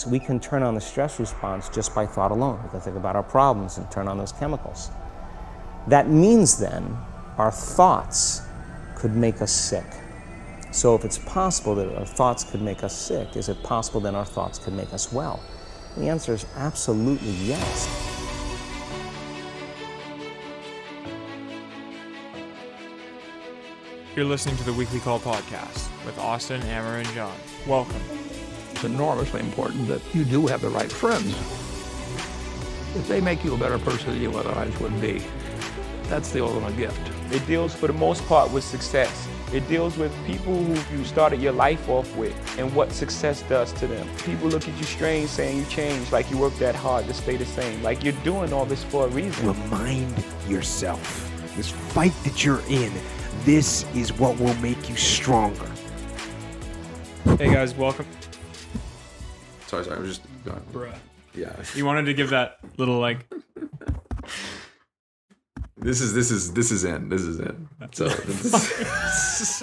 thoughts. We can turn on the stress response just by thought alone. We can think about our problems and turn on those chemicals. That means then our thoughts could make us sick. So if it's possible that our thoughts could make us sick, is it possible then our thoughts could make us well? The answer is absolutely yes. You're listening to the Weekly Call podcast with Austin, Amer, and John. Welcome. It's enormously important that you do have the right friends. If they make you a better person than you otherwise would be, that's the ultimate gift. It deals for the most part with success. It deals with people who you started your life off with and what success does to them. People look at you strange saying you changed, like you worked that hard to stay the same. Like you're doing all this for a reason. Remind yourself this fight that you're in, this is what will make you stronger. Hey guys, welcome. Sorry, sorry. I was just going. Bruh. Yeah. You wanted to give that little like This is this is this is in. This is in. So this,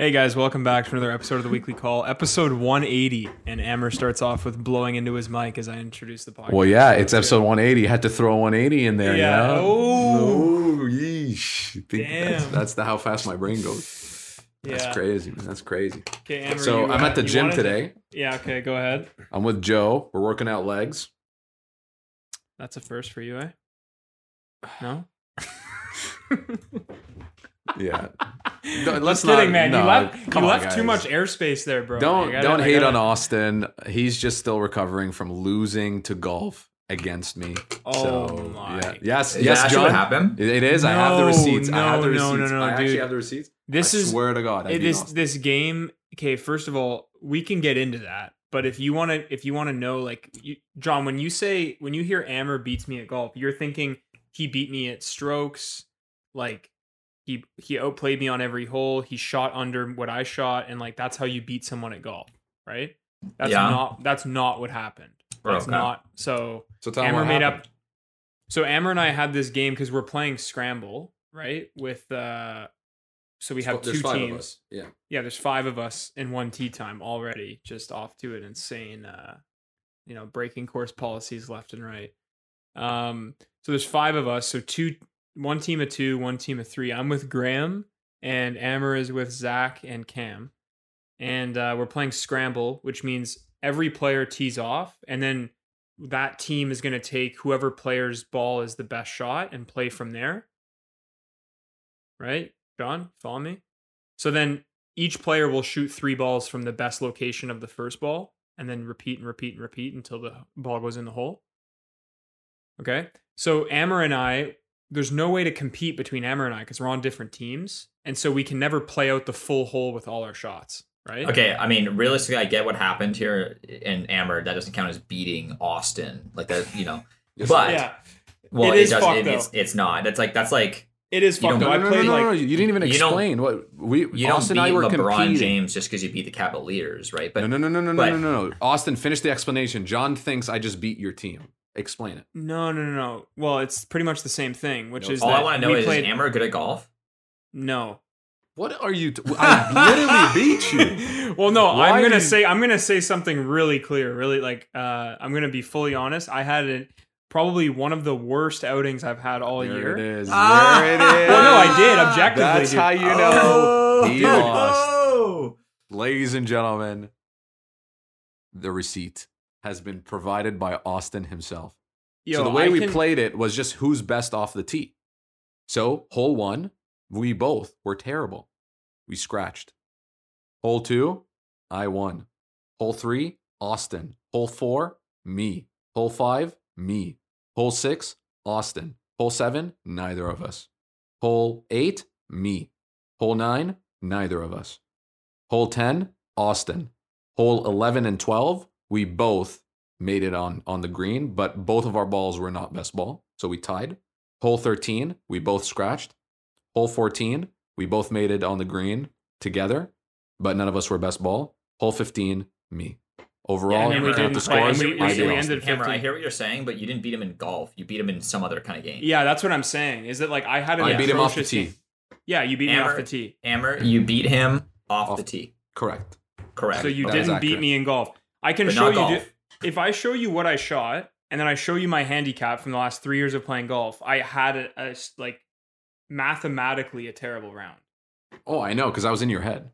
Hey guys, welcome back to another episode of the Weekly Call, episode 180. And Amer starts off with blowing into his mic as I introduce the podcast. well, yeah, it's episode 180. You had to throw 180 in there. Yeah. Yeah. Oh. Oh, yeesh. Think That's, Damn. that's the how fast my brain goes. That's Yeah. crazy. Man. That's crazy. Okay, Amer, So you, I'm at the gym wanted to- today. Yeah, okay, go ahead. I'm with Joe. We're working out legs. That's a first for you, eh? No? Yeah. No, Just let's kidding, not- man. no, you left, you on, left too much airspace there, bro. Don't gotta- don't hate gotta- on Austin. He's just still recovering from losing to golf against me. Oh so, my yeah. Yes, Is yes, that John. what happened? It- it is. I have the No, receipts. I have the no, no, receipts. no, no, I actually dude. have the receipts. This I is swear to God. I it is this game okay first of all we can get into that but if you want to if you want to know like you, john when you say when you hear amer beats me at golf you're thinking he beat me at strokes like he he outplayed me on every hole he shot under what i shot and like that's how you beat someone at golf right that's Yeah. not that's not what happened that's Okay. not so So Amer made happened. up. So Amer and I had this game because we're playing scramble, right? With uh, so we have There's two teams. Yeah. Yeah, there's five of us in one tea time already, just off to an insane, uh, you know, breaking course policies left and right. Um, so there's five of us. So two, one team of two, one team of three. I'm with Graham, and Amer is with Zach and Cam, and uh, we're playing scramble, which means every player tees off, and then that team is going to take whoever player's ball is the best shot and play from there. Right, John, follow me. So then each player will shoot three balls from the best location of the first ball and then repeat and repeat and repeat until the ball goes in the hole. Okay. So Amer and I, there's no way to compete between Amer and I because we're on different teams. And so we can never play out the full hole with all our shots. Right. Okay, I mean, realistically, I get what happened here in Amer. That doesn't count as beating Austin, like that, you know. But Yeah. well, It is does, fucked, it, it's it's not. That's like that's like It is fucked. don't- No, I no, no, no, like no, You didn't even You explain what we. you Austin don't and I were LeBron competing. James just because you beat the Cavaliers, right? But no, no, no, no, no, but- no, no, no. Austin, finish the explanation. John thinks I just beat your team. Explain it. no, no, no, no. Well, it's pretty much the same thing, which No, is all that I want to know is played, is Amer good at golf? No. What are you? T- I literally beat you. well, no, Why I'm gonna you- say I'm gonna say something really clear, really like uh, I'm gonna be fully honest. I had a, probably one of the worst outings I've had all There year. it is. Ah! There it is. Well, no, I did objectively. That's dude. how you know he Dude. lost. Ladies and gentlemen, the receipt has been provided by Austin himself. Yo, so the way I we can- played it was just who's best off the tee. So hole one, we both were terrible. We scratched. Hole two, I won. Hole three, Austin. Hole four, me. Hole five, me. Hole six, Austin. Hole seven, neither of us. Hole eight, me. Hole nine, neither of us. Hole 10, Austin. Hole 11 and 12, we both made it on, on the green, but both of our balls were not best ball. So we tied. Hole 13, we both scratched. Hole 14, we both made it on the green together, but none of us were best ball. Hole 15, me. Overall, and then we didn't the play, and scores. we- we- I we ended- Austin. Amer, I hear what you're saying, but you didn't beat him in golf. You beat him in some other kind of game. Yeah, that's what I'm saying. Is that like I had an I beat him off the tee. Yeah, you beat me off the tee. Amer, you beat him off, Off- the tee. Correct. Correct. So you That didn't beat me in golf. I can But show you golf. if I show you what I shot and then I show you my handicap from the last three years of playing golf. I had a like mathematically a terrible round. Oh, I know, because I was in your head.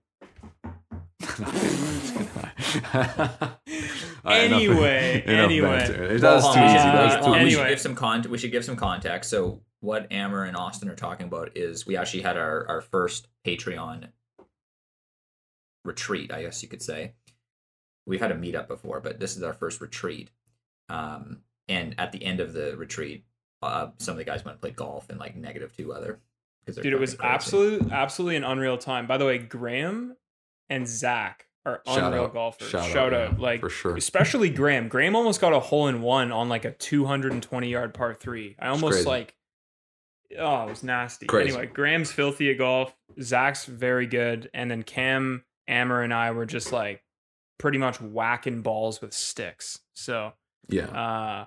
Anyway, anyway. That Well, too easy. we should- That was we- we should give some con- We should give some context. So, what Amer and Austin are talking about is we actually had our our first Patreon retreat. I guess you could say we've had a meetup before, but this is our first retreat. Um, and at the end of the retreat, uh, some of the guys went and played golf in like negative two weather. 'cause they're Dude, it was crazy. absolute, absolutely an unreal time. By the way, Graham and Zach are Shout unreal out. golfers. Shout Shout, out, out, like for sure. Especially Graham. Graham almost got a hole in one on like a 220 yard par three. I almost like, oh, it was nasty. Crazy. Anyway, Graham's filthy at golf. Zach's very good, and then Cam, Amer, and I were just like pretty much whacking balls with sticks. So Yeah. uh,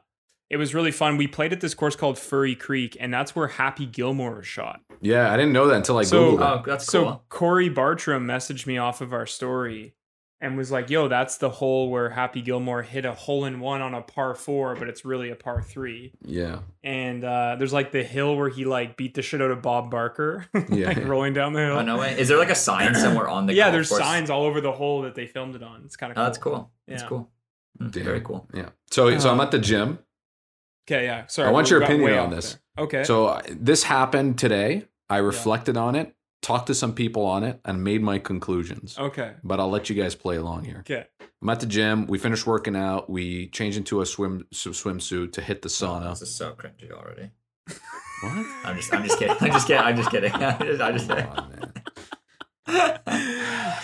it was really fun. We played at this course called Furry Creek, and that's where Happy Gilmore was shot. Yeah, I didn't know that until I So- Googled Oh, it. that's So cool. Corey Bartram messaged me off of our story and was like, "Yo, that's the hole where Happy Gilmore hit a hole in one on a par four, but it's really a par three. Yeah. And uh, there's like the hill where he like beat the shit out of Bob Barker, Yeah. like rolling down the hill. Oh no way! Is there like a sign somewhere on the? yeah, golf there's course? signs all over the hole that they filmed it on. It's kind of Oh, cool. that's cool. That's cool. Damn. Very cool. Yeah. So so I'm Uh, at the gym. Okay, yeah. Sorry, I want your opinion on this. there. Okay. So uh, this happened today. I reflected on it, talked to some people on it, and made my conclusions. okay. But I'll let you guys play along here. Okay. I'm at the gym. We finished working out. We changed into a swim s- swimsuit to hit the sauna. This is so cringy already. What? I'm just, I'm just kidding. I'm just kidding. I'm just kidding. I'm just, I'm just Come kidding. on, man.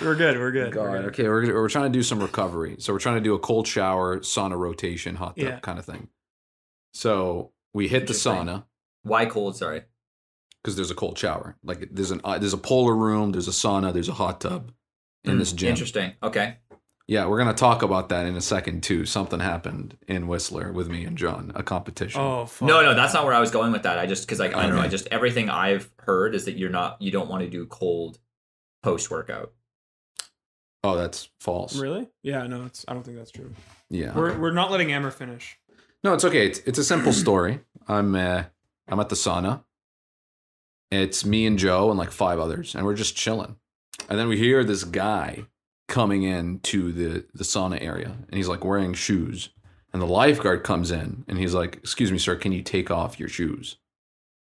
We're good. We're good. God, we're good. okay, we're, we're trying to do some recovery. So we're trying to do a cold shower, sauna rotation, hot tub Yeah. kind of thing. So we hit the sauna Why cold? Sorry. because there's a cold shower. Like there's an uh, there's a polar room, there's a sauna, there's a hot tub in Hmm, this gym. Interesting. Okay. Yeah, we're gonna talk about that in a second too. Something happened in Whistler with me and John, a competition. Oh, fuck. No, no, that's not where I was going with that. I just because like I don't know. I just everything I've heard is that you're not you don't want to do cold post workout. Oh, that's false. Really? Yeah, no, it's I don't think that's true. Yeah. We're we're not letting Amer finish. No, it's okay. It's, it's a simple story. I'm uh, I'm at the sauna. It's me and Joe and like five others, and we're just chilling. And then we hear this guy coming in to the the sauna area, and he's like wearing shoes. And the lifeguard comes in, and he's like, "Excuse me, sir, can you take off your shoes?"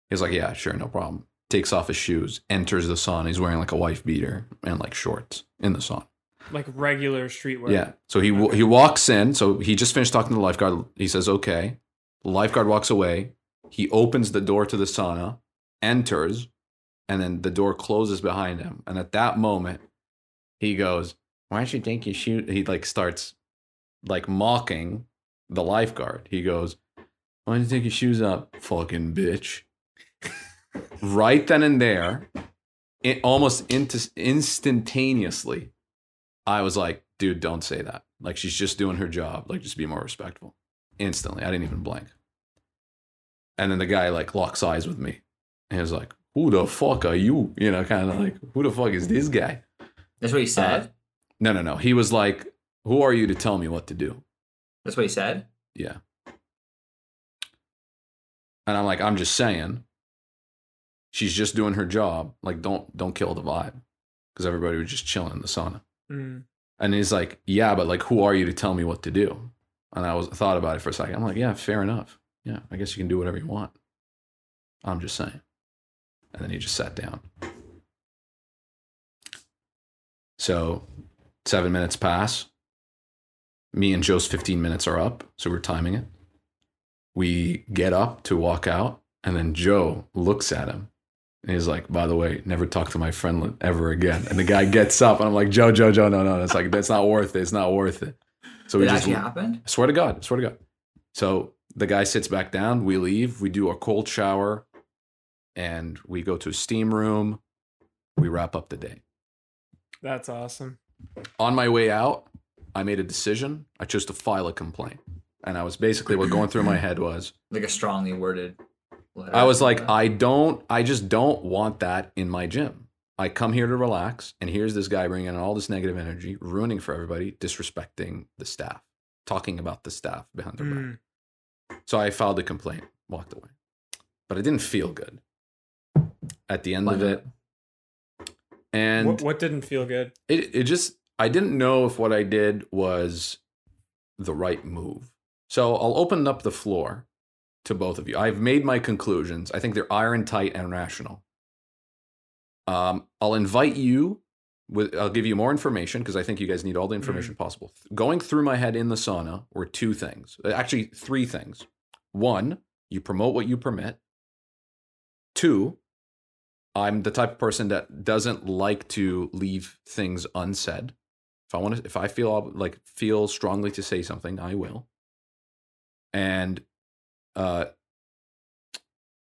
He's like, "Yeah, sure, no problem." Takes off his shoes, enters the sauna. He's wearing like a wife beater and like shorts in the sauna. Like regular streetwear. Yeah. So he wa- he walks in. So he just finished talking to the lifeguard. He says, "Okay." The lifeguard walks away. He opens the door to the sauna, enters, and then the door closes behind him. And at that moment, he goes, "Why don't you take your shoe?" He like starts like mocking the lifeguard. He goes, "Why don't you take your shoes up, fucking bitch?" right then and there, it almost instantaneously. I was like, dude, don't say that. Like, she's just doing her job. Like, just be more respectful. Instantly. I didn't even blink. And then the guy, like, locks eyes with me. And he was like, who the fuck are you? You know, kind of like, who the fuck is this guy? That's what he said. Uh, no, no, no. He was like, who are you to tell me what to do? That's what he said. Yeah. And I'm like, I'm just saying, she's just doing her job. Like, don't don't kill the vibe, because everybody was just chilling in the sauna. Mm. And he's like, yeah, but like, who are you to tell me what to do? And I was thought about it for a second. I'm like, yeah, fair enough. Yeah, I guess you can do whatever you want. I'm just saying. And then he just sat down. So, seven minutes pass. Me and Joe's 15 minutes are up, so we're timing it. We get up to walk out, and then Joe looks at him and he's like, by the way, never talk to my friend ever again. And the guy gets up, and I'm like, Joe, Joe, Joe, no, no, it's like that's not worth it. It's not worth it. So we Did it just actually happened? I swear to God, I swear to God. So the guy sits back down. We leave. We do a cold shower, and we go to a steam room. We wrap up the day. That's awesome. On my way out, I made a decision. I chose to file a complaint, and I was basically what going through my head was Like a strongly worded letter. I was like, I don't, I just don't want that in my gym. I come here to relax, and here's this guy bringing in all this negative energy, ruining for everybody, disrespecting the staff, talking about the staff behind their back. Mm. So I filed a complaint, walked away. But I didn't feel good at the end Why of not? it. And What, what didn't feel good? it, it just, I didn't know if what I did was the right move. So I'll open up the floor to both of you. I've made my conclusions. I think they're iron tight and rational. Um, I'll invite you with, I'll give you more information because I think you guys need all the information possible. Going through my head in the sauna were two things, actually, three things. One, you promote what you permit. Two, I'm the type of person that doesn't like to leave things unsaid. If I want to, if I feel like feel strongly to say something, I will. And uh,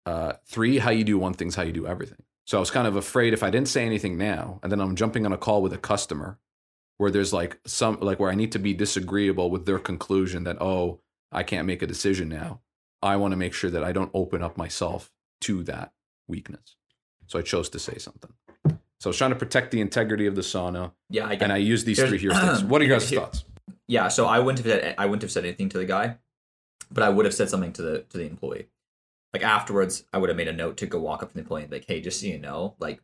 uh, three, how you do one thing's how you do everything. So I was kind of afraid if I didn't say anything now, and then I'm jumping on a call with a customer where there's like some like where I need to be disagreeable with their conclusion that oh I can't make a decision now. I want to make sure that I don't open up myself to that weakness. So I chose to say something. So I was trying to protect the integrity of the sauna, Yeah, I get and I used these Here's- three heuristics. What are your guys' thoughts? yeah so i wouldn't have said i wouldn't have said anything to the guy but i would have said something to the to the employee like afterwards i would have made a note to go walk up to the employee and be like hey just so you know like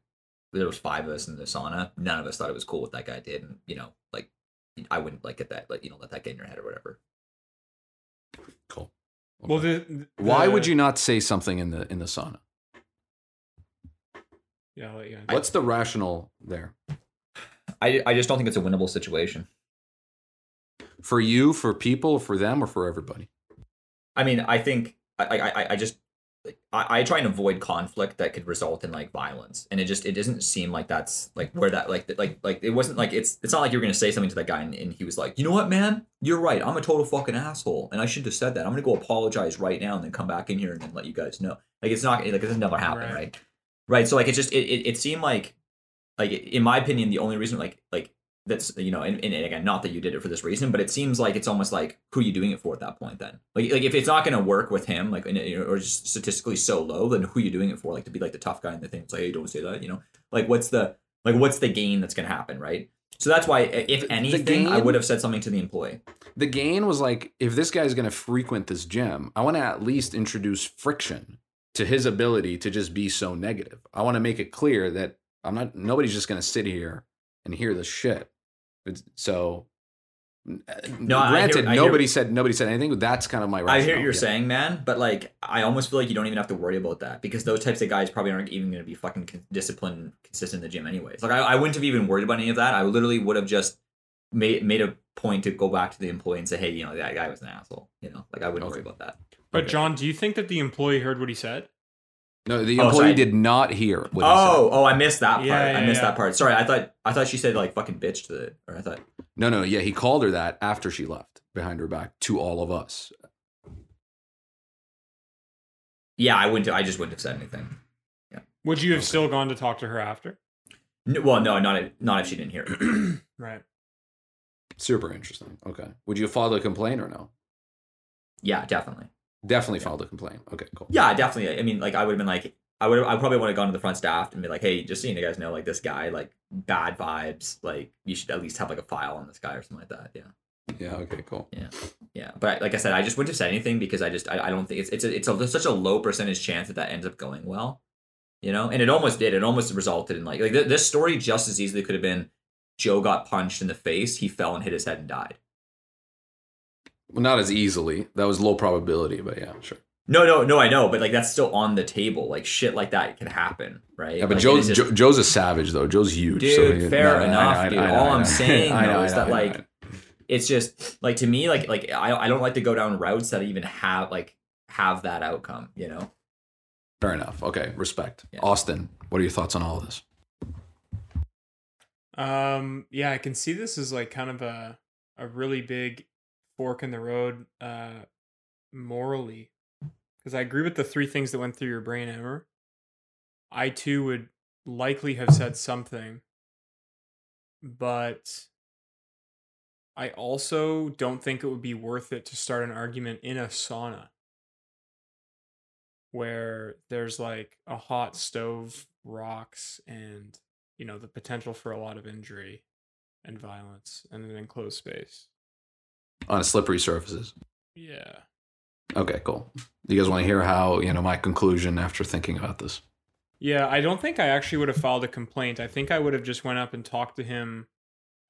there was five of us in the sauna none of us thought it was cool what that guy did and you know like i wouldn't like get that like you know let that get in your head or whatever Cool. Well, Okay. the, Why would you not say something in the in the sauna? Yeah, I'll let you. What's the rational there i i just don't think it's a winnable situation for you, for people, for them, or for everybody? I mean, I think I I, I- just I, I try and avoid conflict that could result in like violence, and it just it doesn't seem like that's like where that like like like it wasn't like it's it's not like you're gonna say something to that guy and, and he was like, you know what, man, you're right, I'm a total fucking asshole, and I shouldn't have said that. I'm gonna go apologize right now and then come back in here and then let you guys know. Like it's not like it's never happen, Right. right? Right. So like it just it, it, it seemed like like in my opinion the only reason like like that's you know and, and again not that you did it for this reason but it seems like it's almost like who are you doing it for at that point then like like if it's not going to work with him like or just statistically so low then who are you doing it for like to be like the tough guy in the thing it's like hey don't say that you know like what's the like what's the gain that's going to happen right so that's why if anything i would have said something to the employee The gain was like, if this guy's going to frequent this gym, I want to at least introduce friction to his ability to just be so negative. I want to make it clear that I'm not. Nobody's just going to sit here and hear this shit. It's, so, uh, No, I hear- granted, hear- nobody said nobody said anything. But that's kind of my. I hear what you're yeah. saying, man, but like I almost feel like you don't even have to worry about that because those types of guys probably aren't even going to be fucking con- disciplined, consistent in the gym, anyways. Like I, I wouldn't have even worried about any of that. I literally would have just made made a point to go back to the employee and say, hey, you know, that guy was an asshole. You know, like I wouldn't worry about that. But Okay. John, do you think that the employee heard what he said? No, the Oh, employee sorry. did not hear. What Oh, oh, I missed that part. Yeah, I missed yeah. that part. Sorry, I thought I thought she said like fucking bitch to the, or I thought. no, no, yeah, he called her that after she left behind her back to all of us. Yeah, I wouldn't. I just wouldn't have said anything. Yeah. Would you have Okay. still gone to talk to her after? No, well, no, not if, not if she didn't hear it. Right. Super interesting. Okay, would you file a complaint or no? Yeah, definitely. Definitely filed a complaint. Okay, cool. Yeah, definitely. I mean, like, I would have been like, I would, I probably would have gone to the front staff and be like, hey, just so you guys know, like, this guy, like, bad vibes. Like, you should at least have like a file on this guy or something like that. Yeah, Yeah. Okay. Cool. yeah. Yeah. But like I said, I just wouldn't have said anything because I just, I, I don't think it's, it's, a, it's a, such a low percentage chance that that ends up going well. You know, and it almost did. It almost resulted in like, like th- this story just as easily could have been Joe got punched in the face, he fell and hit his head and died. Well, not as easily. That was low probability, but yeah, sure. No, no, no, I know, but like that's still on the table. Like shit like that can happen, right? Yeah, but Like, Joe's just- Joe's a savage though. Joe's huge. Dude, so he- fair no, no, enough, I know, dude. I know, All I I'm know. saying, I though, I is know, that, I like, I it's just like to me, like like I I don't like to go down routes that even have like have that outcome, you know? fair enough. Okay, respect. Yeah. Austin, what are your thoughts on all of this? Um, yeah, I can see this as like kind of a a really big fork in the road uh morally. Because I agree with the three things that went through your brain, Amer. I too would likely have said something, but I also don't think it would be worth it to start an argument in a sauna where there's like a hot stove, rocks, and you know the potential for a lot of injury and violence in an enclosed space. On slippery surfaces. Yeah. Okay, cool. You guys want to hear how, you know, my conclusion after thinking about this? Yeah, I don't think I actually would have filed a complaint. I think I would have just went up and talked to him.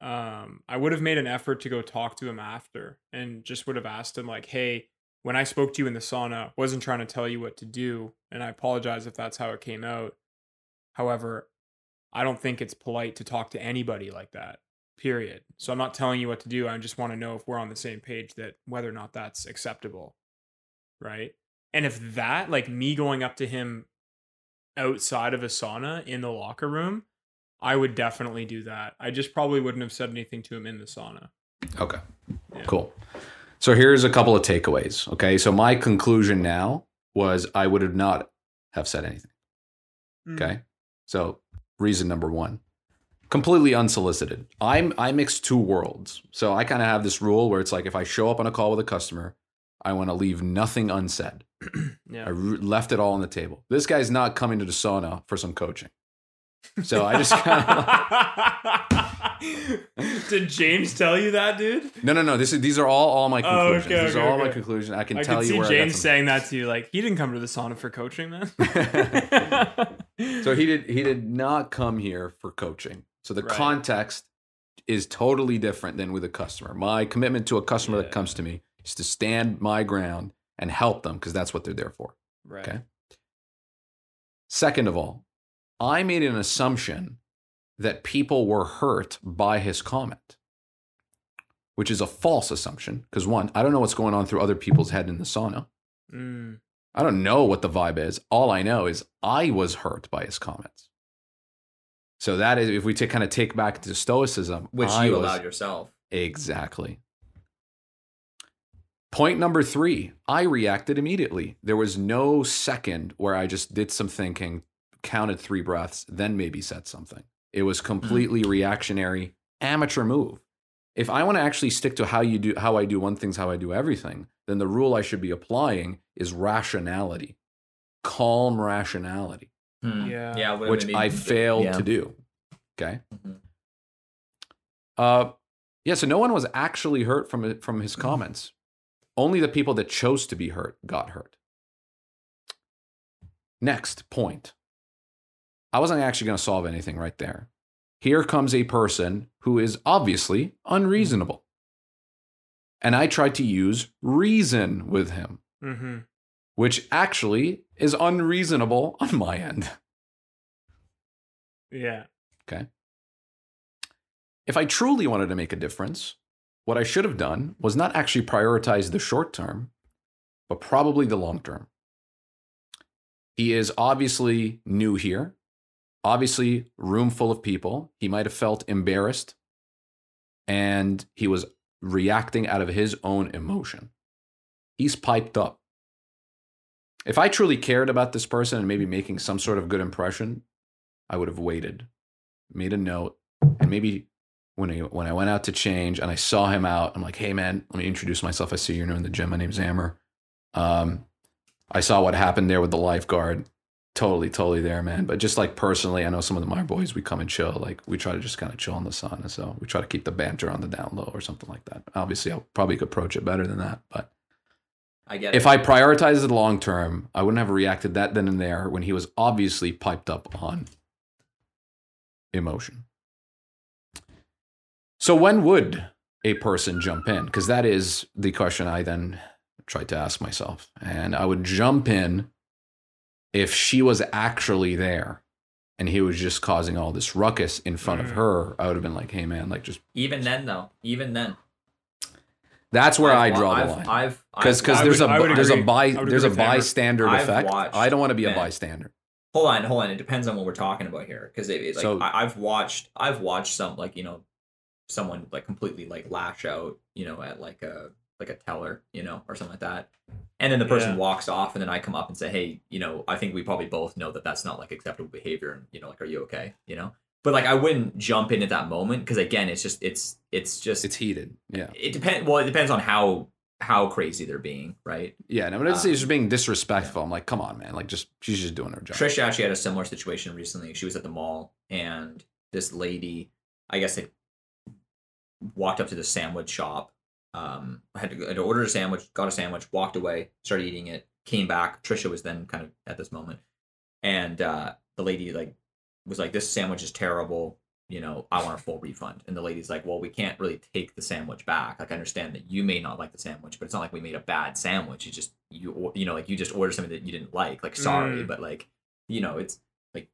Um, I would have made an effort to go talk to him after and just would have asked him like, "Hey, when I spoke to you in the sauna, wasn't trying to tell you what to do, and I apologize if that's how it came out. However, I don't think it's polite to talk to anybody like that. Period. So I'm not telling you what to do. I just want to know if we're on the same page that whether or not that's acceptable. Right? And if that, like me going up to him outside of a sauna in the locker room, I would definitely do that. I just probably wouldn't have said anything to him in the sauna. Okay. Yeah. Cool. So here's a couple of takeaways. Okay. So my conclusion now was I would have not have said anything. Mm. Okay. So reason number one, completely unsolicited. I'm I mix two worlds. So I kind of have this rule where it's like if I show up on a call with a customer, I want to leave nothing unsaid. I Yeah. re- left it all on the table. This guy's not coming to the sauna for some coaching. So I just kind of Did James tell you that, dude? no, no, no. This is these are all all my Oh, conclusions. okay, these okay, are all my conclusions. I can I tell could you see where James I saying that to you, like he didn't come to the sauna for coaching, man. So he did he did not come here for coaching. So the Right. context is totally different than with a customer. My commitment to a customer Yeah. that comes to me is to stand my ground and help them because that's what they're there for. right. Okay. Second of all, I made an assumption that people were hurt by his comment, which is a false assumption. Because one, I don't know what's going on through other people's head in the sauna. Mm, I don't know what the vibe is. All I know is I was hurt by his comments. So that is, if we take kind of take back to stoicism, Which I you was- allowed yourself. Exactly. Point number three, I reacted immediately. There was no second where I just did some thinking, counted three breaths, then maybe said something. It was completely reactionary, amateur move. If I want to actually stick to how you do how I do one thing's how I do everything, then the rule I should be applying is rationality. Calm rationality Hmm. Yeah. Yeah. which I failed yeah. to do. Okay. Mhm. Uh, yeah. So no one was actually hurt from from Mm-hmm. his comments. Only the people that chose to be hurt got hurt. Next point. I wasn't actually going to solve anything right there. Here comes a person who is obviously unreasonable. And I tried to use reason with him, hmm which actually is unreasonable on my end. Yeah. Okay. If I truly wanted to make a difference, what I should have done was not actually prioritize the short term, but probably the long term. He is obviously new here, obviously, room full of people. He might have felt embarrassed and he was reacting out of his own emotion. He's piped up. If I truly cared about this person and maybe making some sort of good impression, I would have waited, made a note, and maybe when I, when I went out to change and I saw him out, I'm like, hey man, let me introduce myself. I see you're new in the gym. My name's Amer. Um, I saw what happened there with the lifeguard. Totally, totally there, man. But just like personally, I know some of the my boys, we come and chill. Like we try to just kind of chill in the sun. And So we try to keep the banter on the down low or something like that. Obviously, I probably could approach it better than that. But I get if it. I prioritized it long term, I wouldn't have reacted that then and there when he was obviously piped up on emotion. So when would a person jump in? Because that is the question I then tried to ask myself. And I would jump in if she was actually there and he was just causing all this ruckus in front of Mm. her. I would have been like, hey man, like just even then though, even then, that's where I I've wa- draw I've, the line. I've because I've- because there's would- a I there's a by there's a agree with Hammer. bystander effect. watched- I don't want to be a man. bystander. Hold on, hold on. It depends on what we're talking about here, because it, it, like So- I, I've watched, I've watched some like you know, someone like completely like lash out, you know, at like a like a teller, you know, or something like that, and then the person Yeah. walks off, and then I come up and say, hey, you know, I think we probably both know that that's not like acceptable behavior, and you know, like, are you okay, you know? But like, I wouldn't jump in at that moment because again, it's just, it's, it's just, It's heated. Yeah. it depends. Well, it depends on how how crazy they're being, right? Yeah. And I'm gonna say Um, it's just being disrespectful. I'm like, come on, man. Like just she's just doing her job. Trish actually had a similar situation recently. She was at the mall and this lady, I guess, had walked up to the sandwich shop, um, had to, had to order a sandwich, got a sandwich, walked away, started eating it, came back. Trisha was then kind of at this moment, and uh, the lady like was like, "This sandwich is terrible." You know, I want a full refund. And the lady's like, "Well, we can't really take the sandwich back. Like, I understand that you may not like the sandwich, but it's not like we made a bad sandwich. It's just you, you know, like you just ordered something that you didn't like. Like, sorry, Mm. but like, you know, it's like,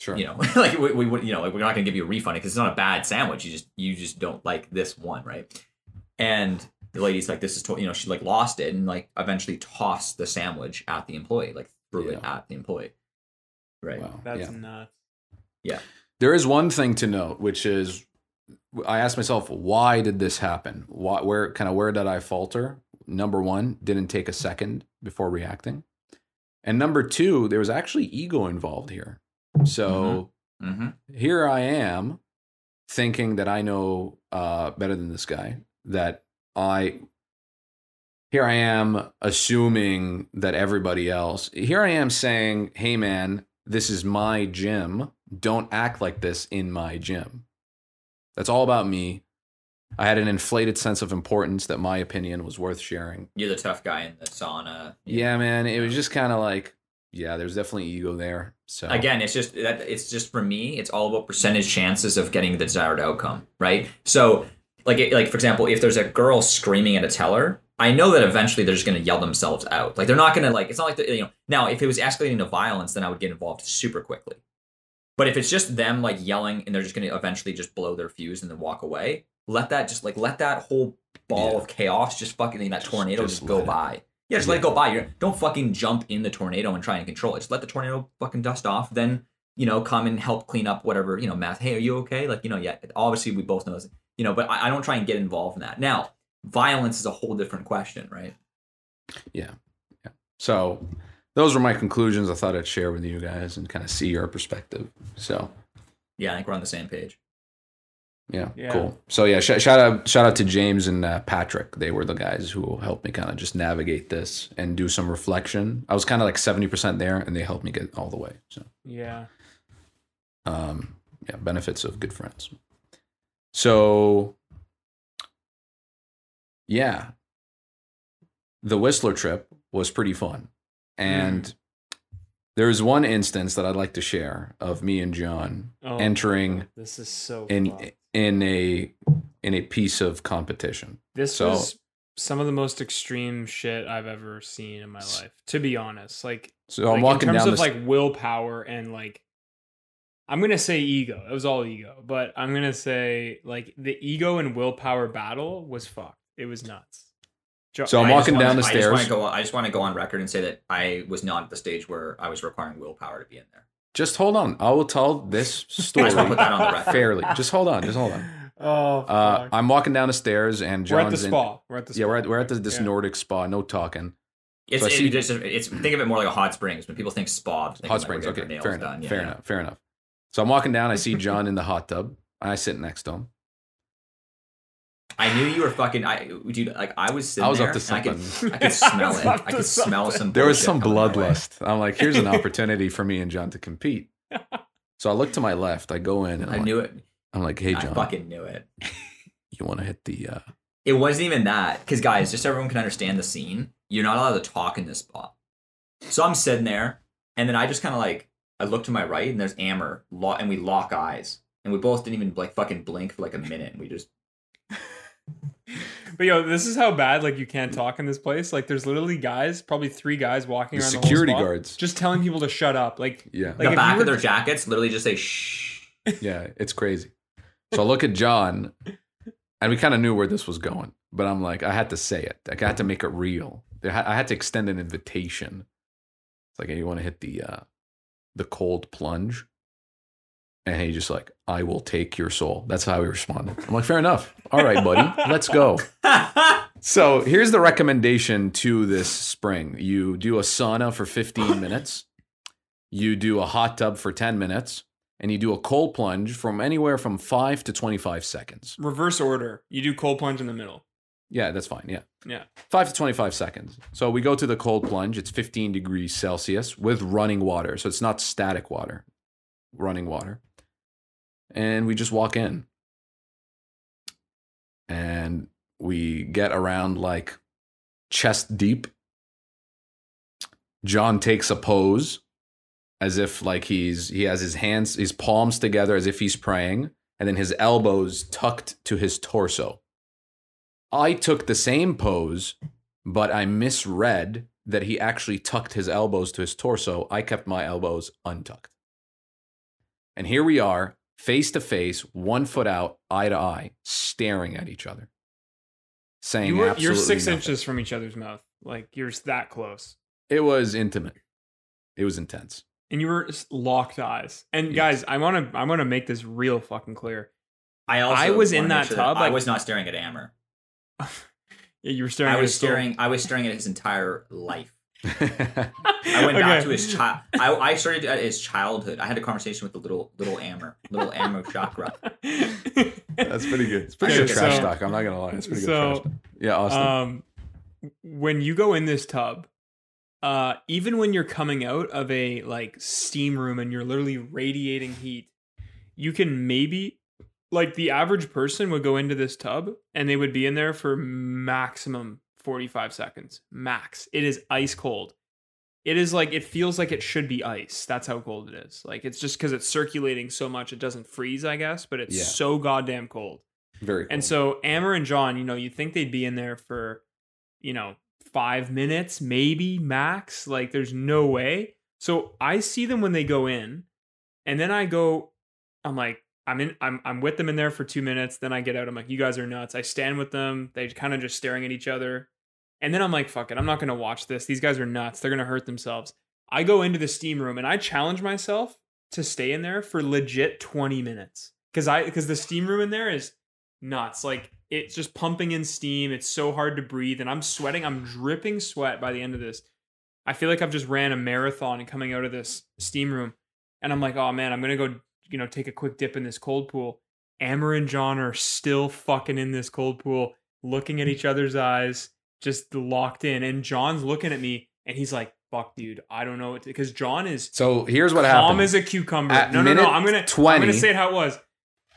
Sure. you know like we, we you know like we're not going to give you a refund because it's not a bad sandwich you just you just don't like this one right and the lady's like this is to-, you know she like lost it and like eventually tossed the sandwich at the employee like threw it at the employee right Wow. That's yeah. nuts. There is one thing to note, which is I asked myself, why did this happen? Why, where kind of where did I falter? Number one, didn't take a second before reacting, and number two, there was actually ego involved here. So mm-hmm. here I am, thinking that I know uh, better than this guy. That I here I am assuming that everybody else. Here I am saying, "Hey, man, this is my gym. Don't act like this in my gym." That's all about me. I had an inflated sense of importance that my opinion was worth sharing. you're the tough guy in the sauna Yeah, man, it was just kind of like, yeah, there's definitely ego there. So again it's just that it's just for me it's all about percentage chances of getting the desired outcome right so like like for example if there's a girl screaming at a teller i know that eventually they're just going to yell themselves out like they're not going to like it's not like you know now if it was escalating to violence then i would get involved super quickly but if it's just them like yelling and they're just going to eventually just blow their fuse and then walk away let that just like let that whole ball Yeah. of chaos just fucking that Just- tornado just just, go it- by yeah, just let it go by. You're, don't fucking jump in the tornado and try and control it. Just let the tornado fucking dust off. Then, you know, come and help clean up whatever, you know, math. Hey, are you okay? Like, you know, yeah, obviously we both know this, you know, but I, I don't try and get involved in that. Now, violence is a whole different question, right? Yeah. yeah. So those were my conclusions. I thought I'd share with you guys and kind of see your perspective. So Yeah, I think we're on the same page. yeah, Yeah. cool. So yeah, sh- shout out shout out to James and uh, Patrick. They were the guys who helped me kind of just navigate this and do some reflection. I was kind of like seventy percent there, and they helped me get all the way. So Yeah. um, yeah, benefits of good friends. So yeah, the Whistler trip was pretty fun, and mm. there's one instance that I'd like to share of me and John Oh, entering This is so in fucked. in a in a piece of competition. This so- was some of the most extreme shit I've ever seen in my life. To be honest, like, So like I'm walking in terms down of the like willpower and like, I'm gonna say ego. It was all ego, but I'm gonna say like the ego and willpower battle was fucked. It was nuts. Jo- So I'm I walking down the I just stairs. to go. I just want to go on record and say that I was not at the stage where I was requiring willpower to be in there. Just hold on. I will tell this story just want to put that on the record. fairly. Just hold on. Just hold on. Oh, Uh. I'm walking down the stairs and we're John's at the in- spa. We're at the spa. Yeah, we're at we're at the, this Yeah. Nordic spa. No talking. It's, So I see- it, it's, it's think of it more like a hot springs when people think spa. think Hot Springs. we're Okay, fair enough. done. Fair yeah. enough. Fair enough. So I'm walking down. I see John in the hot tub. I sit next to him. I knew you were fucking. I dude, like I was sitting I was there. up to and I could, something. I could smell was it. I to could smell something. some. There was some coming my way. bloodlust. I'm like, here's an opportunity for me and John to compete. So I look to my left. I go in and I'm I like, knew it. I'm like, hey I John, fucking knew it. you want to hit the? uh It wasn't even that, because guys, just so everyone can understand the scene, you're not allowed to talk in this spot. So I'm sitting there, and then I just kind of like I look to my right, and there's Amber, lo- and we lock eyes, and we both didn't even like fucking blink for like a minute, and we just But yo, this is how bad like you can't talk in this place. Like, there's literally guys, probably three guys walking The around security the whole spot, guards. just telling people to shut up. Like, Yeah, Like, the back were- of their jackets literally just say shh. yeah, it's crazy. So I look at John, and we kind of knew where this was going, but I'm like, I had to say it. Like, I had to make it real. I had- I had to extend an invitation. It's like, hey, you want to hit the uh, the cold plunge? And he just like, I will take your soul. That's how he responded. I'm like, fair enough. All right, buddy, let's go. So here's the recommendation to this spring. You do a sauna for 15 minutes, you do a hot tub for 10 minutes, and you do a cold plunge from anywhere from 5 to 25 seconds. reverse order. You do cold plunge in the middle. Yeah, that's fine. Yeah. Yeah. 5 to 25 seconds. So we go to the cold plunge. It's 15 degrees Celsius with running water. So it's not static water, running water. And we just walk in. And we get around like chest deep. John takes a pose as if like he's he has his hands his palms together as if he's praying and then his elbows tucked to his torso. I took the same pose, but I misread that he actually tucked his elbows to his torso. I kept my elbows untucked. And here we are, face to face, one foot out, eye to eye, staring at each other. Saying You were, absolutely you're six nothing. inches from each other's mouth. Like you're that close. It was intimate. It was intense. and you were just locked eyes. And Yes. guys, I want to I want to make this real fucking clear. I also I was in that sure tub, I like- was not staring at Amer. Yeah, you were staring. I at was his staring. I was staring at his entire life. I I went back to his child. I, I started at his childhood. I had a conversation with the little little Amer, little Amer chakra. That's pretty good. It's pretty pretty good. good trash So- talk. I'm not gonna lie. It's pretty good so, trash talk. Yeah, Austin. um, when you go in this tub, uh, even when you're coming out of a like steam room and you're literally radiating heat, you can maybe like the average person would go into this tub and they would be in there for maximum 45 seconds. Max. It is ice cold. It is like it feels like it should be ice. That's how cold it is. Like it's just because it's circulating so much, it doesn't freeze, I guess, but it's Yeah. so goddamn cold. Very cool. And so Amer and John, you know, you think they'd be in there for, you know, five minutes, maybe max. Like there's no way. So I see them when they go in, and then I go, I'm like, I'm in, I'm I'm with them in there for two minutes. Then I get out. I'm like, you guys are nuts. I stand with them. They kind of just staring at each other. And then I'm like, fuck it. I'm not gonna watch this. These guys are nuts. They're gonna hurt themselves. I go into the steam room and I challenge myself to stay in there for legit 20 minutes. Cause I because the steam room in there is nuts. Like it's just pumping in steam. It's so hard to breathe, and I'm sweating. I'm dripping sweat by the end of this. I feel like I've just ran a marathon and coming out of this steam room, and I'm like, oh man, I'm gonna go, you know, take a quick dip in this cold pool. Amer and John are still fucking in this cold pool, looking at mm. each other's eyes, just locked in. And John's looking at me, and he's like, "Fuck, dude, I don't know what," because John is so here's what calm happened. as a cucumber. At no, no, no. I'm gonna 20, I'm gonna say it how it was.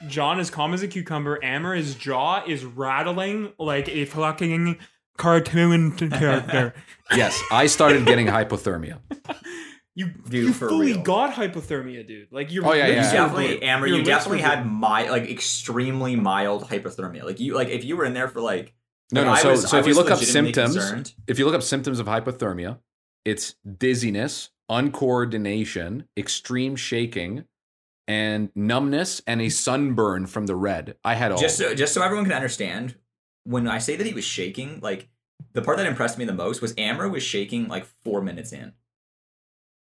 John is calm as a cucumber. Amer, his jaw is rattling like a fucking cartoon character. yes, I started getting hypothermia. You Dude, you for fully real. got hypothermia, dude. Like you're Oh, yeah, You yeah. definitely, Amer. You definitely had my like extremely mild hypothermia. Like you, like if you were in there for like. No, like, no. I So, was- so if you look up symptoms, concerned. if you look up symptoms of hypothermia, it's dizziness, uncoordination, extreme shaking, and numbness, and a sunburn from the red. I had all. just so just so everyone can understand, when I say that he was shaking, like the part that impressed me the most was Amer was shaking like four minutes in.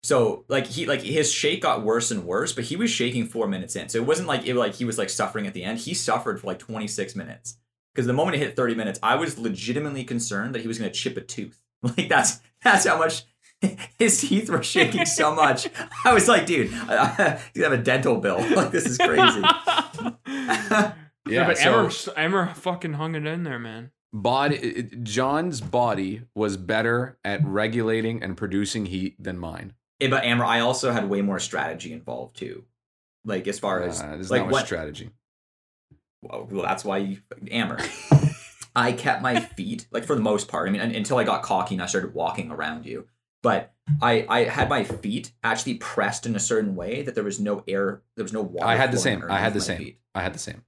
So like he like his shake got worse and worse, but he was shaking four minutes in. So it wasn't like it like he was like suffering at the end. He suffered for like 26 minutes. Because the moment it hit 30 minutes, I was legitimately concerned that he was gonna chip a tooth. Like that's that's how much his teeth were shaking so much. I was like, dude, I, you have a dental bill. Like this is crazy. yeah, yeah. but so Amer, Amer fucking hung it in there, man. body, it- John's body was better at regulating and producing heat than mine. Yeah, but Amer, I also had way more strategy involved too. Like as far as Uh, there's like not what strategy. well, well, that's why you Amer. I kept my feet like for the most part. I mean, until I got cocky and I started walking around you. But I I had my feet actually pressed in a certain way that there was no air, there was no water. I had the same. I had the same. feet. I had the same.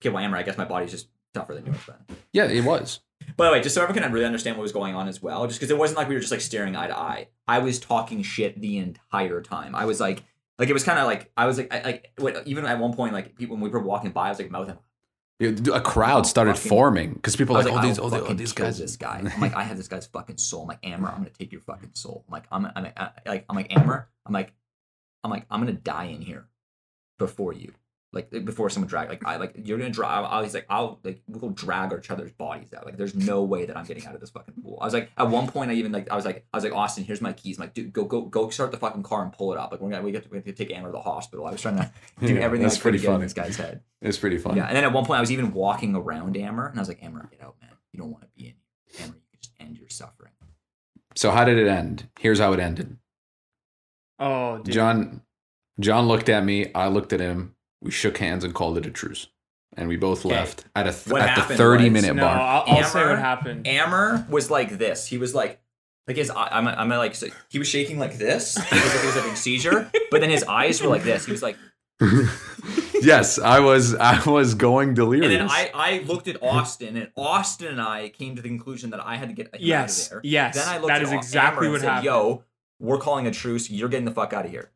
Okay, well, Amer, I guess my body's just tougher than yours then. Yeah, it was. By the way, just so everyone can really understand what was going on as well, just because it wasn't like we were just like staring eye to eye. I was talking shit the entire time. I was like, like it was kind of like I was like, I, like what, even at one point, like people when we were walking by, I was like mouthing. A crowd started fucking- forming because people like, like, oh, these, oh, oh, these guys. this guy. I'm like, I have this guy's fucking soul. I'm like, Amer, I'm gonna take your fucking soul. I'm like, I'm, I'm, I, like, I'm like, Amer, I'm like, I'm like, I'm gonna die in here before you. Like before someone drag, like I like you're gonna drag. I was like, I'll like we'll drag each other's bodies out. Like there's no way that I'm getting out of this fucking pool. I was like, at one point, I even like, I was like, I was like, Austin, here's my keys. I'm like, dude, go, go, go, start the fucking car and pull it up. Like we're gonna, we have to, we have to take Amer to the hospital. I was trying to do Yeah, everything that's pretty to funny. this guy's head. It's pretty fun. Yeah, and then at one point I was even walking around Amer, and I was like, Amer, get out, man. You don't want to be in here. Amer, you just end your suffering. So how did it end? Here's how it ended. Oh, dude. John John looked at me, I looked at him. We shook hands and called it a truce, and we both Okay. left at a th- What at the thirty was- minute No, mark. I'll, I'll say what happened. Amer was like this. He was like, like his, I'm, I'm like, so he was shaking like this. It was like he was having a seizure, but then his eyes were like this. He was like, yes, I was I was going delirious. and then I, I looked at Austin, and Austin and I came to the conclusion that I had to get him Yes, out of there. yes, Then I looked that at is Amer exactly and what said, happened. Yo, we're calling a truce. You're getting the fuck out of here.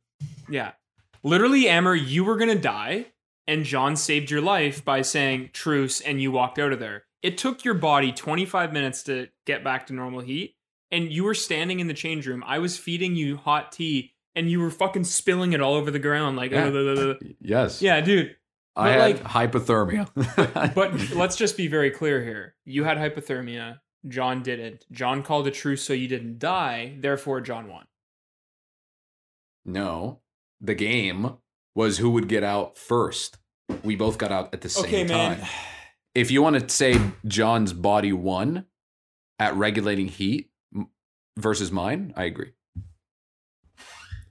Yeah. Literally, Amer, you were going to die, and John saved your life by saying truce, and you walked out of there. It took your body 25 minutes to get back to normal heat, and you were standing in the change room. I was feeding you hot tea, and you were fucking spilling it all over the ground. Like, Yeah. yes, yeah, dude. I had like- hypothermia. But let's just be very clear here. You had hypothermia. John didn't. John called a truce so you didn't die. Therefore, John won. no, the game was who would get out first. We both got out at the same Okay, time. man. If you want to say John's body won at regulating heat versus mine, I agree.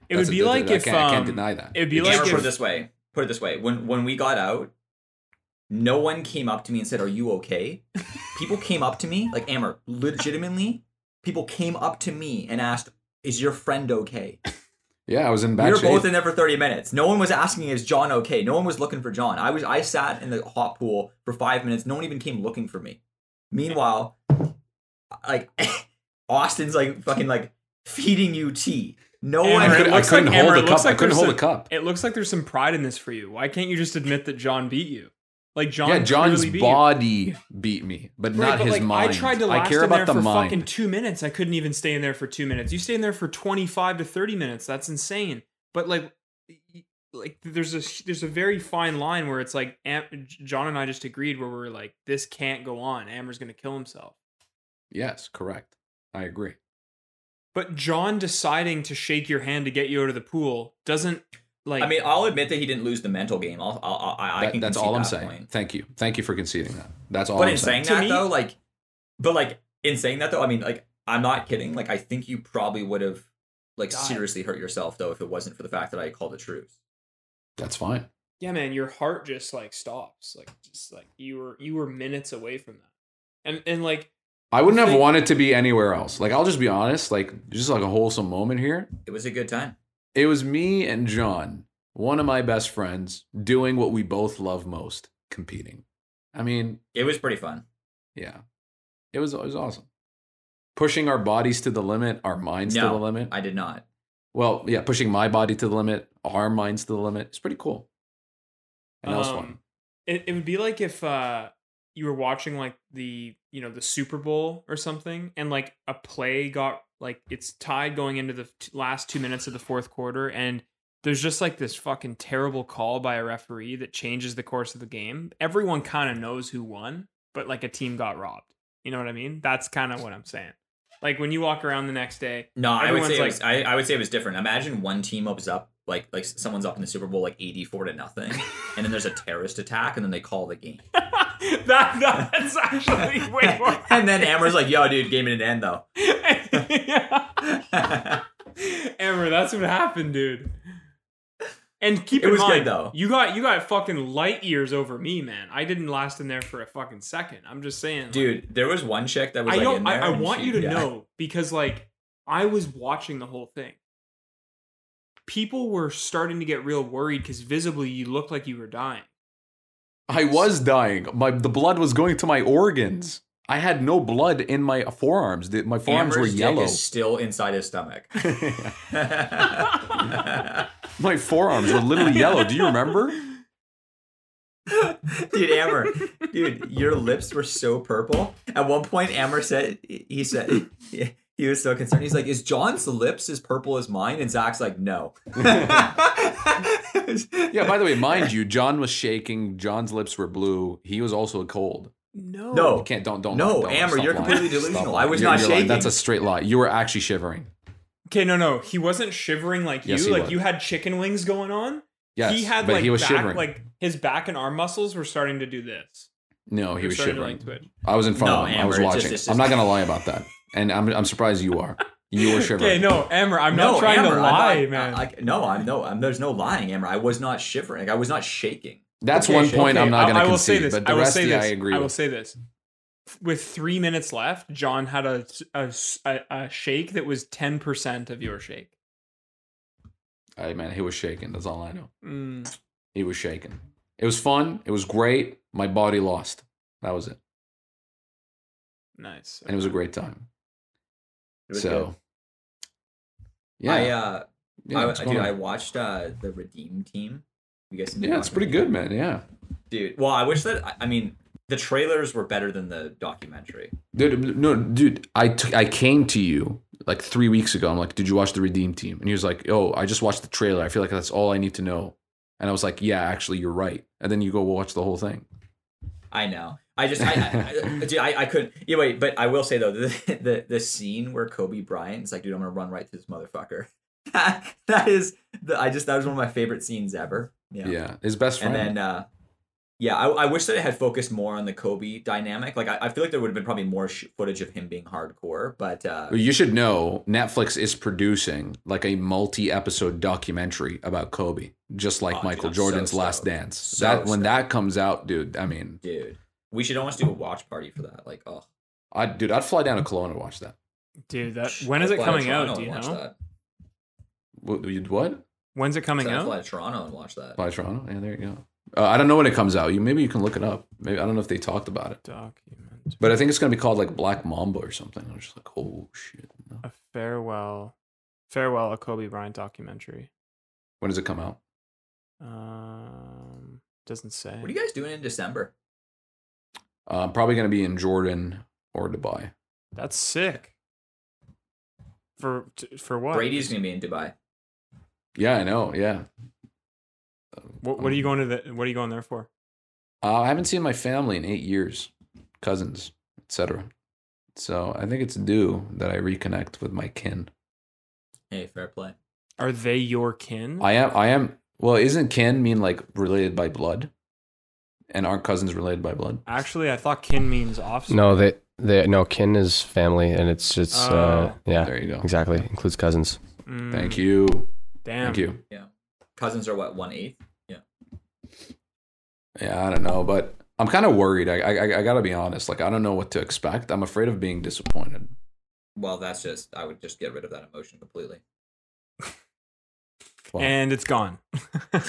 It That's would be that- like I if can't, I can't um, deny that. It'd be It's like if, put it this way. Put it this way. When when we got out, no one came up to me and said, "Are you okay?" people came up to me, like Amer, legitimately. People came up to me and asked, "Is your friend okay?" Yeah, I was in we bad were shape. both in there for 30 minutes. No one was asking, "Is John okay?" No one was looking for John. I was. I sat in the hot pool for five minutes. No one even came looking for me. Meanwhile, like Austin's like fucking like feeding you tea. No Amer, one. I, Could, I couldn't like- hold Amer, a cup. looks I couldn't there's hold a cup. It looks like there's some pride in this for you. Why can't you just admit that John beat you? Like John. yeah, John's beat body beat me, but Right, not but, his like, mind. I tried to last I care in there about the for mind. fucking two minutes. I couldn't even stay in there for two minutes. You stay in there for twenty five to thirty minutes. That's insane. But like, like there's a there's a very fine line where it's like Am- John and I just agreed where we're like this can't go on. Amer's gonna kill himself. Yes, correct. I agree. But John deciding to shake your hand to get you out of the pool doesn't like. I mean, I'll admit that he didn't lose the mental game. I'll, I'll, I, I can. that's all I'm that saying. point. Thank you. Thank you for conceding that. That's all But I'm in saying. saying that me- though, like, but like in saying that though, I mean, like, I'm not kidding. Like, I think you probably would have like Died. seriously hurt yourself though if it wasn't for the fact that I called a truce. That's fine. yeah, man, your heart just like stops. Like just like you were you were minutes away from that. And and like I wouldn't have wanted to be anywhere else. Like I'll just be honest, like just like a wholesome moment here. It was a good time. It was me and John, one of my best friends, doing what we both love most, competing. I mean, It was pretty fun. yeah. It was it was awesome. Pushing our bodies to the limit, our minds to the limit. I did not. well, yeah, pushing my body to the limit, our minds to the limit. It's pretty cool. And that was fun. um, It it would be like if uh you were watching like the you know the Super Bowl or something, and like a play got like it's tied going into the t- last two minutes of the fourth quarter, and there's just like this fucking terrible call by a referee that changes the course of the game. Everyone kind of knows who won, but like a team got robbed. You know what I mean? That's kind of what I'm saying. Like when you walk around the next day, No, I would say it like- was, I, I would say it was different. Imagine one team was up like like someone's up in the Super Bowl like eighty four to nothing, and then there's a terrorist attack, and then they call the game. that that's actually way more. and then Amer's like, "Yo, dude, game didn't end though." Amer, that's what happened, dude. And keep It in was good, mind, though. you got you got fucking light years over me, man. I didn't last in there for a fucking second. I'm just saying, like, Dude, there was one chick that was I like don't. in I, there. I want she- you to yeah. know because, like, I was watching the whole thing. People were starting to get real worried because visibly you looked like you were dying. I was dying. My the blood was going to my organs. I had no blood in my forearms. My forearms Amer's were dick yellow. is still inside his stomach. My forearms were literally yellow. Do you remember? dude, Amer, dude, your lips were so purple. At one point, Amer said, he said, he was so concerned. He's like, "Is John's lips as purple as mine?" And Zach's like, "No." Yeah, by the way, mind you, John was shaking. John's lips were blue. He was also cold. No, No. You can't don't don't No, don't, Amer, you're lying. completely delusional. lying. I was You're- not you're lying. shaking. That's a straight lie. You were actually shivering. Okay, no, no, he wasn't shivering like Yes, you. he like was. you had chicken wings going on. Yes, he had but like he was back, shivering. like his back and arm muscles were starting to do this. no, They he was shivering. like. I was in front No, of him. I was it's just- watching. I'm not gonna lie about that, and I'm I'm surprised you are. You were shivering. Okay, no, Amer, I'm not trying Amer, to I'm lie, not- man. I, I- no, I'm no, I'm, there's no lying, Amer. I was not shivering. Like, I was not shaking. That's Okay, one shit. point I'm not going to I will concede, say this. but the I will rest say of you, this. I agree I will with. say this. With three minutes left, John had a, a, a, a shake that was 10% of your shake. Hey, man, he was shaking. That's all I know. Mm, He was shaking. It was fun. It was great. My body lost. That was it. nice. And it was a great time. So, good. yeah. I, uh, yeah, I, dude, I watched uh, the Redeem team. You guys, yeah, it's pretty good, man. Yeah. dude. Well, I wish that. I- mean, the trailers were better than the documentary. Dude, no, dude, I t- I came to you like three weeks ago. I'm like, did you watch the Redeem Team? And he was like, oh, I just watched the trailer. I feel like that's all I need to know. And I was like, yeah, actually, you're right. And then you go watch the whole thing. I know. I just, I, I, I, dude, I, I couldn't. Yeah, wait, but I will say though, the the, the scene where Kobe Bryant is like, dude, I'm gonna run right to this motherfucker. that is, the, I just that was one of my favorite scenes ever. Yeah, Yeah. his best and friend. then, uh, yeah, I, I wish that it had focused more on the Kobe dynamic. Like, I, I feel like there would have been probably more sh- footage of him being hardcore, but uh, you should know Netflix is producing like a multi-episode documentary about Kobe, just like Oh, Michael so Jordan's Last. Dance. So that when stoked. that comes out, dude. I mean, dude, we should almost do a watch party for that. Like, oh, I dude, I'd fly down to Cologne to watch that. Dude, that when is I'd it coming out? Do you know? That. What? you'd- what? When's it coming out? fly to Toronto and watch that. Fly to Toronto? Yeah, there you go. Uh, I don't know when it comes out. You maybe you can look it up. Maybe I don't know if they talked about it, Document. but I think it's gonna be called like Black Mamba or something. I was just like, oh shit. No. A farewell, farewell, a Kobe Bryant documentary. When does it come out? Um, doesn't say. What are you guys doing in December? Uh, I'm probably gonna be in Jordan or Dubai. That's sick. For for what? Brady's gonna be in Dubai. Yeah, I know. Yeah. What, what are you going to the? What are you going there for? Uh, I haven't seen my family in eight years, cousins, etc. So I think it's due that I reconnect with my kin. Hey, fair play. Are they your kin? I am. I am. Well, isn't kin mean like related by blood? And aren't cousins related by blood? Actually, I thought kin means offspring. No, they they no kin is family, and it's just uh, Oh. yeah, There you go. exactly includes cousins. Mm, Thank you. Damn. Thank you. Yeah. Cousins are what one eighth. Yeah, Yeah, I don't know, but I'm kind of worried. I, I I gotta be honest. Like I don't know what to expect. I'm afraid of being disappointed. Well, that's just I would just get rid of that emotion completely. Well, And it's gone. I'm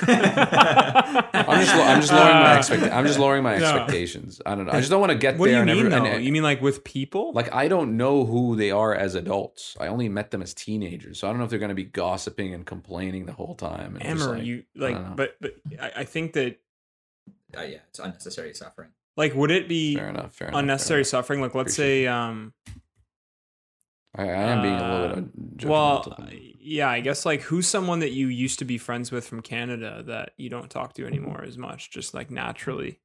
just I'm just lowering my expect I'm just lowering my No. expectations. I don't know. I just don't want to get What do there. you and mean every- though? and- you mean like with people? like I don't know who they are as adults. I only met them as teenagers, so I don't know if they're going to be gossiping and complaining the whole time. And just, Amer, like, you I don't know. like, but but I, I think that Uh, yeah, it's unnecessary suffering. like, would it be fair enough. Fair enough. fair unnecessary enough. suffering? Like, let's Appreciate say, um, I, I am being a little bit. Uh, well, yeah, I guess like who's someone that you used to be friends with from Canada that you don't talk to anymore as much, just like naturally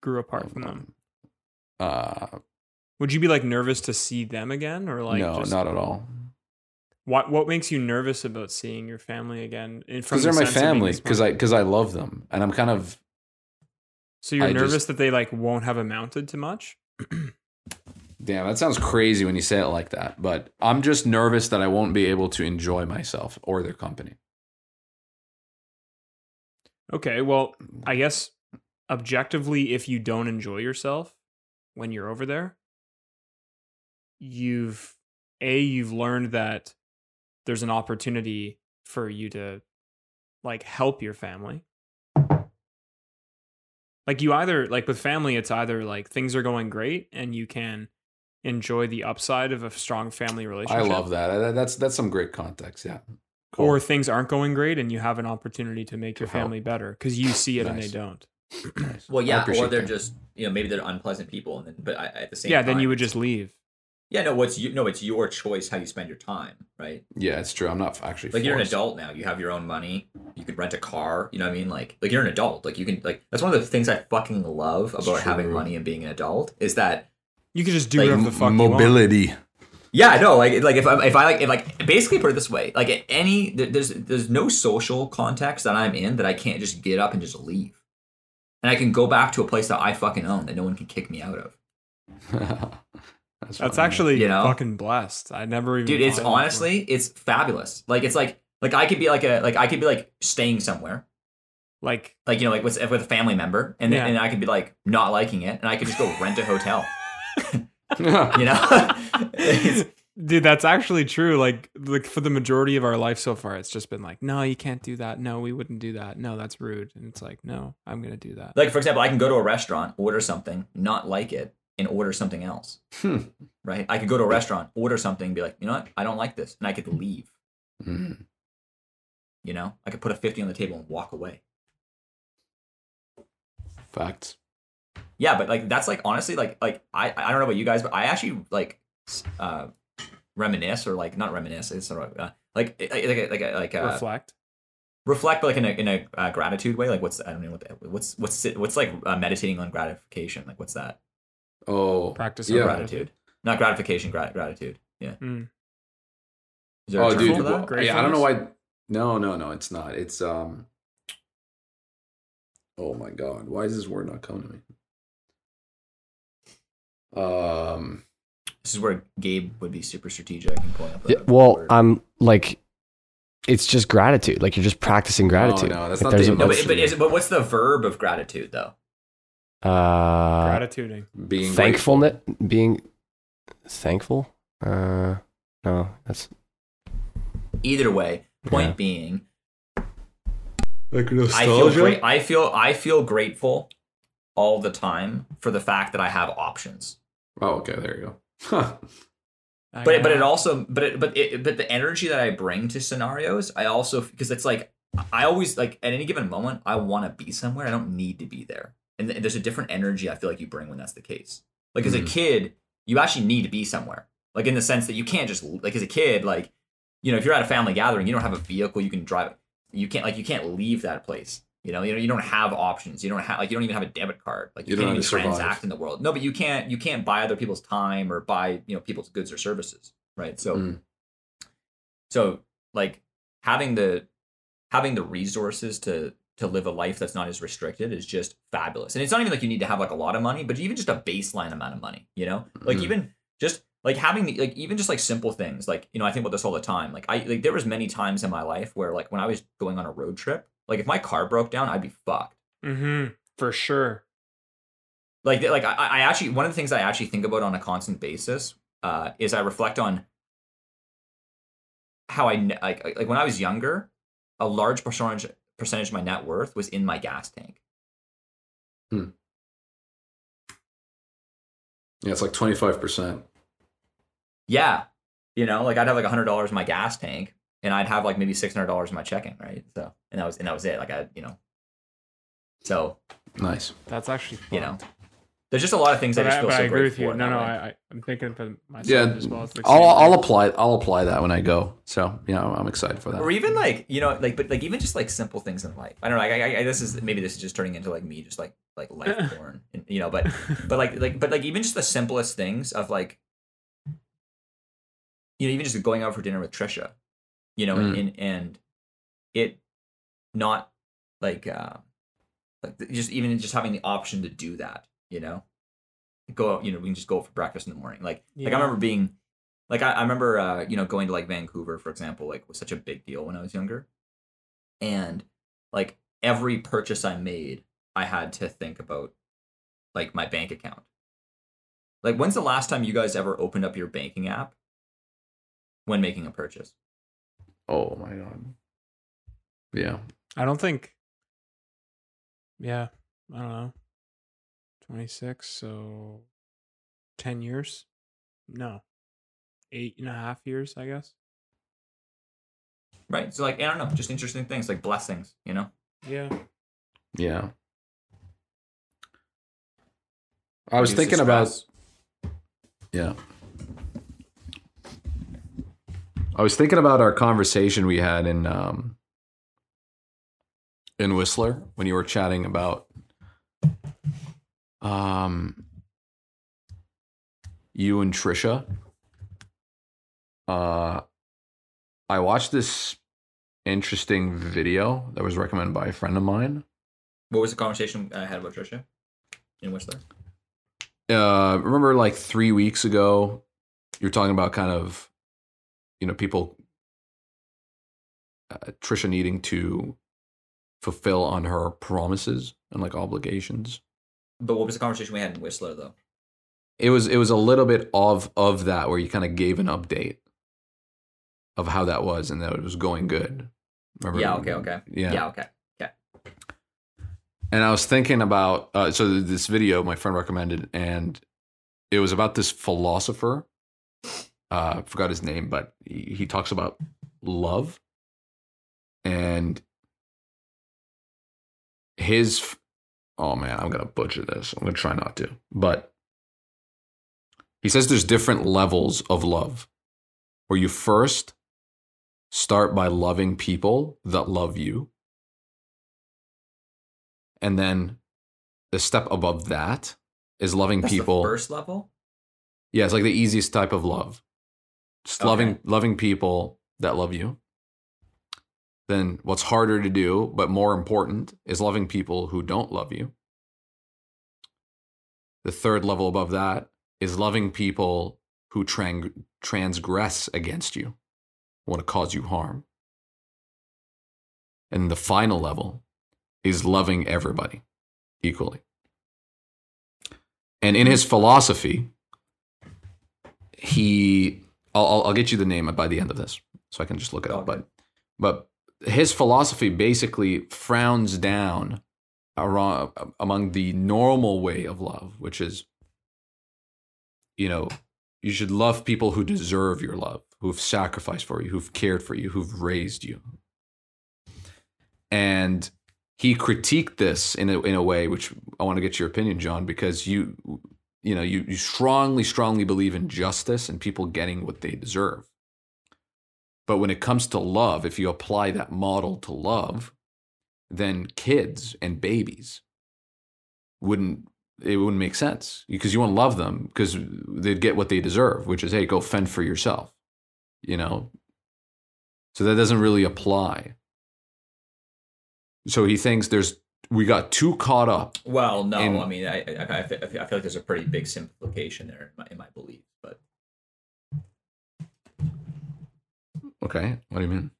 grew apart from them. Uh, Would you be like nervous to see them again, or like no, just, not at all. What what makes you nervous about seeing your family again? Because they're my sense of being family. Because I because I love them, and I'm kind of so you're I nervous just- that they like won't have amounted to much. damn. That sounds crazy when you say it like that, but I'm just nervous that I won't be able to enjoy myself or their company. Okay, well, I guess objectively, if you don't enjoy yourself when you're over there, you've a you've learned that there's an opportunity for you to like help your family. Like you either like with family, it's either like things are going great and you can enjoy the upside of a strong family relationship. I love that. That- That's that's some great context. Yeah. Cool. Or things aren't going great and you have an opportunity to make your family better because you see it and they don't. Nice. Well, yeah, or they're that. just you know maybe they're unpleasant people, and then but I, at the same yeah, time, then you would just leave. yeah no what's you no it's your choice how you spend your time right Yeah, it's true. I'm not actually like you're an adult now you have your own money you could rent a car you know what I mean like like you're an adult like you can like that's one of the things I fucking love about having money and being an adult is that You could just do Like, whatever the fuck you want. mobility. Yeah, I know. Like, like if I if I like if like basically put it this way, like at any there's there's no social context that I'm in that I can't just get up and just leave, and I can go back to a place that I fucking own that no one can kick me out of. That's, That's actually You know? fucking blessed. I never even. dude it's thought of that honestly it's fabulous like it's like like i could be like a like i could be like staying somewhere like like you know like with, with a family member and then Yeah. and i could be like not liking it and i could just go rent a hotel Yeah. You know Dude, that's actually true. Like, like for the majority of our life so far, it's just been like, no, you can't do that. No, we wouldn't do that. No, that's rude. And it's like, no, I'm gonna do that. like for example i can go to a restaurant order something not like it and order something else Hmm. right i could go to a restaurant order something be like you know what i don't like this and i could leave Mm. you know i could put a 50 on the table and walk away Facts. Yeah but like that's like honestly like like i i don't know about you guys but i actually like uh reminisce or like not reminisce it's sort of uh, like like like like, like uh, Reflect. reflect but like in a in a uh, gratitude way like what's i don't know what the, what's what's it- what's like uh, meditating on gratification like what's that Oh, Practice yeah. gratitude not gratification grat- gratitude yeah Mm. is there a Oh, term dude. for that? well, yeah, I don't know why. No, no, no. It's not. It's um. Oh my god! Why is this word not coming to me? Um. this is where gabe would be super strategic and pulling up a, Yeah, well, word. I'm like, it's just gratitude. Like you're just practicing gratitude. no, that's Like, not the no, but, but, is, but what's the verb of gratitude though uh, Gratituding. Being thankfulness, being thankful. Uh, no, that's either way point Yeah. being Like I feel great. I feel I feel grateful all the time for the fact that I have options. Oh, okay. There you go. Huh. I But but it also but it, but it, but the energy that I bring to scenarios, I also because it's like I always like at any given moment I want to be somewhere. I don't need to be there, and th- there's a different energy I feel like you bring when that's the case. Like as a Mhm. kid, you actually need to be somewhere. Like in the sense that you can't just like as a kid, like you know if you're at a family gathering, you don't have a vehicle you can drive. You can't like you can't leave that place. You know, you know, you don't have options. You don't have like you don't even have a debit card. Like you, You don't can't even survive. transact in the world. No, but you can't you can't buy other people's time or buy you know people's goods or services, right? So, Mm. so like having the having the resources to to live a life that's not as restricted is just fabulous. And it's not even like you need to have like a lot of money, but even just a baseline amount of money. You know, like Mhm. even just like having the like even just like simple things like you know i think about this all the time like i like there was many times in my life where like when i was going on a road trip like if my car broke down i'd be fucked Mm-hmm. for sure. like like I, I actually one of the things i actually think about on a constant basis uh is i reflect on how i ne- like like when i was younger a large percentage percentage of my net worth was in my gas tank Hmm. Yeah, it's like twenty five percent. yeah you know like i'd have like a hundred dollars in my gas tank and i'd have like maybe six hundred dollars in my checking right so and that was and that was it like i you know so Nice. That's actually you know there's just a lot of things But i just I, feel but so I agree with you. No, no, way. I, I, I'm thinking for myself Yeah, as well. It's I'll I'll apply I'll apply that when I go. So yeah, I'm excited for that. or even like you know like but like even just like simple things in life i don't know like, I, I, this is maybe this is just turning into like me just like like life porn you know but but like like but like even just the simplest things of like you know even just going out for dinner with trisha you know and, and and it not like uh like just even just having the option to do that you know? Go out you know we can just go out for breakfast in the morning like like i remember being like I, I remember uh you know going to like vancouver for example like was such a big deal when i was younger. And like every purchase i made i had to think about like my bank account. Like when's the last time you guys ever opened up your banking app when making a purchase Oh my god. Yeah. I don't think. Yeah, I don't know. Twenty six, so ten years. No, eight and a half years, I guess. right so like i don't know just interesting things like blessings you know Yeah. Yeah. I was Reduce thinking about. Yeah. I was thinking about our conversation we had in um in Whistler when you were chatting about um you and Trisha. Uh I watched this interesting video that was recommended by a friend of mine. what was the conversation i had about trisha in whistler uh, remember like three weeks ago, you're talking about kind of, you know, people, uh, Trisha needing to fulfill on her promises and like obligations. But what was the conversation we had in Whistler though? It was it was a little bit of of that where you kind of gave an update of how that was and that it was going good. Remember? Yeah. Okay. Okay. Yeah. Yeah. Okay. Okay. And I was thinking about uh, so this video my friend recommended, and it was about this philosopher. Uh, forgot his name, but he, he talks about love, and his. Oh man, I'm gonna butcher this. I'm gonna try not to, but he says there's different levels of love, where you first start by loving people that love you. And then the step above that is loving That's people. the first level. Yeah, it's like the easiest type of love. Just Okay. loving loving people that love you. Then what's harder to do, but more important, is loving people who don't love you. The third level above that is loving people who tran- transgress against you, want to cause you harm. And the final level is loving everybody equally. And in his philosophy, he I'll, I'll I'll get you the name by the end of this so I can just look it up. Okay. But but his philosophy basically frowns down around, among the normal way of love, which is you know you should love people who deserve your love, who've sacrificed for you, who've cared for you, who've raised you. And he critiqued this in a in a way which I want to get your opinion, John, because you you know you, you strongly strongly believe in justice and people getting what they deserve. But when it comes to love, if you apply that model to love, then kids and babies wouldn't it wouldn't make sense because you to love them because they'd get what they deserve, which is hey, go fend for yourself. You know. So that doesn't really apply. So he thinks there's we got too caught up. Well, no. In- I mean, I, I, I, feel, I feel like there's a pretty big simplification there in my, in my belief. But Okay, what do you mean?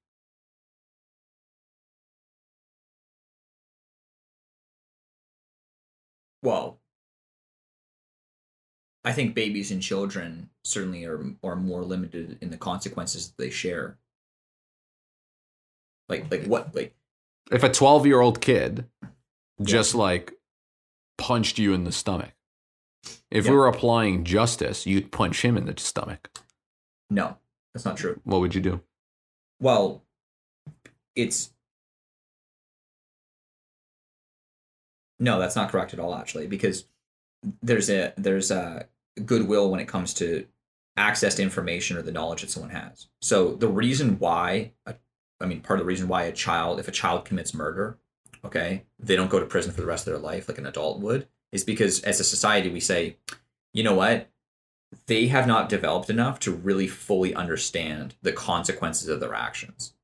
well, I think babies and children certainly are are more limited in the consequences that they share. Like, like what? Like, If a 12 year old kid just like punched you in the stomach, if Yeah. we were applying justice, you'd punch him in the stomach. no, that's not true. What would you do? Well, it's no, that's not correct at all. Actually, because there's a there's a goodwill when it comes to access to information or the knowledge that someone has. So the reason why, a, I mean, part of the reason why a child, if a child commits murder, okay, they don't go to prison for the rest of their life like an adult would, is because as a society we say, you know what, they have not developed enough to really fully understand the consequences of their actions.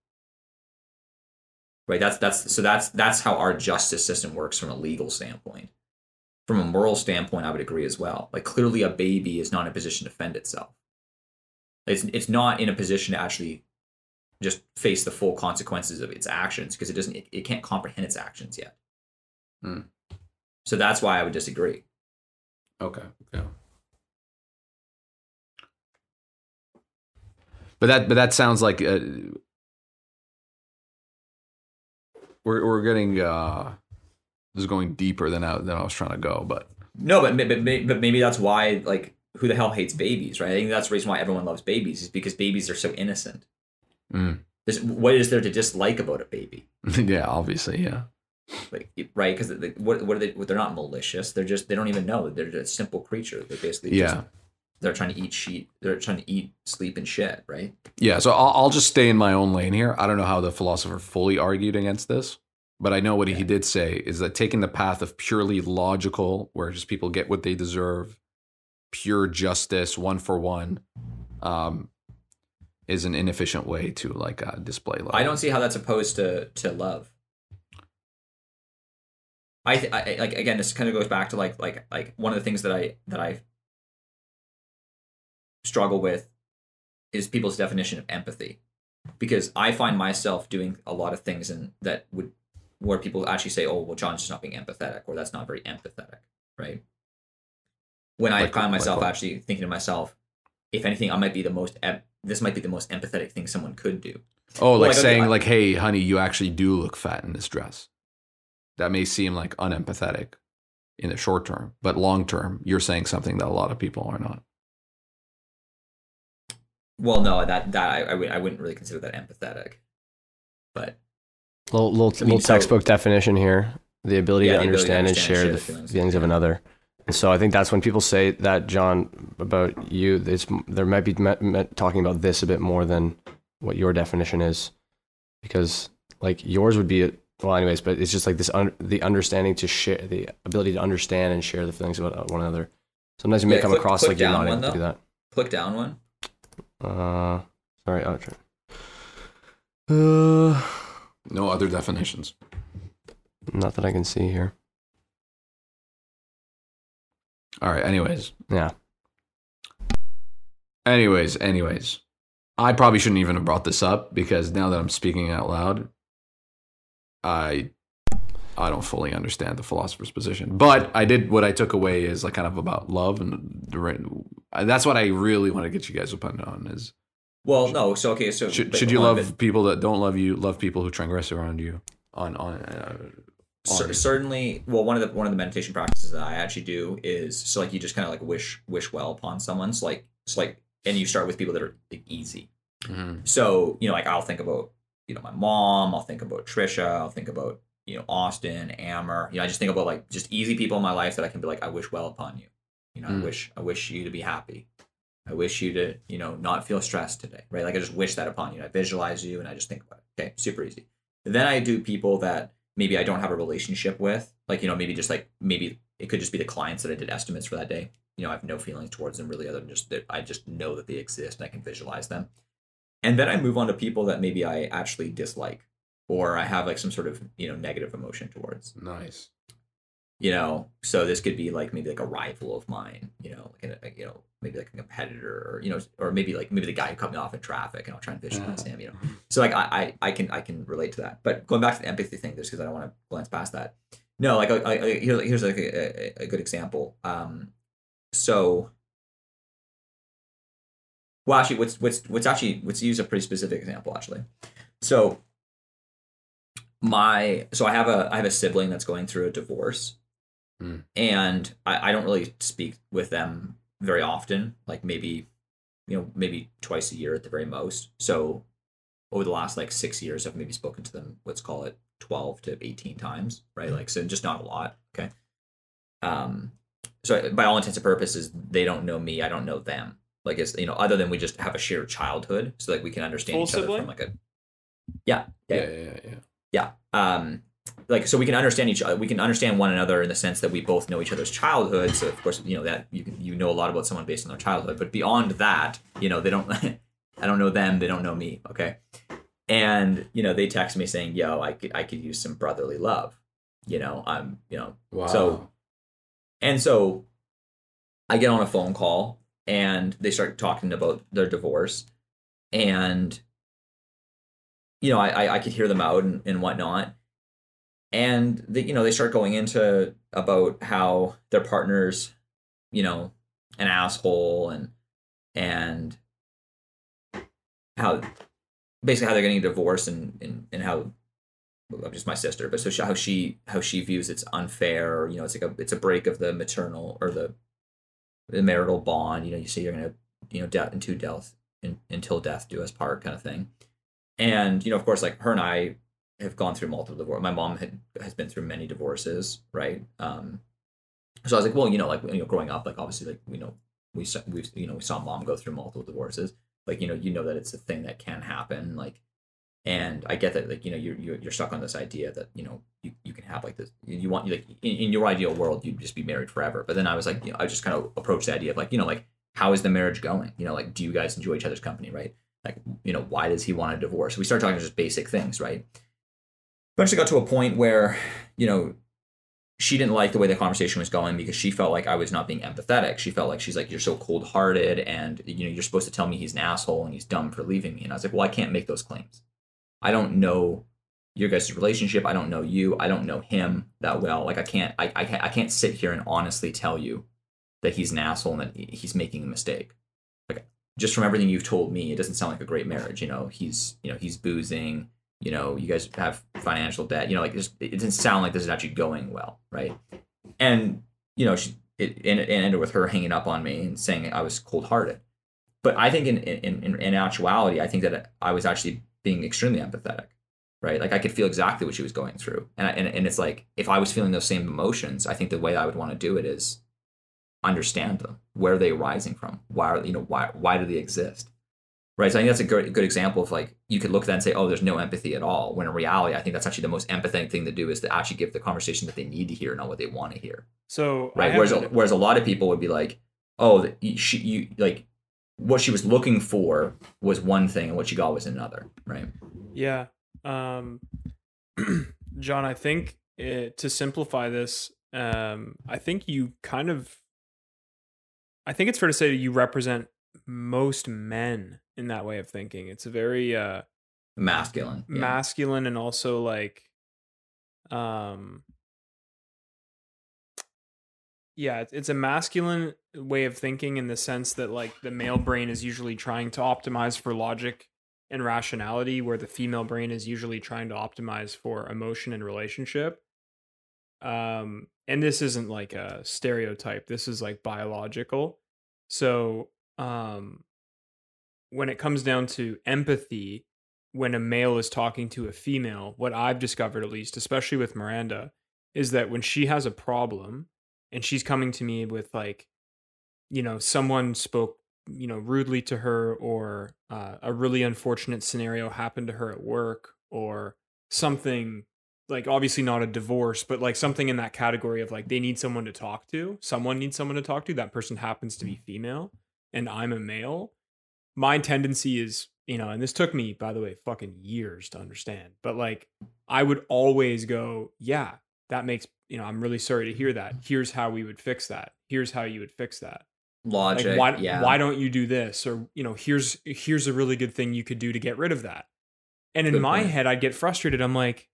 Right? That's that's so that's that's how our justice system works from a legal standpoint. From a moral standpoint i would agree as well. Like clearly a baby is not in a position to defend itself. It's it's not in a position to actually just face the full consequences of its actions because it doesn't it, it can't comprehend its actions yet Hmm. so that's why i would disagree Okay. Yeah. But that but that sounds like uh, we're we're getting uh this is going deeper than I than I was trying to go, but No, but, but but but maybe that's why like who the hell hates babies, right? I think that's the reason why everyone loves babies is because babies are so innocent. Mm. There's, what is there to dislike about a baby? yeah, obviously, yeah. Like right? Because what what are they? They're not malicious. They're just they don't even know. They're just a simple creature. They're basically Yeah. Just, they're trying to eat sheet. They're trying to eat, sleep, and shit. Right? Yeah, so I'll, I'll just stay in my own lane here. I don't know how the philosopher fully argued against this, but I know what he did say is that taking the path of purely logical, where just people get what they deserve, pure justice, one for one, um, is an inefficient way to like uh, display love. I don't see how that's opposed to to love. I, th- I like again this kind of goes back to like like like one of the things that I that I struggle with is people's definition of empathy because I find myself doing a lot of things and that would where people actually say oh well John's just not being empathetic or that's not very empathetic right when I Like- find myself what? actually thinking to myself if anything I might be the most this might be the most empathetic thing someone could do Oh, like like, saying like, "Hey, honey, you actually do look fat in this dress." That may seem like unempathetic in the short term, but long term, you're saying something that a lot of people are not. well no that that I, I, would, I wouldn't really consider that empathetic but Little little, I mean, little so- textbook definition here: the ability Yeah, to the ability to understand and understand share the share the feelings. feelings of another. And so I think that's when people say that, John, about you. It's there might be me- me- talking about this a bit more than what your definition is, because like yours would be well, anyways. But it's just like this un- the understanding to share, the ability to understand and share the feelings about one another. Sometimes you may Yeah, come click- across click like you're not one, able to do that. click down one Uh, sorry, I'll. Uh, No other definitions. not that I can see here. All right. Anyways, Yeah. anyways, anyways, I probably shouldn't even have brought this up because now that I'm speaking out loud, I I don't fully understand the philosopher's position. But I did what I took away is like kind of about love and the right- that's what I really want to get you guys opinion on is well no so okay so should, should you love people that don't love you, love people who transgress around you on on uh, Cer- certainly well one of the one of the meditation practices that i actually do is so like you just kind of like wish wish well upon someone. So like so like and you start with people that are like, easy. Mhm. so you know like i'll think about you know my mom i'll think about trisha i'll think about you know austin amer. You know i just think about like just easy people in my life that i can be like i wish well upon you. You know Mm. i wish i wish you to be happy. I wish you to you know not feel stressed today. Right? Like i just wish that upon you. I visualize you and i just think about it. Okay? Super easy. Then i do people that maybe I don't have a relationship with. Like, you know, maybe just like maybe it could just be the clients that I did estimates for that day. You know, I have no feelings towards them really other than just that I just know that they exist and I can visualize them. And then I move on to people that maybe I actually dislike or I have like some sort of, you know, negative emotion towards. nice. You know, so this could be like maybe like a rival of mine, you know, like a, you know, maybe like a competitor or, you know, or maybe like maybe the guy who cut me off in traffic and I'll try and visualize him, you know. So like I, I I can I can relate to that. But going back to the empathy thing, just because I don't want to glance past that. No, like I, I, I- here, here's like a, a, a good example. Um, so well, actually, what's what's what's actually let's use a pretty specific example actually. So my so I have a I have a sibling that's going through a divorce, Hmm. and I, I don't really speak with them very often. Like maybe you know maybe twice a year at the very most. So over the last like six years, I've maybe spoken to them. Let's call it twelve to eighteen times, right? Like so, just not a lot. Okay. Um. So by all intents and purposes, they don't know me. I don't know them. Like it's you know other than we just have a shared childhood, so like we can understand Full each other from like a yeah yeah Yeah, yeah, yeah. yeah um like so we can understand each other we can understand one another in the sense that we both know each other's childhood so of course you know that you can you know a lot about someone based on their childhood but beyond that you know they don't i don't know them they don't know me okay and you know they text me saying yo i could i could use some brotherly love you know i'm you know Wow. So- and so I get on a phone call and they start talking about their divorce. And, you know, I, I, I could hear them out and, and whatnot. And, they, you know, they start going into about how their partner's, you know, an asshole and, and how basically how they're getting a divorce and, and, and how well, just my sister, but so she, how she how she views it's unfair. Or, you know, it's like a it's a break of the maternal or the the marital bond. You know, you say you're gonna you know death into death in, until death do us part kind of thing. And you know, of course, like her and I have gone through multiple divorces. My mom had has been through many divorces, right? Um, so I was like, well, you know, like you know, growing up, like obviously, like you know, we we you know we saw mom go through multiple divorces. Like you know, you know that it's a thing that can happen. Like and I get that like you know you're you're, you're stuck on this idea that you know you, you can have like this you want like in, in your ideal world you'd just be married forever but then I was like you know I just kind of approached the idea of like you know like how is the marriage going you know like do you guys enjoy each other's company right like you know why does he want a divorce we start talking just basic things right eventually got to a point where you know she didn't like the way the conversation was going because she felt like I was not being empathetic. She felt like she's like, you're so cold hearted and you know, you're supposed to tell me he's an asshole and he's dumb for leaving me. And I was like, well, I can't make those claims. I don't know your guys' relationship. I don't know you. I don't know him that well. Like I can't I, I can't I can't sit here and honestly tell you that he's an asshole and that he's making a mistake. Like just from everything you've told me, it doesn't sound like a great marriage. You know, he's you know, he's boozing, you know, you guys have financial debt, you know, like it doesn't sound like this is actually going well, right? And, you know, she, it, and it ended with her hanging up on me and saying I was cold hearted. But I think in, in, in, in actuality, I think that I was actually being extremely empathetic, right? Like I could feel exactly what she was going through. And, I, and, and it's like, if I was feeling those same emotions, I think the way I would want to do it is understand them. Where are they arising from? Why are, you know, why, why do they exist? Right? So I think that's a good, good example of like you could look at that and say, oh, there's no empathy at all. When in reality, I think that's actually the most empathetic thing to do is to actually give the conversation that they need to hear, not what they want to hear, So right? Whereas a, whereas a lot of people would be like, oh, she you like what she was looking for was one thing and what she got was another, right? Yeah. Um, John, I think it, to simplify this, um, I think you kind of, I think it's fair to say that you represent most men in that way of thinking. It's a very uh, Masculine, yeah. masculine and also like, um, yeah, it's- it's a masculine way of thinking in the sense that like the male brain is usually trying to optimize for logic and rationality, where the female brain is usually trying to optimize for emotion and relationship. Um, and this isn't like a stereotype. This is like biological. So, um, when it comes down to empathy, when a male is talking to a female, what I've discovered, at least, especially with Miranda, is that when she has a problem and she's coming to me with like, you know, someone spoke, you know, rudely to her, or uh, a really unfortunate scenario happened to her at work, or something like obviously not a divorce, but like something in that category of like they need someone to talk to. Someone needs someone to talk to. That person happens to be female, and I'm a male. My tendency is, you know, and this took me, by the way, fucking years to understand, but like I would always go, yeah, that makes, you know, I'm really sorry to hear that. Here's how we would fix that. Here's how you would fix that. logic. Like why yeah. why don't you do this or you know, here's here's a really good thing you could do to get rid of that. And in Good my point. head I'd get frustrated. I'm like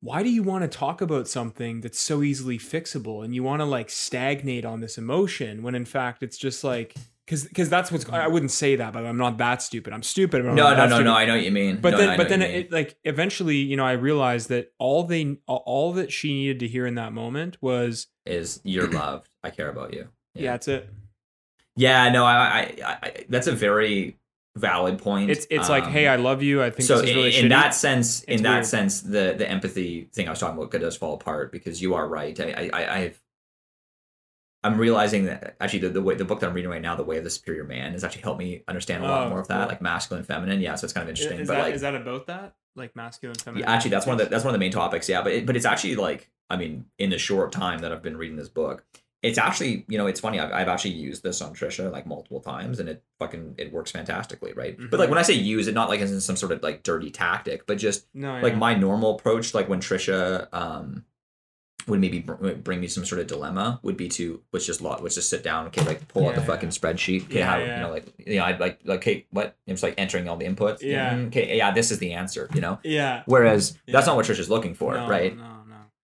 why do you want to talk about something that's so easily fixable and you want to like stagnate on this emotion when in fact it's just like because because that's what's I wouldn't say that but I'm not that stupid I'm stupid I'm No, no, no, stupid. no. I know what you mean. But No, then, no, but then, mean. it, like eventually, you know, I realized that all they, all that she needed to hear in that moment was, is you're loved. I care about you. yeah, that's it. Yeah, no, I, I, I, I that's a very valid point. It's, it's like, Um, hey, I love you. I think so is really in, in that sense, in It's that weird. sense, the the empathy thing I was talking about does fall apart because you are right. I, I, I I've I'm realizing that actually the, the way the book that I'm reading right now, The Way of the Superior Man, has actually helped me understand a lot Oh, more of that, cool. like masculine, feminine. Yeah, so it's kind of interesting. is but that, like, is that about that? Like masculine, feminine? yeah, actually, that's one of the that's one of the main topics. Yeah, but it, but it's actually like I mean, in the short time that I've been reading this book, it's actually you know it's funny. I've, I've actually used this on Trisha like multiple times, and it fucking it works fantastically, right? But like Mhm. when I say use it, not like as in some sort of like dirty tactic, but just no, like my normal approach, like when Trisha um would maybe bring me some sort of dilemma, would be to let's just lot let's just sit down, okay, like pull out the Yeah, fucking spreadsheet, okay, Yeah, how yeah. you know like you know I'd like like okay, what it's like entering all the inputs, Yeah. mm, okay, yeah, this is the answer, you know. yeah. Whereas that's not what Trisha's looking for, no, right? No.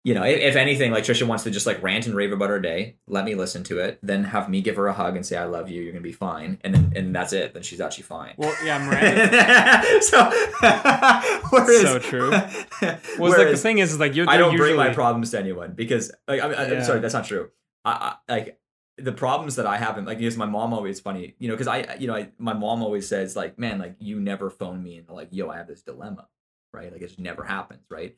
You know, if, if anything, like Trisha wants to just like rant and rave about her day, let me listen to it, then have me give her a hug and say I love you, you're gonna be fine, and then and that's it. Then she's actually fine. Well, yeah, Miranda. so, whereas, So true. Well, it's like the thing is, is like you're. I don't they're bring my problems to anyone because, like, I mean, I- Yeah. sorry, that's not true. I, I like the problems that I have, and like, because my mom always funny, you know, because I, you know, I, my mom always says like, man, like you never phone me and like, yo, I have this dilemma, right? Like it just never happens, right?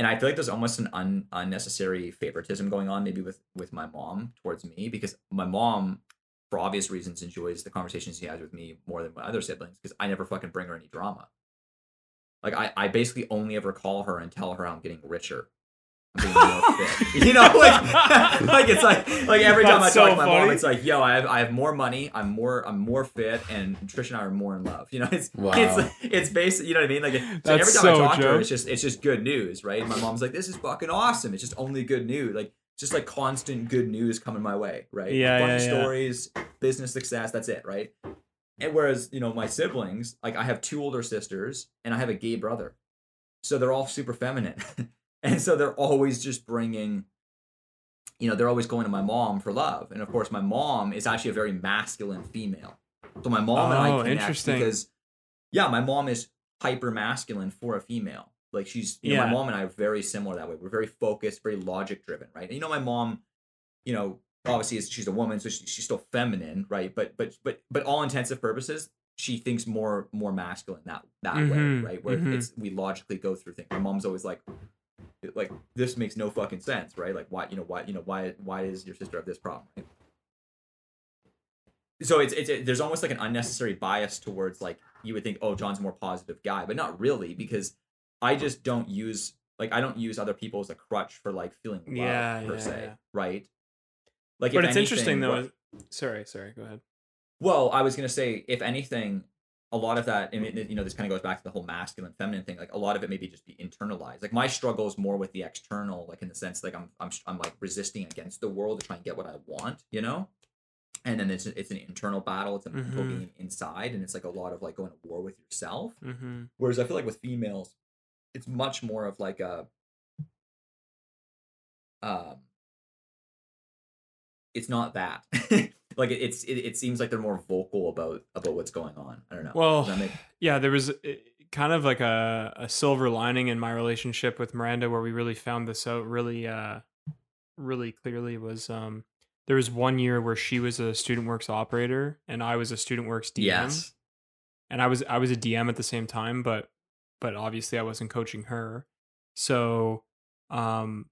And I feel like there's almost an un, unnecessary favoritism going on, maybe with with my mom towards me, because my mom, for obvious reasons, enjoys the conversations she has with me more than my other siblings, because I never fucking bring her any drama. Like I, I basically only ever call her and tell her I'm getting richer You know, like, like it's like like every time That's I talk so to my mom, it's like, yo, I have I have more money, I'm more I'm more fit, and Trish and I are more in love. You know, it's Wow. it's it's basically you know what I mean. Like, so every That's time I so talk to her, it's just it's just good news, right? My mom's like, this is fucking awesome. It's just only good news, like just like constant good news coming my way, right? Yeah, bunch yeah, yeah. stories, business success, that's it, right? And whereas you know my siblings, like I have two older sisters and I have a gay brother, so they're all super feminine, and so they're always just bringing, you know, they're always going to my mom for love, and of course my mom is actually a very masculine female, so my mom and I Oh, connect interesting. because, yeah, my mom is hyper masculine for a female. Like she's, you know, my mom and I are very similar that way. We're very focused, very logic driven, right? And you know, my mom, you know, obviously is she's a woman, so she, she's still feminine, right? But but but but all intensive purposes, she thinks more more masculine that that Mhm, way, right? Where mhm. it's we logically go through things. My mom's always like, like this makes no fucking sense, right? Like why you know why you know why why is your sister have this problem? Right? So it's, it's it, there's almost like an unnecessary bias towards like you would think oh John's a more positive guy, but not really because I just don't use like I don't use other people as a crutch for like feeling love Yeah, per yeah, se, yeah. right? Like, but it's interesting though. what- sorry, sorry. Go ahead. well, I was gonna say, if anything, a lot of that, I mean, you know, this kind of goes back to the whole masculine, feminine thing. Like a lot of it maybe just be internalized. Like my struggle is more with the external, like in the sense, like I'm, I'm, I'm like resisting against the world to try and get what I want, you know. And then it's it's an internal battle. It's a mental Mhm. being inside, and it's like a lot of like going to war with yourself. Mm-hmm. Whereas I feel like with females, it's much more of like a um it's not that. like it, it's it, it seems like they're more vocal about about what's going on. I don't know. Well, make- yeah, there was uh, kind of like a, a silver lining in my relationship with Miranda where we really found this out really uh really clearly was um there was one year where she was a student works operator and I was a student works DM yes. and I was I was a DM at the same time but but obviously I wasn't coaching her so um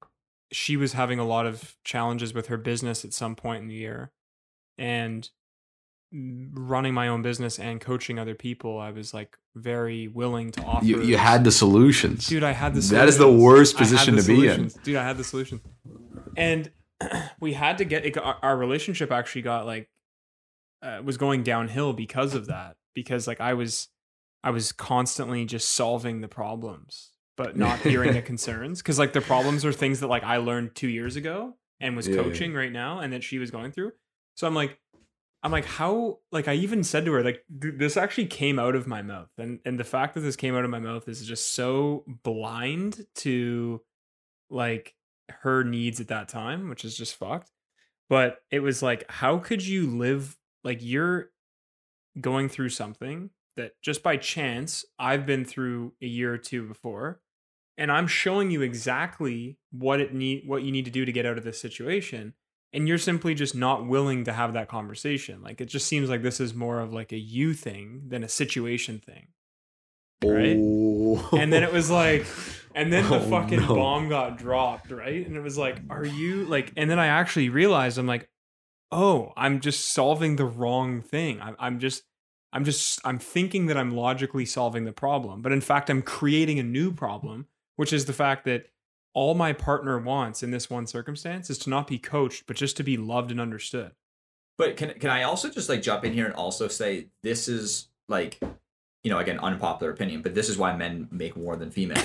she was having a lot of challenges with her business at some point in the year and running my own business and coaching other people I was like very willing to offer You, you had the solutions. dude I had the solution. That is the worst position the to be in. dude I had the solution and we had to get it, our, our relationship actually got like uh, was going downhill because of that because like I was I was constantly just solving the problems but not hearing the concerns because like the problems are things that like I learned two years ago and was Yeah, yeah. coaching right now and that she was going through so I'm like I'm like how like I even said to her like th- this actually came out of my mouth. And and the fact that this came out of my mouth is just so blind to like her needs at that time which is just fucked. But it was like how could you live like you're going through something that just by chance I've been through a year or two before and I'm showing you exactly what it need what you need to do to get out of this situation and you're simply just not willing to have that conversation like it just seems like this is more of like a you thing than a situation thing right? Oh. and then it was like and then the Oh, fucking no. bomb got dropped right and it was like are you like and then i actually realized i'm like oh i'm just solving the wrong thing i'm, I'm just i'm just i'm thinking that i'm logically solving the problem but in fact i'm creating a new problem which is the fact that all my partner wants in this one circumstance is to not be coached but just to be loved and understood But can can I also just like jump in here and also say this is like, you know, again, unpopular opinion, but this is why men make more than females.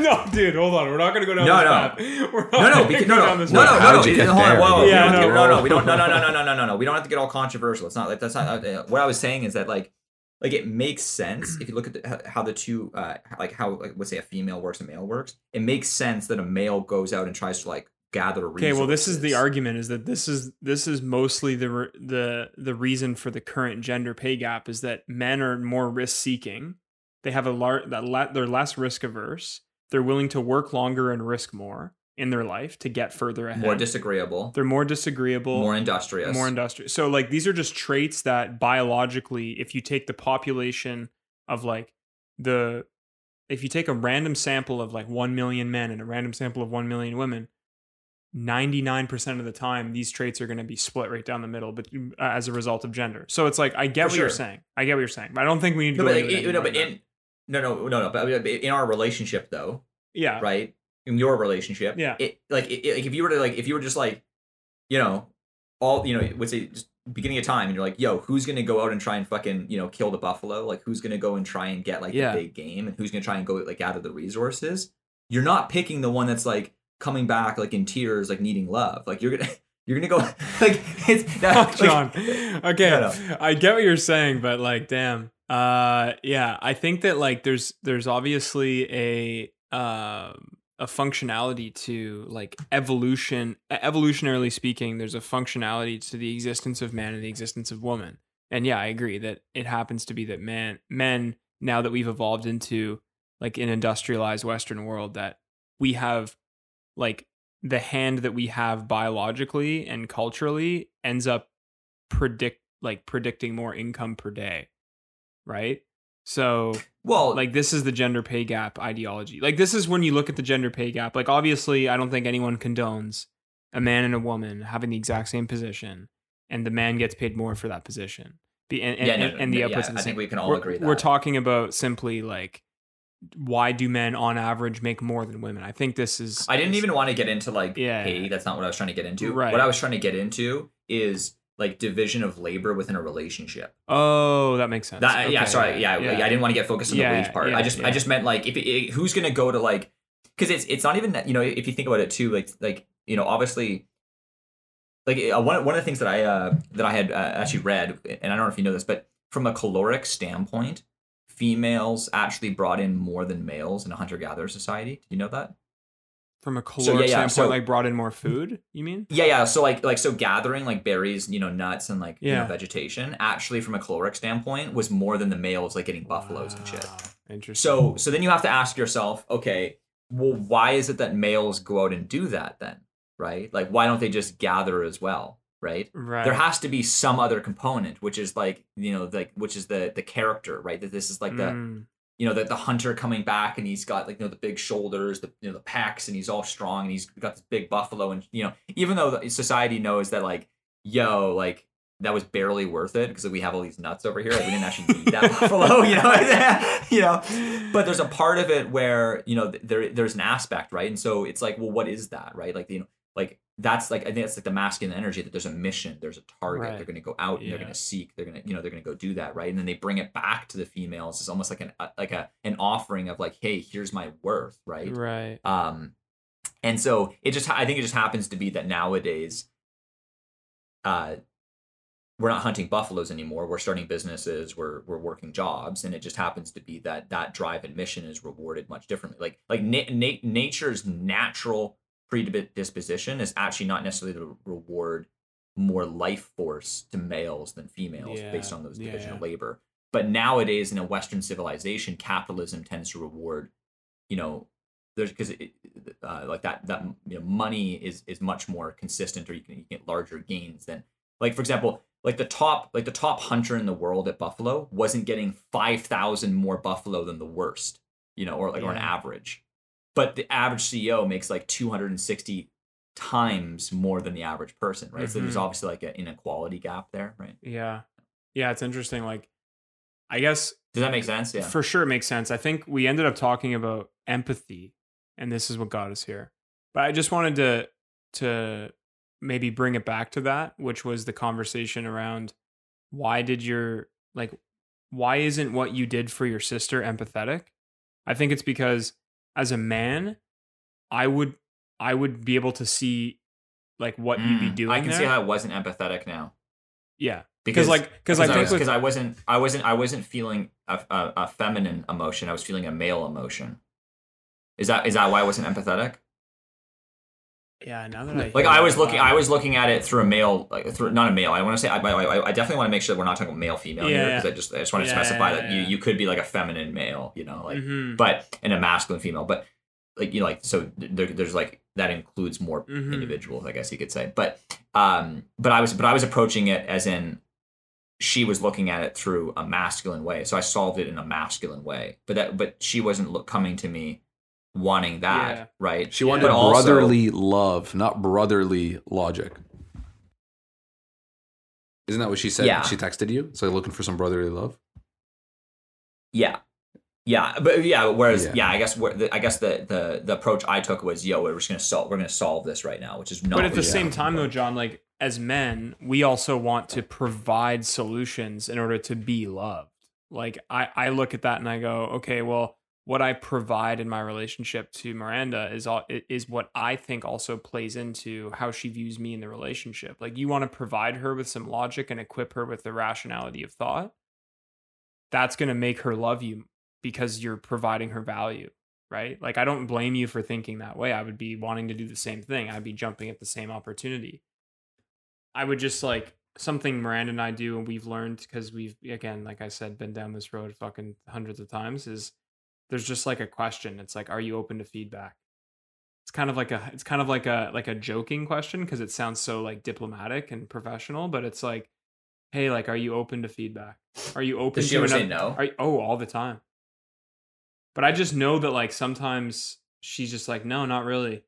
no dude hold on we're not gonna go down No, this no. path We're not No, no, gonna because, go no, no, down no, this no, path. no, How no, did you no, get hold on, there? whoa, whoa, we Yeah, don't have to no, get- no, no, whoa. we don't, no, no, no, no, no, no, no, no, we don't have to get all controversial. It's not like that's not. Uh, what I was saying is that like, like it makes sense if you look at the, how- the two, uh, like how like let's say a female works and male works. It makes sense that a male goes out and tries to like gather. A. Okay, well, this is the argument: is that this is this is mostly the re- the the reason for the current gender pay gap is that men are more risk seeking. They have a lar- that le- they're less risk averse. They're willing to work longer and risk more in their life to get further ahead. more disagreeable, they're more disagreeable, more industrious, more industrial. So like these are just traits that biologically, if you take the population of like the, if you take a random sample of like one million men and a random sample of one million women, ninety nine percent of the time these traits are going to be split right down the middle, but uh, as a result of gender. So it's like I get For what you're saying. I get what you're saying, but I don't think we need to No, go. but, it it- no, but in no, no, no, no. But in our relationship, though, yeah, right? In your relationship, Yeah. it like it, it- like if you were to like if you were just like, you know, all you know, would say just beginning of time, and you're like, yo, who's gonna go out and try and fucking you know kill the buffalo? Like who's gonna go and try and get like Yeah. the big game, and who's gonna try and go like out of the resources? You're not picking the one that's like coming back like in tears, like needing love. Like you're gonna you're gonna go like it's that, Fuck, like- John. Okay, No, no. I get what you're saying, but like, damn. Uh, yeah, I think that like there's there's obviously a um a functionality to like evolution. Evolutionarily speaking, there's a functionality to the existence of man and the existence of woman. And yeah, I agree that it happens to be that man men now that we've evolved into like an industrialized Western world that we have like the hand that we have biologically and culturally ends up predict like predicting more income per day right so well, like this is the gender pay gap ideology like this is when you look at the gender pay gap like obviously i don't think anyone condones a man and a woman having the exact same position and the man gets paid more for that position Be- and, and, Yeah, no, and, the yeah, outputs are the I think we can all we're, agree That. we're talking about simply like why do men on average make more than women i think this is I didn't even want to get into like Yeah. pay. That's not what I was trying to get into. Right. What I was trying to get into is like division of labor within a relationship. oh that makes sense That yeah, sorry, yeah, I didn't want to get focused on Yeah, the wage part. yeah, I just yeah. I just meant like if it, it- who's gonna go to like because it's it's not even that you know if you think about it too like like you know obviously like uh, one one of the things that I uh that I had uh, actually read and I don't know if you know this but from a caloric standpoint females actually brought in more than males in a hunter gatherer society. Do you know that? From a yeah, caloric yeah, standpoint so- like brought in more food you mean Yeah, yeah. So like like so gathering like berries, you know, nuts and like you Yeah. know, vegetation actually from a caloric standpoint was more than the males like getting buffaloes and shit. Interesting So so then you have to ask yourself, okay, well why is it that males go out and do that then? Right? Like why don't they just gather as well? Right? right There has to be some other component, which is like, you know, like which is the the character, right? That this is like the Mm, you know, the, the hunter coming back and he's got like, you know, the big shoulders, the, you know, the pecs and he's all strong and he's got this big buffalo. And, you know, even though the society knows that like, yo, like that was barely worth it because we have all these nuts over here. Like we didn't actually need that buffalo, you know, you know, but there's a part of it where, you know, there, there's an aspect, right? And so it's like, well, what is that? Right. Like, you know, like that's like, I think it's like the masculine energy that there's a mission, there's a target. Right. They're going to go out and Yeah. they're going to seek, they're going to, you know, they're going to go do that. Right. And then they bring it back to the females. It's almost like an, uh, like a, an offering of like, Hey, here's my worth. Right. right Um, and so it just, I think it just happens to be that nowadays, uh, we're not hunting buffaloes anymore. We're starting businesses. We're we're working jobs, and it just happens to be that that drive and mission is rewarded much differently. Like like na- na- nature's natural predisposition is actually not necessarily to reward more life force to males than females based on those division yeah. of labor. But nowadays, in a Western civilization, capitalism tends to reward, you know, there's because uh, like that that you know money is is much more consistent, or you can, you can get larger gains than like for example, like the top like the top hunter in the world at buffalo wasn't getting five thousand more buffalo than the worst, you know, or like or an average, but the average CEO makes like two hundred and sixty times more than the average person, right? So there's Mhm. obviously like an inequality gap there, right? yeah yeah it's interesting like i guess Does that make sense? Yeah. For sure, it makes sense. I think we ended up talking about empathy, and this is what got us here. But I just wanted to to maybe bring it back to that, which was the conversation around why did your like why isn't what you did for your sister empathetic? I think it's because as a man, I would I would be able to see like what you'd be Mm, doing. I can see how I wasn't empathetic now. yeah, because like because I think was, with, because I wasn't I wasn't I wasn't feeling a, a, a feminine emotion. I was feeling a male emotion. Is that is that why I wasn't empathetic? Yeah now that I Like I was looking I was looking at it through a male like through not a male. I want to say I, I, I definitely want to make sure that we're not talking male female here Yeah. because I just I just want to Yeah, specify yeah, that you you could be like a feminine male, you know, like Mhm. but and a masculine female, but like you know like so there, there's like that includes more Mhm. individuals, I guess you could say. But um but I was but I was approaching it as in she was looking at it through a masculine way. So I solved it in a masculine way. But that but she wasn't look, coming to me wanting that, Yeah. right? She wanted But also- brotherly love, not brotherly logic. Isn't that what she said? Yeah. She texted you, so looking for some brotherly love. Yeah. Yeah, but yeah, whereas Yeah. yeah, I guess where the, I guess the, the the approach I took was yo, we're just gonna solve we're gonna solve this right now, which is not. but at the what- same time though john like as men we also want to provide solutions in order to be loved like i i look at that and i go okay well what i provide in my relationship to miranda is all is what i think also plays into how she views me in the relationship like you want to provide her with some logic and equip her with the rationality of thought that's going to make her love you because you're providing her value right? Like I don't blame you for thinking that way. I would be wanting to do the same thing. I'd be jumping at the same opportunity. I would just like something Miranda and I do, and we've learned because we've again, like I said, been down this road fucking hundreds of times. Is there's just like a question. It's like, are you open to feedback? It's kind of like a it's kind of like a like a joking question because it sounds so like diplomatic and professional, but it's like, hey, like, are you open to feedback? Are you open Does she to ever say no? Are you- oh, all the time. But I just know that like sometimes she's just like, no, not really.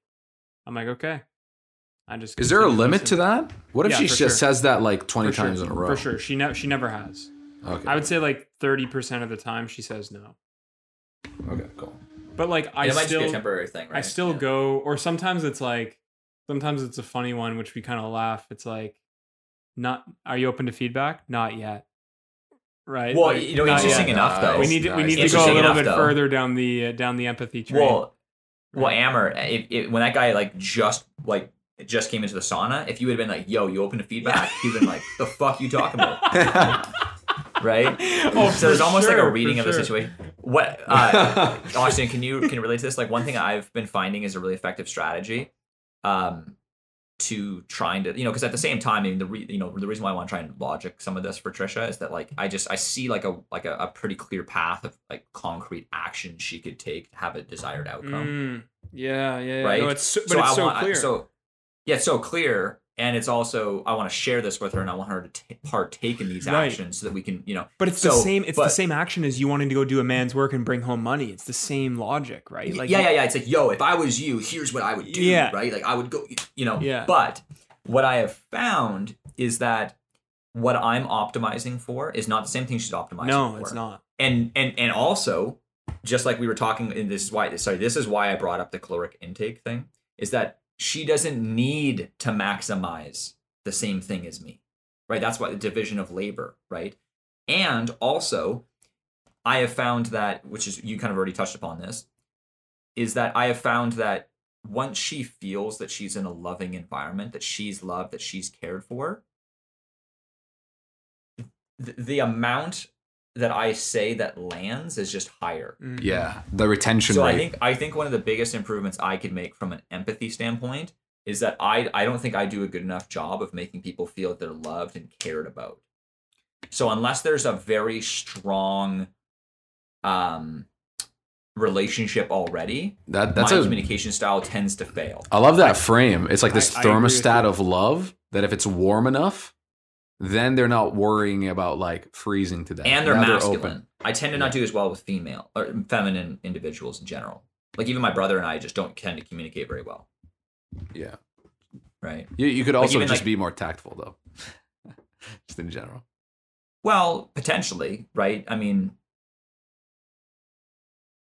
I'm like, okay. I just Is there a limit listen. to that? What if Yeah, she just sure. says that like 20 For sure, times in a row? For sure. She never she never has. Okay. I would say like 30% of the time she says no. Okay, cool. But like I it might just be a still temporary thing, right? I still Yeah. go or sometimes it's like sometimes it's a funny one which we kind of laugh. It's like not are you open to feedback? Not yet. Right? Well, Like, you know, interesting yet. enough though. we need to, we need to go a little enough, bit though. further down the uh, down the empathy train. Well, well, Right. Amer, if, if, when that guy like just like just came into the sauna, if you had been like, "Yo, you open to feedback," he'd been like, "The fuck you talking about?" right? Oh, so there's for almost like a reading for of the sure. situation. What, uh, Austin? Can you can you relate to this? Like one thing I've been finding is a really effective strategy, um, to trying to you know because at the same time, I mean the re, you know the reason why I want to try and logic some of this for Trisha is that like I just I see like a like a, a pretty clear path of like concrete action she could take to have a desired outcome Mm, yeah, yeah, yeah. right? No, it's so, but it's I so want, clear. So yeah, it's so clear, and it's also I want to share this with her, and I want her to t- partake in these Right. actions so that we can, you know. But it's the same. It's the same action as you wanting to go do a man's work and bring home money. It's the same logic, right? Like yeah, yeah, yeah. It's like, yo, if I was you, here's what I would do, Yeah. right? Like I would go, you know. Yeah. But what I have found is that what I'm optimizing for is not the same thing she's optimizing No, for. it's not. and and and also just like we were talking and this is why sorry this is why i brought up the caloric intake thing is that she doesn't need to maximize the same thing as me right? That's why the division of labor right? And also i have found that which is you kind of already touched upon this is that i have found that once she feels that she's in a loving environment that she's loved that she's cared for the, the amount that I say that lands is just higher. Mm. Yeah, the retention So rate. I think I think one of the biggest improvements I could make from an empathy standpoint is that I I don't think I do a good enough job of making people feel that they're loved and cared about. So unless there's a very strong um relationship already, that that's my a. communication style tends to fail. I love that frame. It's like this I- I agree with thermostat you. of love that if it's warm enough, then they're not worrying about like freezing to death. and they're Now masculine. I tend to not do as well with female or feminine individuals in general. Like even my brother and I just don't tend to communicate very well, Yeah, right? you, you could also just like- be more tactful though, just in general. Well, potentially, right? I mean,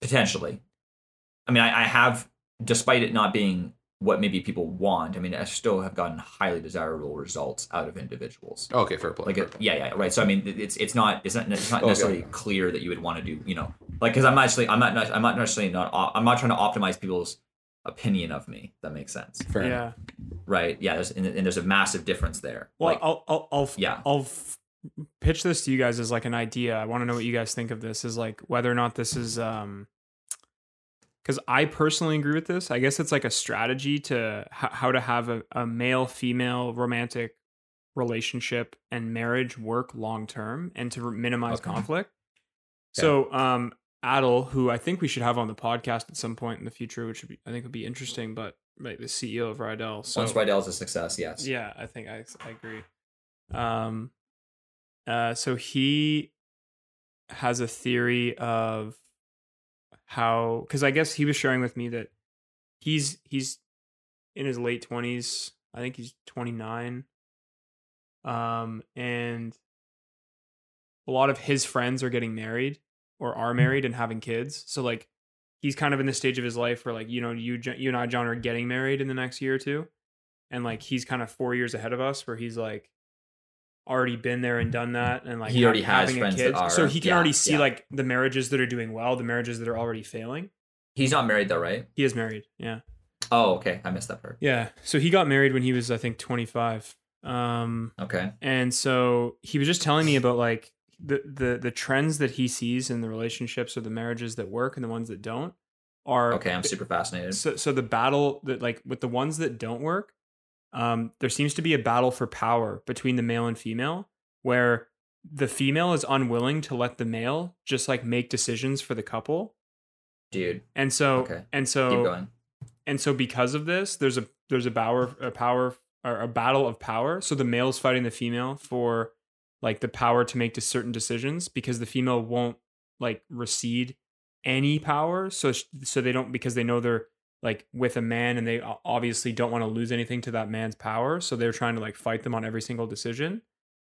potentially. I mean, I, I have, despite it not being what maybe people want. I mean, I still have gotten highly desirable results out of individuals. Okay, fair play. Like, fair it, play. yeah, yeah, right. So I mean, it's it's not it's not it's not Okay. necessarily clear that you would want to do, you know, like because I'm actually I'm not I'm not necessarily not I'm not trying to optimize people's opinion of me. If that makes sense, Fair enough. Yeah. right? Yeah, there's and, and there's a massive difference there. Well, like, I'll I'll I'll Yeah. I'll f- pitch this to you guys as like an idea. I want to know what you guys think of this. Is like whether or not this is um because I personally agree with this. I guess it's like a strategy to h- how to have a, a male female romantic relationship and marriage work long term and to minimize Okay. conflict. So, um, Adel, who I think we should have on the podcast at some point in the future, which would be, I think would be interesting, but like the CEO of Rydell. So once Rydell's a success, yes. yeah, I think I I agree. Um, uh, so he has a theory of how because I guess he was sharing with me that he's he's in his late twenties. I think he's twenty nine. Um, and a lot of his friends are getting married or are married and having kids. So like he's kind of in the stage of his life where like you know you you and I John are getting married in the next year or two, and like he's kind of four years ahead of us where he's like already been there and done that and like He already ha- has having a friends kid. that are- so he can yeah, already see yeah. like the marriages that are doing well, the marriages that are already failing. He's not married though, right? He is married, yeah. Oh, okay. I missed that part. Yeah. So he got married when he was, I think, 25. Um, Okay. and so he was just telling me about like the, the the trends that he sees in the relationships or the marriages that work and the ones that don't are Okay, I'm super fascinated. so so the battle that like with the ones that don't work, um, there seems to be a battle for power between the male and female, where the female is unwilling to let the male just like make decisions for the couple. Dude, And so Okay. and so and so because of this there's a there's a power a power or a battle of power so the male's fighting the female for like the power to make certain decisions because the female won't like recede any power so so they don't because they know they're like with a man and they obviously don't want to lose anything to that man's power so they're trying to like fight them on every single decision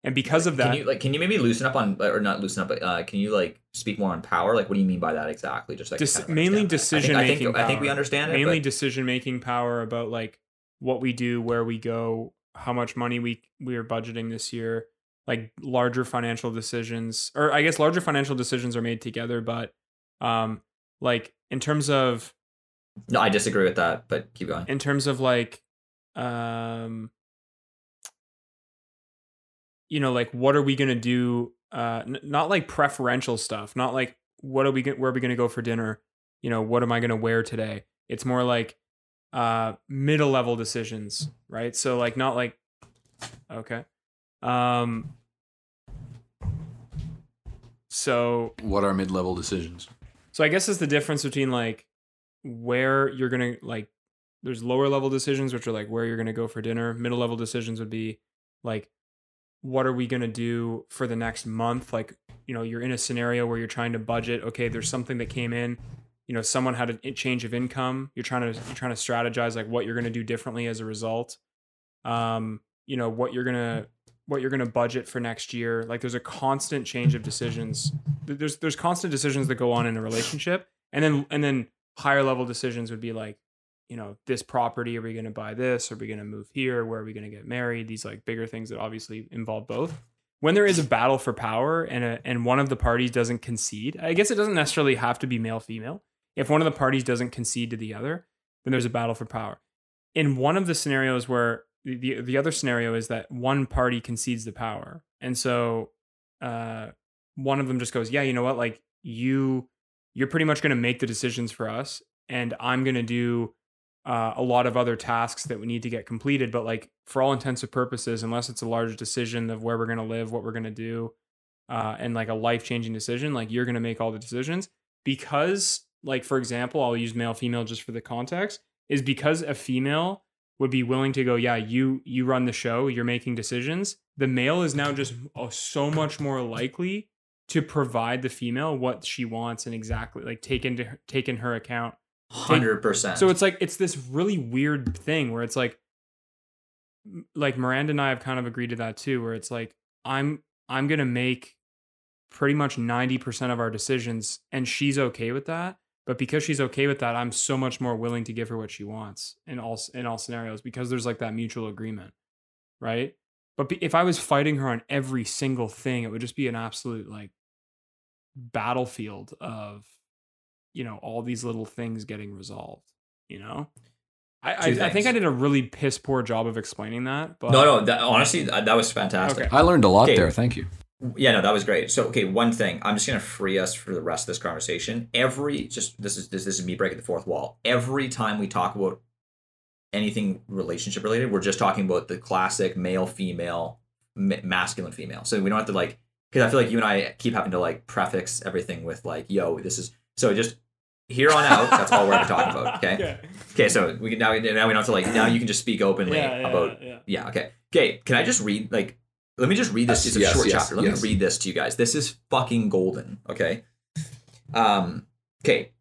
and because of that Can you like can you maybe loosen up on or not loosen up, but uh, can you like speak more on power? Like what do you mean by that exactly? Just like kind of mainly understand that. I think- I think, I think we understand it. mainly but- decision making power about like what we do, where we go, how much money we we are budgeting this year, like larger financial decisions, or I guess larger financial decisions are made together, but um, like in terms of no, I disagree with that, but keep going. in terms of like um you know like what are we going to do uh n- not like preferential stuff not like what are we go- where are we going to go for dinner you know what am i going to wear today it's more like uh middle level decisions right so like not like okay um so What are mid-level decisions? so I guess it's the difference between like where you're gonna like there's lower level decisions which are like where you're gonna go for dinner. Middle level decisions would be like what are we gonna do for the next month? Like, you know, you're in a scenario where you're trying to budget, okay, there's something that came in, you know, someone had a change of income. You're trying to you're trying to strategize like what you're gonna do differently as a result. Um, you know, what you're gonna what you're going to budget for next year. Like there's a constant change of decisions. There's there's constant decisions that go on in a relationship, and then and then higher level decisions would be like, you know, this property. Are we going to buy this? Are we going to move here? Where are we going to get married? These like bigger things that obviously involve both. When there is a battle for power and a, and one of the parties doesn't concede, I guess it doesn't necessarily have to be male female. If one of the parties doesn't concede to the other, then there's a battle for power. In one of the scenarios where the, the, the other scenario is that one party concedes the power. And so uh, one of them just goes, yeah, you know what? Like you, you're pretty much going to make the decisions for us. And I'm going to do uh, a lot of other tasks that we need to get completed. But like for all intents and purposes, unless it's a large decision of where we're going to live, what we're going to do, uh, and like a life changing decision, like you're going to make all the decisions because like, for example, I'll use male, female just for the context is because a female would be willing to go, yeah, you you run the show, you're making decisions. The male is now just uh, so much more likely to provide the female what she wants and exactly like take into take in her account. Hundred percent. So it's like it's this really weird thing where it's like like Miranda and I have kind of agreed to that too, where it's like I'm I'm gonna make pretty much 90% of our decisions and she's okay with that but because she's okay with that i'm so much more willing to give her what she wants in all in all scenarios because there's like that mutual agreement right but if i was fighting her on every single thing it would just be an absolute like battlefield of you know all these little things getting resolved you know I, I, I think I did a really piss poor job of explaining that, but no, no. That, honestly, that, that was fantastic. Okay. I learned a lot Okay. there. Thank you. Yeah, no, that was great. So, okay, one thing I'm just gonna free us for the rest of this conversation. Every just this is this, this is me breaking the fourth wall. Every time we talk about anything relationship related, we're just talking about the classic male female, masculine female. So we don't have to like because I feel like you and I keep having to like prefix everything with like, yo, this is so just here on out. that's all we're ever talking about. Okay. yeah, Okay, so we can now now we don't have to like now you can just speak openly yeah, yeah, about yeah. yeah, okay. Okay, can I just read like let me just read this. Yes, It's a yes, short yes, chapter. Let yes. me read this to you guys. This is fucking golden, okay? Um okay.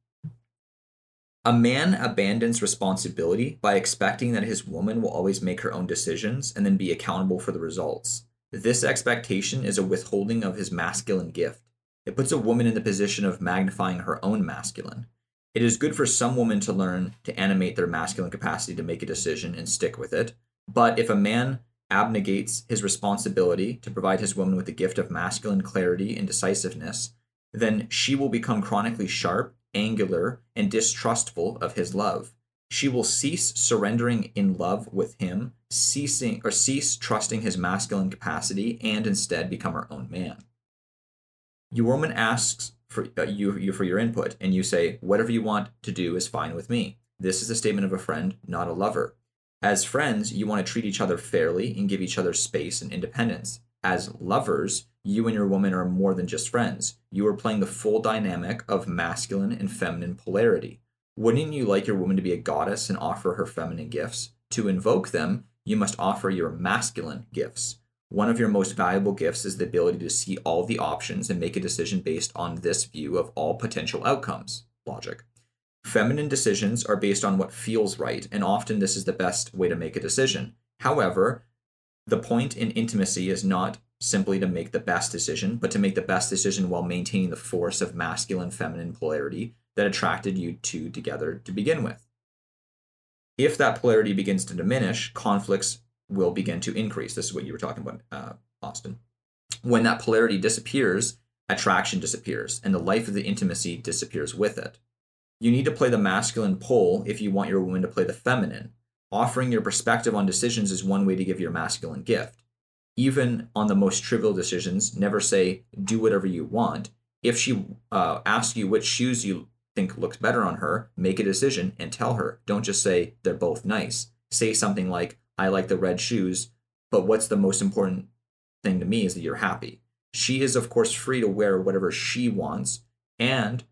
A man abandons responsibility by expecting that his woman will always make her own decisions and then be accountable for the results. This expectation is a withholding of his masculine gift. It puts a woman in the position of magnifying her own masculine. It is good for some women to learn to animate their masculine capacity to make a decision and stick with it. But if a man abnegates his responsibility to provide his woman with the gift of masculine clarity and decisiveness, then she will become chronically sharp, angular, and distrustful of his love. She will cease surrendering in love with him, ceasing or cease trusting his masculine capacity, and instead become her own man. Your woman asks for uh, you, you for your input, and you say, "Whatever you want to do is fine with me." This is a statement of a friend, not a lover. As friends, you want to treat each other fairly and give each other space and independence. As lovers, you and your woman are more than just friends. You are playing the full dynamic of masculine and feminine polarity. Wouldn't you like your woman to be a goddess and offer her feminine gifts? To invoke them, you must offer your masculine gifts. One of your most valuable gifts is the ability to see all the options and make a decision based on this view of all potential outcomes. Logic. Feminine decisions are based on what feels right, and often this is the best way to make a decision. However, the point in intimacy is not simply to make the best decision, but to make the best decision while maintaining the force of masculine feminine polarity that attracted you two together to begin with. If that polarity begins to diminish, conflicts will begin to increase. This is what you were talking about, uh, Austin. When that polarity disappears, attraction disappears, and the life of the intimacy disappears with it. You need to play the masculine pole if you want your woman to play the feminine. Offering your perspective on decisions is one way to give your masculine gift. Even on the most trivial decisions, never say, do whatever you want. If she uh, asks you which shoes you think looks better on her, make a decision and tell her. Don't just say, they're both nice. Say something like, I like the red shoes, but what's the most important thing to me is that you're happy. She is, of course, free to wear whatever she wants, and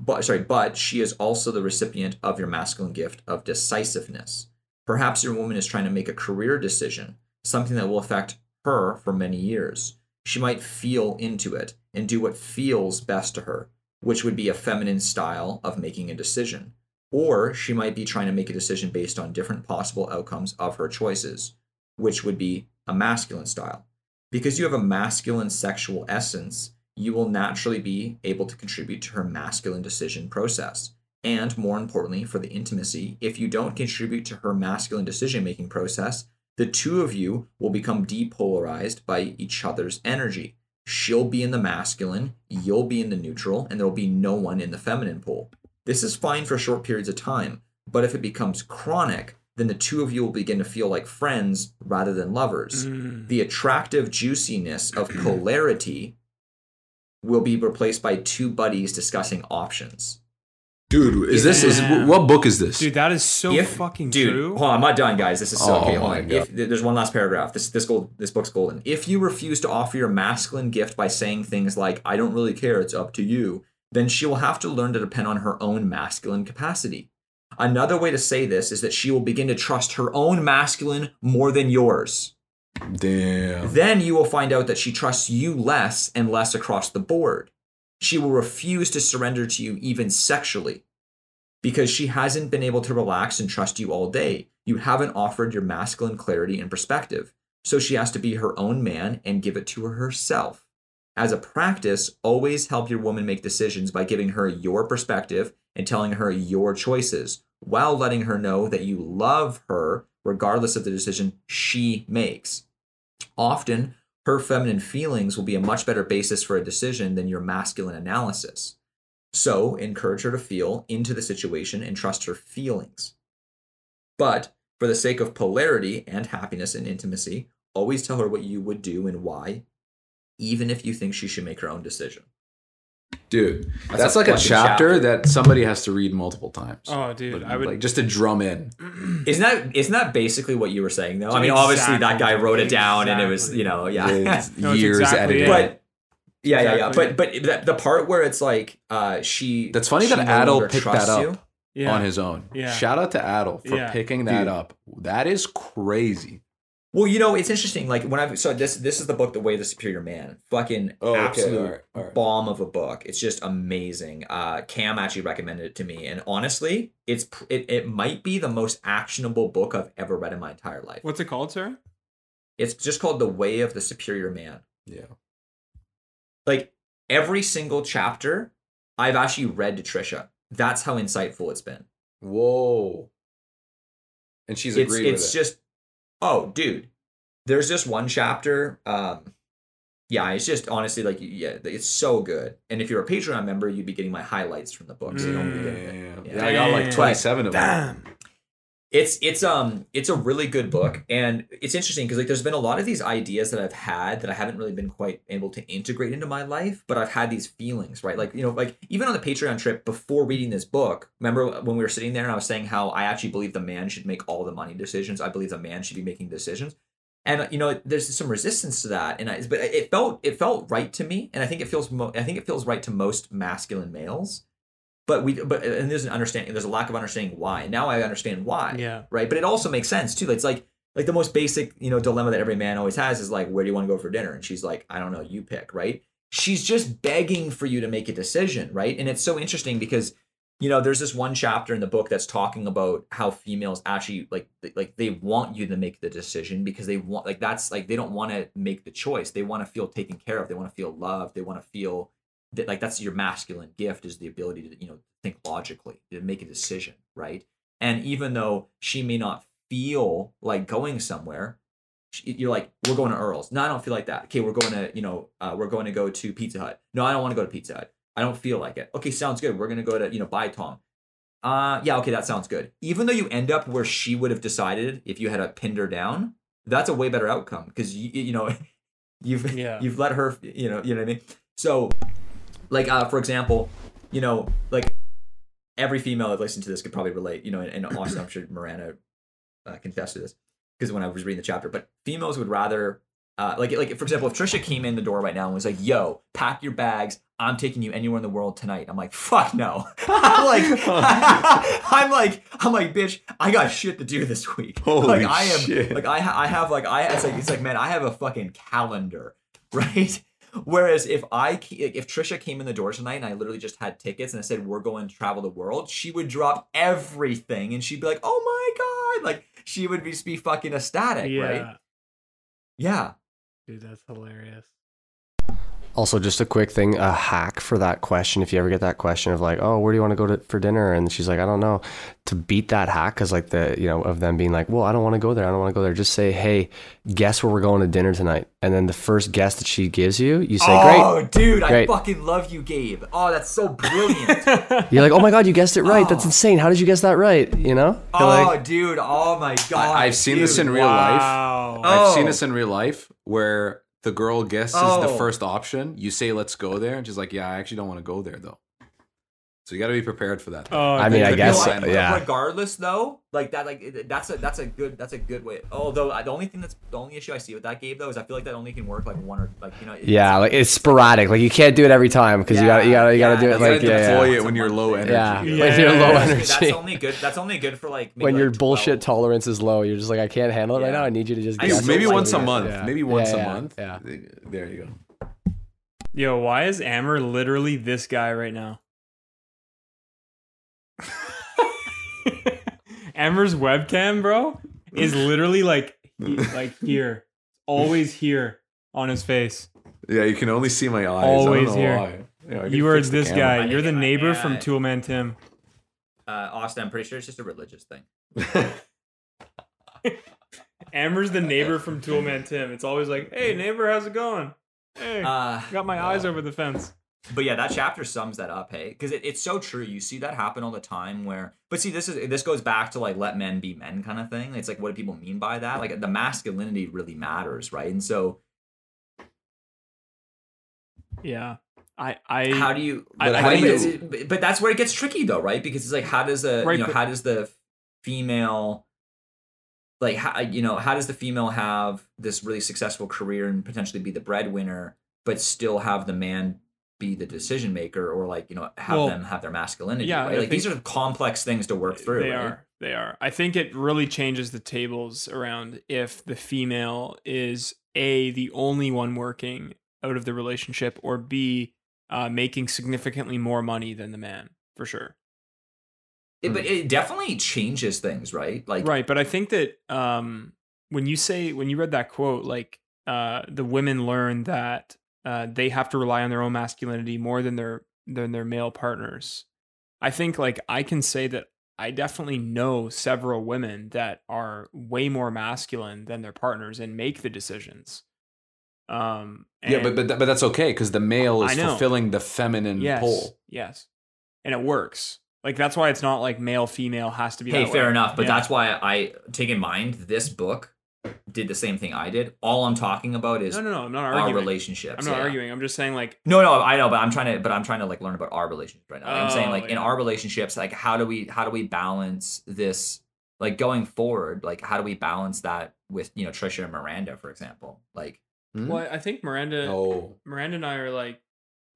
but sorry, but she is also the recipient of your masculine gift of decisiveness. Perhaps your woman is trying to make a career decision, something that will affect her for many years. She might feel into it and do what feels best to her, which would be a feminine style of making a decision. Or she might be trying to make a decision based on different possible outcomes of her choices, which would be a masculine style. Because you have a masculine sexual essence, you will naturally be able to contribute to her masculine decision process. And more importantly, for the intimacy, if you don't contribute to her masculine decision making process, the two of you will become depolarized by each other's energy. She'll be in the masculine, you'll be in the neutral, and there'll be no one in the feminine pole. This is fine for short periods of time, but if it becomes chronic, then the two of you will begin to feel like friends rather than lovers. Mm. The attractive juiciness of polarity will be replaced by two buddies discussing options. Dude, is this is what book is this? Dude, that is so if fucking dude, true. hold on, I'm not done, guys. This is so Oh okay. Hold on. If there's one last paragraph, this this gold this book's golden. If you refuse to offer your masculine gift by saying things like "I don't really care, it's up to you," then she will have to learn to depend on her own masculine capacity. Another way to say this is that she will begin to trust her own masculine more than yours. Damn. Then you will find out that she trusts you less and less across the board. She will refuse to surrender to you even sexually because she hasn't been able to relax and trust you all day. You haven't offered your masculine clarity and perspective. So she has to be her own man and give it to her herself. As a practice, always help your woman make decisions by giving her your perspective and telling her your choices while letting her know that you love her regardless of the decision she makes. Often, her feminine feelings will be a much better basis for a decision than your masculine analysis. So, encourage her to feel into the situation and trust her feelings. But, for the sake of polarity and happiness and intimacy, always tell her what you would do and why, even if you think she should make her own decision. Dude, That's that's, a like a chapter, chapter. that somebody has to read multiple times. Oh, dude, Like- I would. like just to drum in. Isn't that isn't that basically what you were saying though? I mean, Exactly. obviously that guy wrote it down and it was, you know, yeah. No, years exactly edited. it. but yeah, yeah, yeah. But but the, the part where it's like uh she That's funny she that no Adel picked that up. you. yeah. on his own. Yeah. Shout out to Adel for Yeah. picking that Dude. up. That is crazy. Well, you know, it's interesting. Like when I've so this this is the book, The Way of the Superior Man. Fucking Oh, okay. absolute All right, all right. bomb of a book. It's just amazing. Uh, Cam actually recommended it to me, and honestly, it's it, it might be the most actionable book I've ever read in my entire life. What's it called, sir? It's just called The Way of the Superior Man. Yeah. Like every single chapter I've actually read to Trisha. That's how insightful it's been. Whoa. And she's it's agreed it's with it. just oh dude there's just one chapter um yeah it's just honestly like yeah it's so good and if you're a patreon member you'd be getting my highlights from the book so you don't yeah, yeah, yeah. Yeah. Yeah, I got like 27 of them. Damn. It's it's um it's a really good book and it's interesting because like there's been a lot of these ideas that i've had that i haven't really been quite able to integrate into my life but i've had these feelings right? Like you know like even on the patreon trip before reading this book remember when we were sitting there and i was saying how i actually believe the man should make all the money decisions i believe the man should be making decisions. And you know there's some resistance to that and I, but it felt it felt right to me and i think it feels mo- i think it feels right to most masculine males but we but and there's an understanding there's a lack of understanding why. Now i understand why. Yeah. right? But it also makes sense too. It's like like the most basic you know dilemma that every man always has is like where do you want to go for dinner? And she's like i don't know you pick right? She's just begging for you to make a decision right? And it's so interesting because you know there's this one chapter in the book that's talking about how females actually like like they want you to make the decision because they want like that's like they don't want to make the choice. They want to feel taken care of. They want to feel loved. They want to feel that like that's your masculine gift is the ability to you know think logically to make a decision right? And even though she may not feel like going somewhere you're like we're going to earl's. No i don't feel like that. Okay we're going to you know uh, we're going to go to pizza hut. No i don't want to go to pizza hut. I don't feel like it. Okay sounds good. We're going to go to you know buy tom uh yeah okay that sounds good. Even though you end up where she would have decided if you had a pinned her down that's a way better outcome because you you know you've Yeah. you've let her you know you know what i mean? So like uh for example you know like every female that listened to this could probably relate you know and, and austin i'm sure miranda uh, confess to this because when i was reading the chapter but females would rather uh, like like for example if trisha came in the door right now and was like yo pack your bags. I'm taking you anywhere in the world tonight. I'm like fuck no. I'm like i'm like i'm like bitch i got shit to do this week. Holy like i am shit. like i ha- i have like i it's like it's like man i have a fucking calendar right Whereas if I if Trisha came in the door tonight and I literally just had tickets and I said we're going to travel the world, she would drop everything and she'd be like, "Oh my god!" Like she would be, be fucking ecstatic, Yeah. right? Yeah. Dude, that's hilarious. Also, just a quick thing, a hack for that question. If you ever get that question of like, "Oh, where do you want to go to for dinner?" and she's like, "I don't know," to beat that hack, because like the you know of them being like, "Well, I don't want to go there. I don't want to go there." Just say, "Hey, guess where we're going to dinner tonight?" And then the first guess that she gives you, you say, Great. oh, "Great." dude, I fucking love you, Gabe. Oh, that's so brilliant. You're like, "Oh my god, you guessed it right. That's Oh. insane. How did you guess that right?" You know? You're oh, like, dude. Oh my god. I, I've seen this in real life. Wow. I've seen Oh. this in real life where the girl guesses Oh. the first option. You say, let's go there. And she's like, yeah, I actually don't want to go there, though. So you got to be prepared for that. Oh, I mean, I Could be guess, a yeah. Regardless, though, like that, like that's a that's a good that's a good way. Although the only thing that's the only issue I see with that Gabe though is I feel like that only can work like one or like you know. it's- yeah, like it's sporadic. Like you can't do it every time because you got you got you got to do it like gotta yeah, deploy yeah. it when you're low energy. Yeah, Yeah, when you're low energy. That's only good. That's only good for like maybe when your bullshit 12. tolerance is low, you're just like, I can't handle it right now. I need you to just I guess. Maybe once a month. Yeah. Maybe once Yeah, a yeah, month. yeah. There you go. Yo, why is Amer literally this guy right now? Amer's webcam, bro, is literally like he- like here, always here on his face. Yeah, you can only see my eyes. Always I don't know here. why. Yeah, You are this camera. guy. I You're the think I- neighbor from I- Toolman Tim. Uh, Austin, I'm pretty sure it's just a religious thing. Amer's the neighbor from Toolman Tim. It's always like, hey neighbor, how's it going? Hey, Uh, got my eyes over the fence. But yeah, that chapter sums that up. Hey, because it, it's so true. You see that happen all the time. Where, but see, this is this goes back to like let men be men kind of thing. It's like what do people mean by that? Like the masculinity really matters, right? And so Yeah, I I how do you? But I how do you? but, but that's where it gets tricky though, right? Because it's like how does the Right, you know but- how does the female like how you know how does the female have this really successful career and potentially be the breadwinner, but still have the man be the decision maker or like you know have Well, them have their masculinity, yeah, right? Like these are complex things to work through. They right? are. They are. I think it really changes the tables around if the female is A, the only one working out of the relationship, or B, uh, making significantly more money than the man, for sure. It- but it definitely changes things, right? Like right. But I think that um, when you say, when you read that quote, like uh, the women learn that uh, they have to rely on their own masculinity more than their than their male partners. I think like I can say that I definitely know several women that are way more masculine than their partners and make the decisions. Um, yeah, but but, but that's okay because the male is fulfilling the feminine yes, pole. yes, and it works. Like that's why it's not like male female has to be. Hey, that fair way. enough, but Yeah. that's why I take in mind this book did the same thing I did. All I'm talking about is no, no, no. I'm not our arguing. relationships. I'm not yeah. arguing. I'm just saying like No, no, I know, but I'm trying to, but I'm trying to like learn about our relationship right now. Like, I'm saying Oh, like in our relationships, like how do we, how do we balance this, like going forward, like how do we balance that with you know Trisha and Miranda, for example, like Hmm? Well, I think Miranda, Oh, Miranda and I are like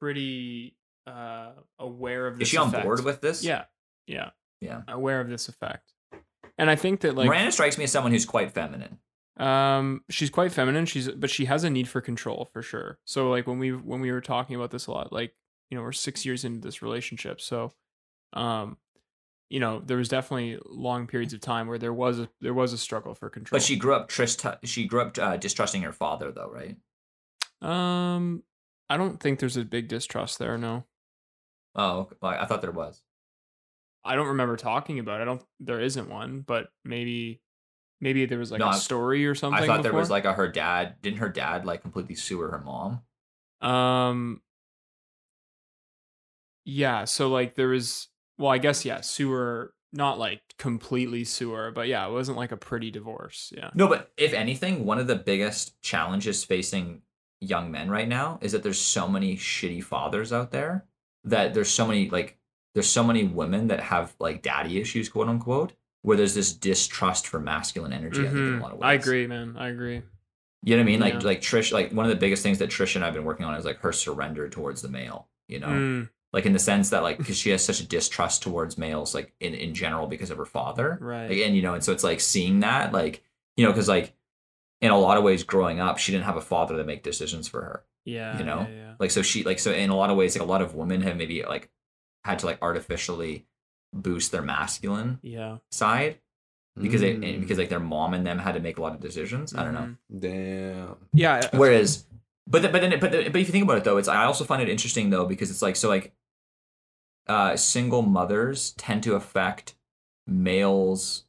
pretty uh aware of this. is she on board with this? Yeah, yeah, Yeah. Aware of this effect, and I think that like Miranda strikes me as someone who's quite feminine. Um she's quite feminine. She's but she has a need for control for sure. So like when we when we were talking about this a lot, like you know we're six years into this relationship, so um you know there was definitely long periods of time where there was a there was a struggle for control. But she grew up trist, she grew up uh, distrusting her father, though, right? um I don't think there's a big distrust there. No. Oh, okay. Well, I thought there was. I don't remember talking about. It. I don't. There isn't one, but maybe, maybe there was like No, a story or something. I thought there was like a her dad. Didn't her dad like completely sue her, her mom? um, yeah. So like there was. Well, I guess yeah. Sewer, not like completely sewer, but yeah, it wasn't like a pretty divorce. Yeah. No, but if anything, one of the biggest challenges facing young men right now is that there's so many shitty fathers out there that there's so many like there's so many women that have like daddy issues, quote unquote, where there's this distrust for masculine energy. I think in a Mhm. lot of ways. I agree, man. I agree. You know what I mean? Like Yeah. like Trish, like one of the biggest things that Trish and I've been working on is like her surrender towards the male. You know, Mm, like in the sense that like because she has such a distrust towards males, like in in general because of her father. right. Like, and you know, and so it's like seeing that, like, you know, because like in a lot of ways growing up, she didn't have a father to make decisions for her. yeah. you know, Yeah, yeah. Like, so she, like, so in a lot of ways, like a lot of women have maybe like had to like artificially boost their masculine Yeah. side because they, Mm. because like their mom and them had to make a lot of decisions. I don't know. Mhm. damn. Yeah. Whereas, but the, but then but the, but if you think about it though, it's I also find it interesting though because it's like so like uh single mothers tend to affect males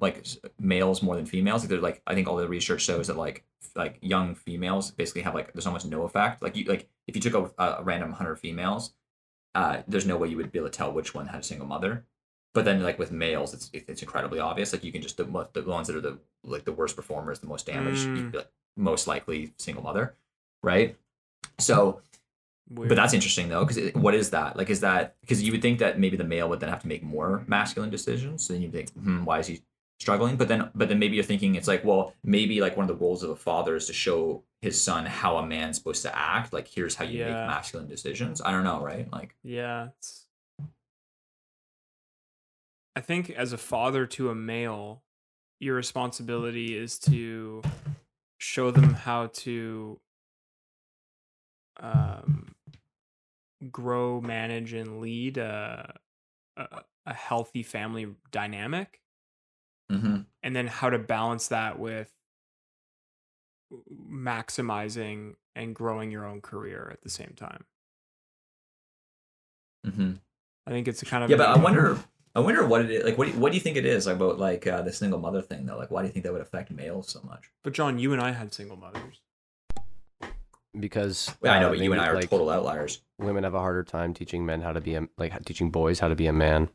like males more than females. Like they're like I think all the research shows that like like young females basically have like there's almost no effect. Like you like if you took a, a random hundred females, uh, there's no way you would be able to tell which one had a single mother. But then like with males, it's it's incredibly obvious. Like you can just the the ones that are the like the worst performers, the most damaged, Mm. be like most likely single mother, right? So, Weird. but that's interesting though, because what is that? Like, is that because you would think that maybe the male would then have to make more masculine decisions? So then you think, hmm, why is he struggling? But then, but then maybe you're thinking it's like, well, maybe like one of the roles of a father is to show his son how a man's supposed to act. Like, here's how you make masculine decisions. I don't know, right? Like, Yeah. It's... I think as a father to a male, your responsibility is to show them how to um, grow, manage, and lead a, a, a healthy family dynamic, mhm. and then how to balance that with maximizing and growing your own career at the same time. hmm I think it's kind of yeah, but I wonder, I wonder what it is. Like, what do you, what do you think it is about like uh, the single mother thing though? Like, why do you think that would affect males so much? But John, you and I had single mothers. because Yeah, I know, uh, but you and I are like, total outliers. women have a harder time teaching men how to be a like teaching boys how to be a man.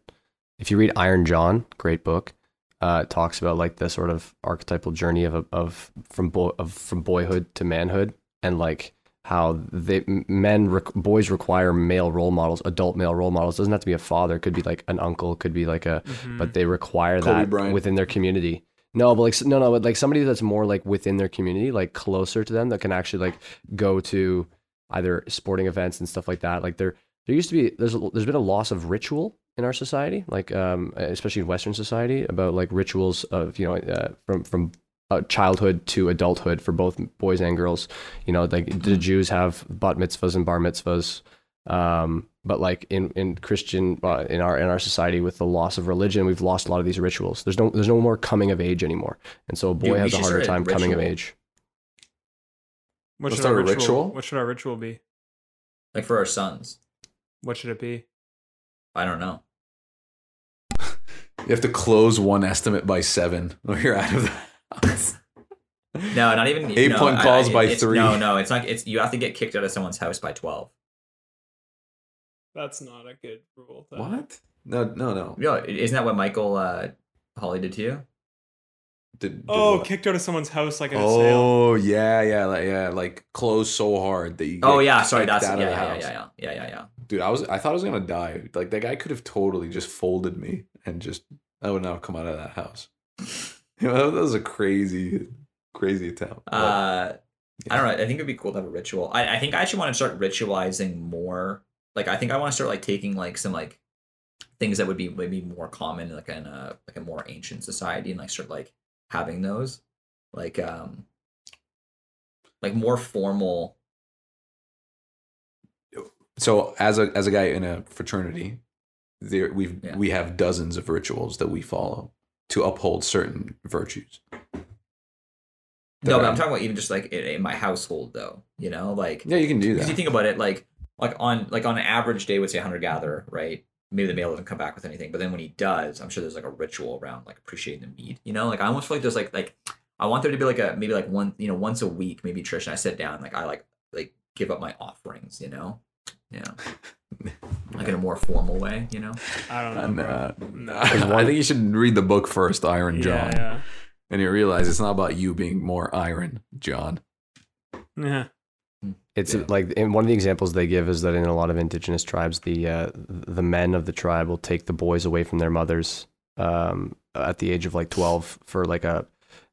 If you read Iron John, great book, uh, it talks about like the sort of archetypal journey of a, of from boy of from boyhood to manhood, and like how they men rec- boys require male role models, adult male role models. doesn't have to be a father, could be like an uncle, could be like a, Mhm. but they require Kobe that Bryant. within their community. No, but like no, no, but like somebody that's more like within their community, like closer to them, that can actually like go to either sporting events and stuff like that. Like there, there used to be there's a, there's been a loss of ritual in our society, like um especially in Western society, about like rituals of you know uh, from from uh, childhood to adulthood for both boys and girls. You know, like the Jews have bat mitzvahs and bar mitzvahs. Um, but like in in Christian uh, in our in our society with the loss of religion, we've lost a lot of these rituals. There's no there's no more coming of age anymore, and so a boy Dude, has a harder start a time coming of age. What Let's should our ritual, ritual? What should our ritual be? Like for our sons. What should it be? I don't know. You have to close one estimate by seven, or you're out of the house. No, not even Eight no, point calls I- by three. No, no, it's not. It's you have to get kicked out of someone's house by twelve. That's not a good rule. to- What? No, no, no. No, isn't that what Michael uh, Holly did to you? Did, did Oh, what? kicked out of someone's house like in a sale. Oh yeah, yeah, like, yeah, like close so hard that you. Oh yeah, sorry, that's yeah, yeah, yeah, yeah, yeah, yeah, yeah, yeah. Dude, I was I thought I was gonna die. Like that guy could have totally just folded me and just I would not come out of that house. You know, that was a crazy, crazy attempt. But, Uh, I don't know. I think it'd be cool to have a ritual. I, I think I actually want to start ritualizing more. Like I think I want to start like taking like some like things that would be maybe more common like in a like a more ancient society and like start like having those like um like more formal. so as a as a guy in a fraternity, there we've Yeah. we have dozens of rituals that we follow to uphold certain virtues. No, but I'm talking about even just like in, in my household though. You know, like Yeah, you can do that. You think about it, like like on like on an average day, would say hunter gatherer, right? Maybe the male doesn't come back with anything, but then when he does, I'm sure there's like a ritual around like appreciating the meat. You know, like I almost feel like there's like like I want there to be like a maybe like one you know once a week maybe Trish and I sit down like I like like give up my offerings. You know, yeah, like in a more formal way. You know, I don't know. And, bro. uh, No. I think you should read the book first, Iron John, Yeah, and you realize it's not about you being more iron, John. yeah. It's Yeah. like and one of the examples they give is that in a lot of indigenous tribes, the uh, the men of the tribe will take the boys away from their mothers um, at the age of like twelve for like a.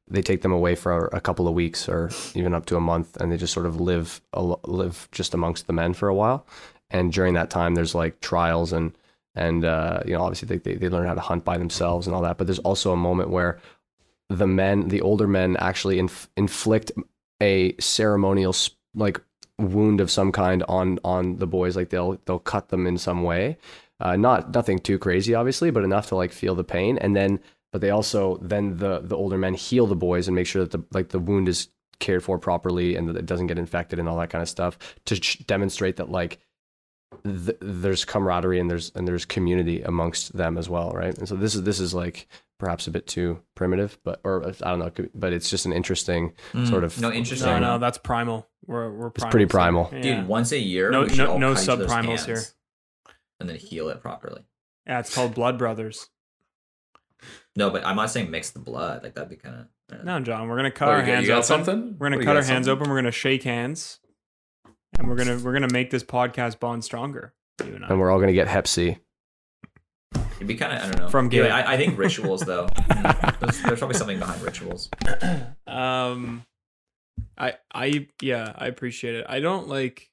They take them away for a couple of weeks or even up to a month, and they just sort of live live just amongst the men for a while. And during that time, there's like trials and and uh, you know obviously they, they they learn how to hunt by themselves and all that. But there's also a moment where the men, the older men, actually inf- inflict a ceremonial like wound of some kind on on the boys like they'll they'll cut them in some way. Uh, not nothing too crazy obviously but enough to like feel the pain. And then but they also then the the older men heal the boys and make sure that the like the wound is cared for properly and that it doesn't get infected and all that kind of stuff to ch- demonstrate that like th- there's camaraderie and there's and there's community amongst them as well right and so this is this is like perhaps a bit too primitive but or i don't know but it's just an interesting sort of Mm. no interesting. No, no, that's primal. We're we're It's pretty primals primal. here. dude. Once a year, No- no- no cut each other's subprimals here. and then heal it properly. yeah, it's called Blood Brothers. No, but I'm not saying mix the blood. Like that'd be kind of No, John, we're gonna cut Oh, our hands you got open. something? We're gonna Oh, cut got our hands open. We're gonna shake hands, and we're gonna we're gonna make this podcast bond stronger. You and I. and we're all gonna get hep c It'd be kind of I don't know. From Anyway, I, I think rituals though. There's, there's probably something behind rituals. um i i yeah i appreciate it i don't like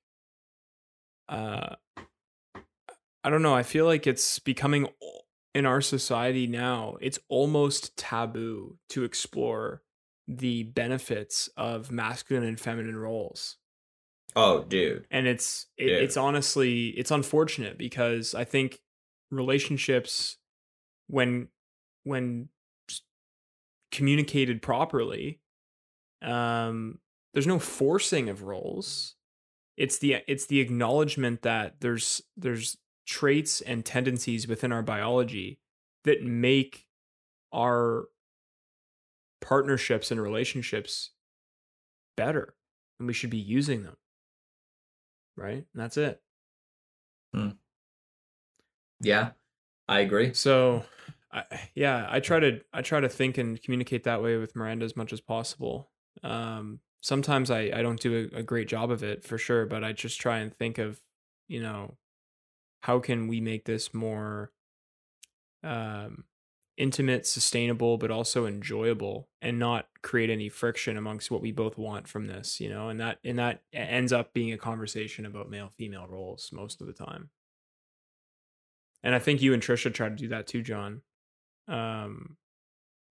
uh i don't know i feel like it's becoming in our society now it's almost taboo to explore the benefits of masculine and feminine roles Oh, dude. and it's it, Yeah. it's honestly it's unfortunate because i think relationships when when communicated properly um there's no forcing of roles it's the it's the acknowledgement that there's there's traits and tendencies within our biology that make our partnerships and relationships better and we should be using them right and that's it Yeah, I agree. So, I, yeah, I try to I try to think and communicate that way with Miranda as much as possible. Um, sometimes I I don't do a, a great job of it for sure, but I just try and think of you know how can we make this more um, intimate, sustainable, but also enjoyable, and not create any friction amongst what we both want from this. You know, and that and that ends up being a conversation about male female roles most of the time and I think you and Trisha tried to do that too, John. Um,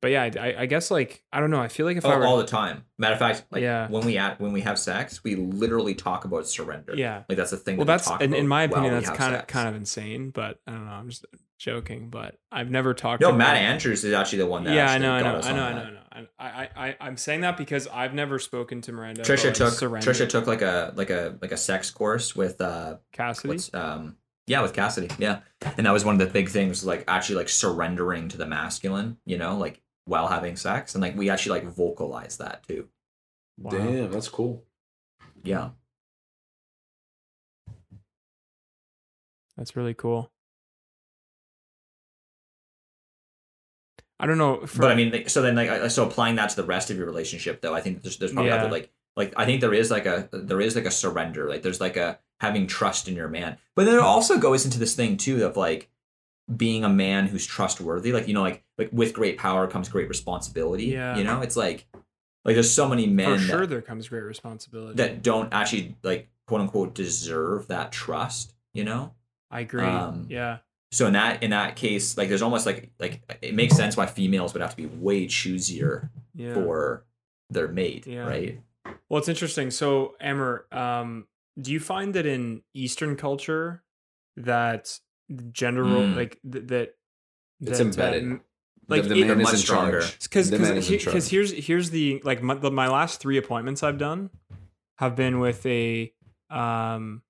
but yeah, I, I guess like I don't know. I feel like if Oh, I were all the time. Matter of fact, like Yeah. when we at when we have sex, we literally talk about surrender. Yeah. like that's the thing. well, that we that's in, in my opinion that's kind of kind of insane. But I don't know. I'm just joking. But I've never talked. To No, Matt Andrews is actually the one that. Yeah, I know, I know, I know, I know, I know. I, I, I, I'm saying that because I've never spoken to Miranda. Trisha took surrender. Trisha took like a like a like a sex course with uh Cassidy. um yeah with Cassidy yeah and that was one of the big things like actually like surrendering to the masculine you know like while having sex and like we actually like vocalize that too Wow. Damn, that's cool. yeah That's really cool. I don't know. For, but I mean so then like I- so applying that to the rest of your relationship though I think there's there's probably Yeah. other like like I think there is like a there is like a surrender like there's like a having trust in your man but then it also goes into this thing too of like being a man who's trustworthy like you know like like with great power comes great responsibility Yeah. you know it's like like there's so many men for sure, that, there comes great responsibility. that don't actually like quote unquote deserve that trust you know I agree. um, yeah. so in that in that case like there's almost like like it makes sense why females would have to be way choosier Yeah. for their mate Yeah. right Well, it's interesting. So, Amer, um, do you find that in Eastern culture that gender role, Mm. like th- that, It's that, uh, embedded. m- The- like the, it- man is much in stronger. because The man is in because here's here's the like my, the, my last three appointments I've done have been with a um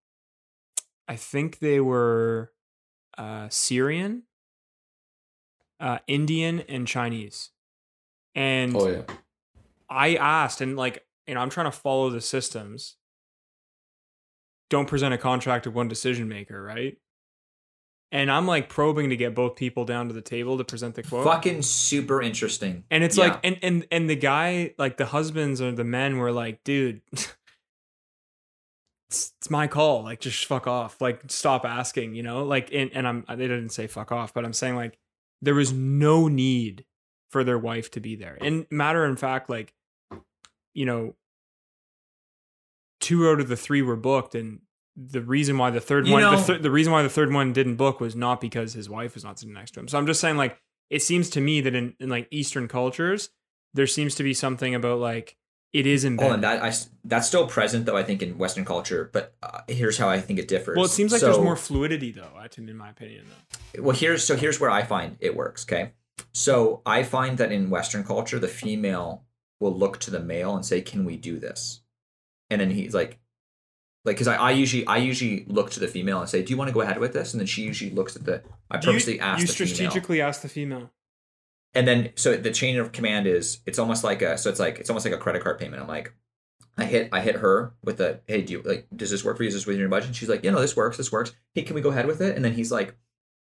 I think they were uh Syrian, uh Indian and Chinese. And Oh yeah. I asked and like you know I'm trying to follow the systems. Don't present a contract of one decision maker, right? And I'm like probing to get both people down to the table to present the quote. fucking super interesting And it's Yeah. like, and and and the guy, like the husbands or the men, were like, dude, it's, it's my call. Like, just fuck off. Like, stop asking. You know, like, and and I'm they didn't say fuck off, but I'm saying like there was no need for their wife to be there. And matter of fact, like, you know, two out of the three were booked, and the reason why the third You one, know- the, th- the reason why the third one didn't book was not because his wife was not sitting next to him. So I'm just saying, like, it seems to me that in, in like Eastern cultures, there seems to be something about like it is Oh, embedded. and that I s- that's still present though I think in Western culture. But uh, here's how I think it differs. well, it seems like there's more fluidity though, I- in my opinion. Though. Well, here's so here's where I find it works. Okay, so I find that in Western culture, the female will look to the male and say, "Can we do this?" And then he's like, like because I, I usually I usually look to the female and say, "Do you want to go ahead with this?" And then she usually looks at the. I Do you, purposely ask you the female. strategically ask the female. and then so the chain of command is it's almost like a so it's like it's almost like a credit card payment. I'm like, I hit I hit her with the hey do you like does this work for you? Is this within your budget? And she's like, yeah, no, this works, this works. Hey, can we go ahead with it? And then he's like,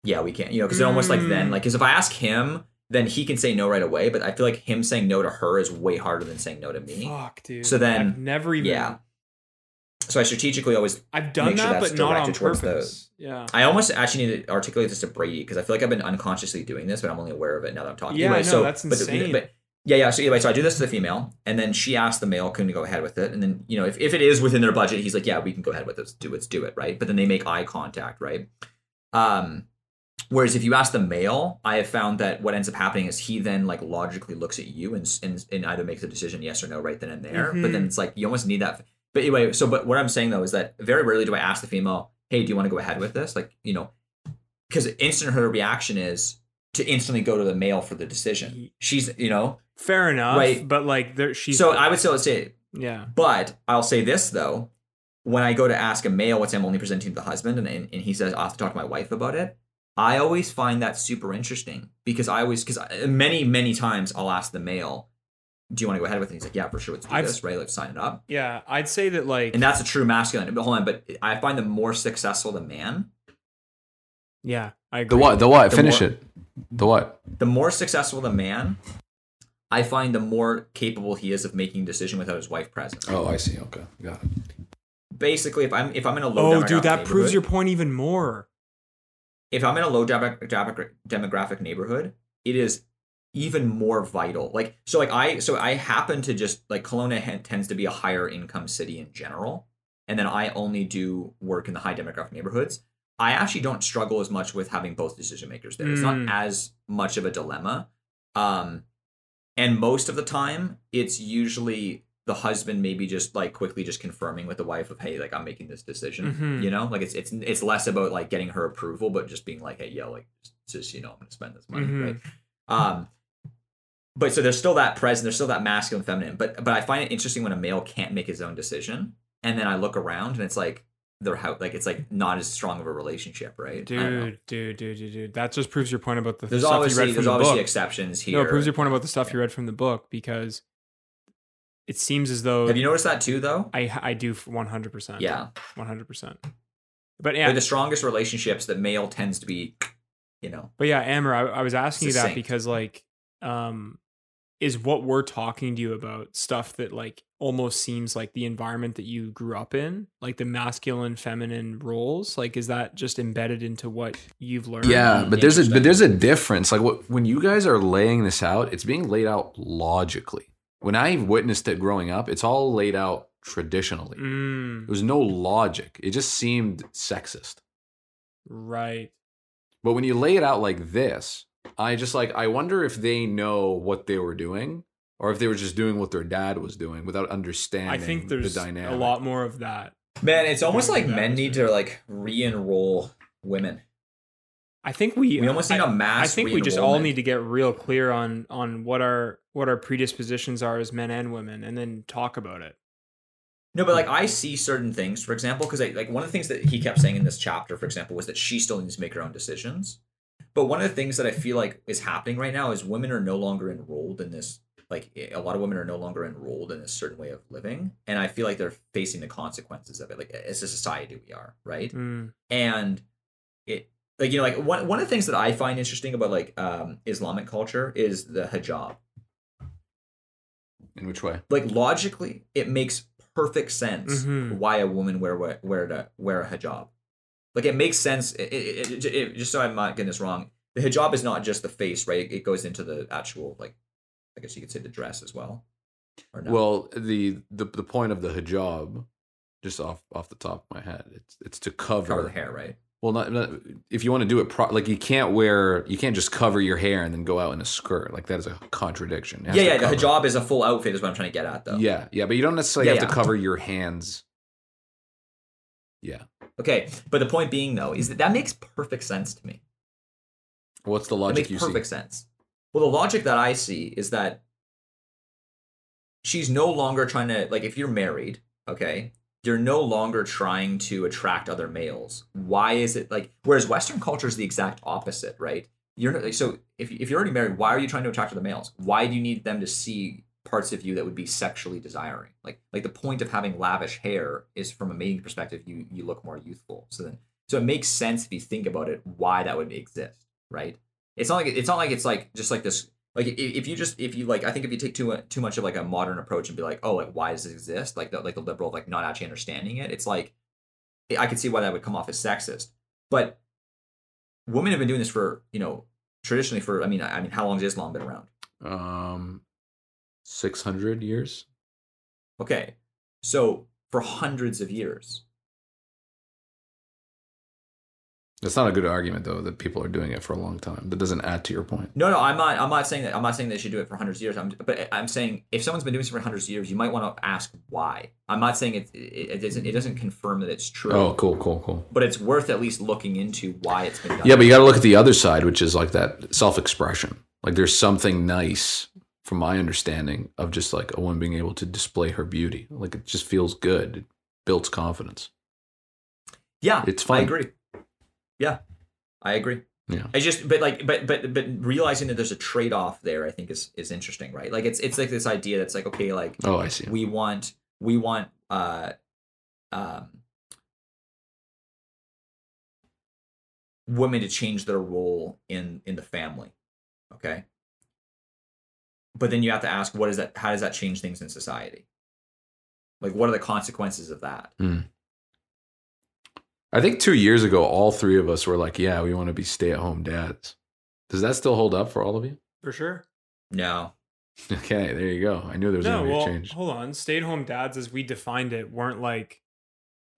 yeah, we can. You know, because it's almost like then Mm. like because if I ask him, then he can say no right away. But I feel like him saying no to her is way harder than saying no to me. Fuck, dude. So then- I've never even. yeah. So I strategically always I've done sure that, but not on directed towards the- purpose. Yeah. I almost actually need to articulate this to Brady because I feel like I've been unconsciously doing this, but I'm only aware of it now that I'm talking. Yeah, anyway, know, so, that's but- insane. But, yeah, yeah. So anyway, so I do this to the female, and then she asks the male, "Can we go ahead with it?" And then you know, if, if it is within their budget, he's like, "Yeah, we can go ahead with it. Do let's do it." Right. But then they make eye contact, right? Um, whereas if you ask the male, I have found that what ends up happening is he then like logically looks at you and and, and either makes a decision yes or no right then and there. But then Mhm. it's like you almost need that. But anyway, so but what I'm saying though is that very rarely do I ask the female, "Hey, do you want to go ahead with this?" Like you know, because instant her reaction is to instantly go to the male for the decision. She's you know, Fair enough. Right. But like, there, she's. so I would still say Yeah. but I'll say this though, when I go to ask a male what's I'm only presenting to the husband, and, and, and he says I have to talk to my wife about it, I always find that super interesting because I always because uh, many many times I'll ask the male, "Do you want to go ahead with it?" And he's like, "Yeah, for sure, let's do I've- this, right? Let's sign it up." Yeah. I'd say that like. And that's a true masculine. But hold on, but I find the more successful the man, yeah. I agree. The what? The what? The Finish more- it. The what? the more successful the man, I find the more capable he is of making a decision without his wife present. Oh, I see. Okay, got it. Basically, if I'm if I'm in a low Oh, dude, that proves your point even more. if I'm in a low demo- demo- demographic neighborhood, it is even more vital. Like so, like I so I happen to just like Kelowna tends to be a higher income city in general, and then I only do work in the high demographic neighborhoods. I actually don't struggle as much with having both decision makers there. It's Mm. not as much of a dilemma. Um, and most of the time it's usually the husband maybe just like quickly just confirming with the wife of hey like i'm making this decision Mhm. you know like it's it's it's less about like getting her approval but just being like hey yo like just you know i'm gonna spend this money Mhm. right um but so there's still that present there's still that masculine feminine but but i find it interesting when a male can't make his own decision and then i look around and it's like they're how like it's like not as strong of a relationship right I don't know. Dude, dude, dude, dude, dude. That just proves your point about the there's stuff you read from there's the obviously book. exceptions here No, it proves your point about the stuff you read from the book because it seems as though have you noticed that too though I I do one hundred percent. yeah one hundred percent. But yeah, Like the strongest relationships that male tends to be you know But yeah, Amer, I, I was asking you that because like, um, is what we're talking to you about stuff that like almost seems like the environment that you grew up in, like the masculine, feminine roles. Like, is that just embedded into what you've learned? Yeah, but there's a but there's a difference. Like what, when you guys are laying this out, it's being laid out logically. When I witnessed it growing up, it's all laid out traditionally. Mm, There was no logic. It just seemed sexist. right. But when you lay it out like this, I just like I wonder if they know what they were doing or if they were just doing what their dad was doing without understanding I think there's the dynamic. a lot more of that. man it's almost like men need to like re-enroll women I think we we almost need I, a mass I think we just all need to get real clear on on what our what our predispositions are as men and women, and then talk about it. no but like i see certain things for example because I like one of the things that he kept saying in this chapter for example was that she still needs to make her own decisions but one of the things that i feel like is happening right now is women are no longer enrolled in this like a lot of women are no longer enrolled in a certain way of living and i feel like they're facing the consequences of it like as a society we are right Mm, and it like you know like one, one of the things that i find interesting about like um islamic culture is the hijab In which way? like logically it makes perfect sense Mhm. why a woman wear wear wear, to, wear a hijab like it makes sense it, it, it, just so i'm not getting this wrong the hijab is not just the face right it goes into the actual like i guess you could say the dress as well or no? Well, the, the the point of the hijab, just off off the top of my head, it's it's to cover, cover the hair right Well, not, not if you want to do it pro- like you can't wear you can't just cover your hair and then go out in a skirt like that is a contradiction. Yeah yeah the hijab is a full outfit is what i'm trying to get at though Yeah, yeah, but you don't necessarily Yeah, have yeah. to cover your hands. Yeah. Okay but the point being though is that that makes perfect sense to me What's the It logic makes you perfect see? sense. Well, the logic that I see is that she's no longer trying to like if you're married, okay, you're no longer trying to attract other males. Why is it like whereas Western culture is the exact opposite, right? You're so if if you're already married, why are you trying to attract other males? Why do you need them to see parts of you that would be sexually desiring? Like like the point of having lavish hair is from a mating perspective, you you look more youthful. So then so it makes sense if you think about it why that would exist, right? It's not like it's not like it's like just like this. Like if, you just if you like, I think if you take too too much of like a modern approach and be like, oh, like why does this exist? Like the like the liberal like not actually understanding it. It's like I could see why that would come off as sexist. But women have been doing this for you know traditionally for I mean I I mean how long has Islam been around? Um, six hundred years. Okay, so for hundreds of years. That's not a good argument though that people are doing it for a long time. That doesn't add to your point. No, no, I'm not. I'm not saying that. I'm not saying they should do it for hundreds of years. I'm, but I'm saying if someone's been doing this for hundreds of years, you might want to ask why. I'm not saying it. It, it doesn't. It doesn't confirm that it's true. Oh, cool, cool, cool. But it's worth at least looking into why it's been done. Yeah, but you got to look at the other side, which is like that self-expression. Like there's something nice, from my understanding, of just like a woman being able to display her beauty. Like it just feels good. It builds confidence. yeah, it's fine. I agree. Yeah, I agree. Yeah. I just, but like, but but but realizing that there's a trade off there, I think is is interesting, right? Like it's it's like this idea that's like okay, like Oh, I see. we want we want uh um women to change their role in in the family okay but then you have to ask what is that how does that change things in society like what are the consequences of that hmm. I think two years ago, all three of us were like, "Yeah, we want to be stay-at-home dads." Does that still hold up for all of you? for sure. no Okay, there you go. I knew there was No, going to be well, a change. hold on. Stay-at-home dads, as we defined it, weren't like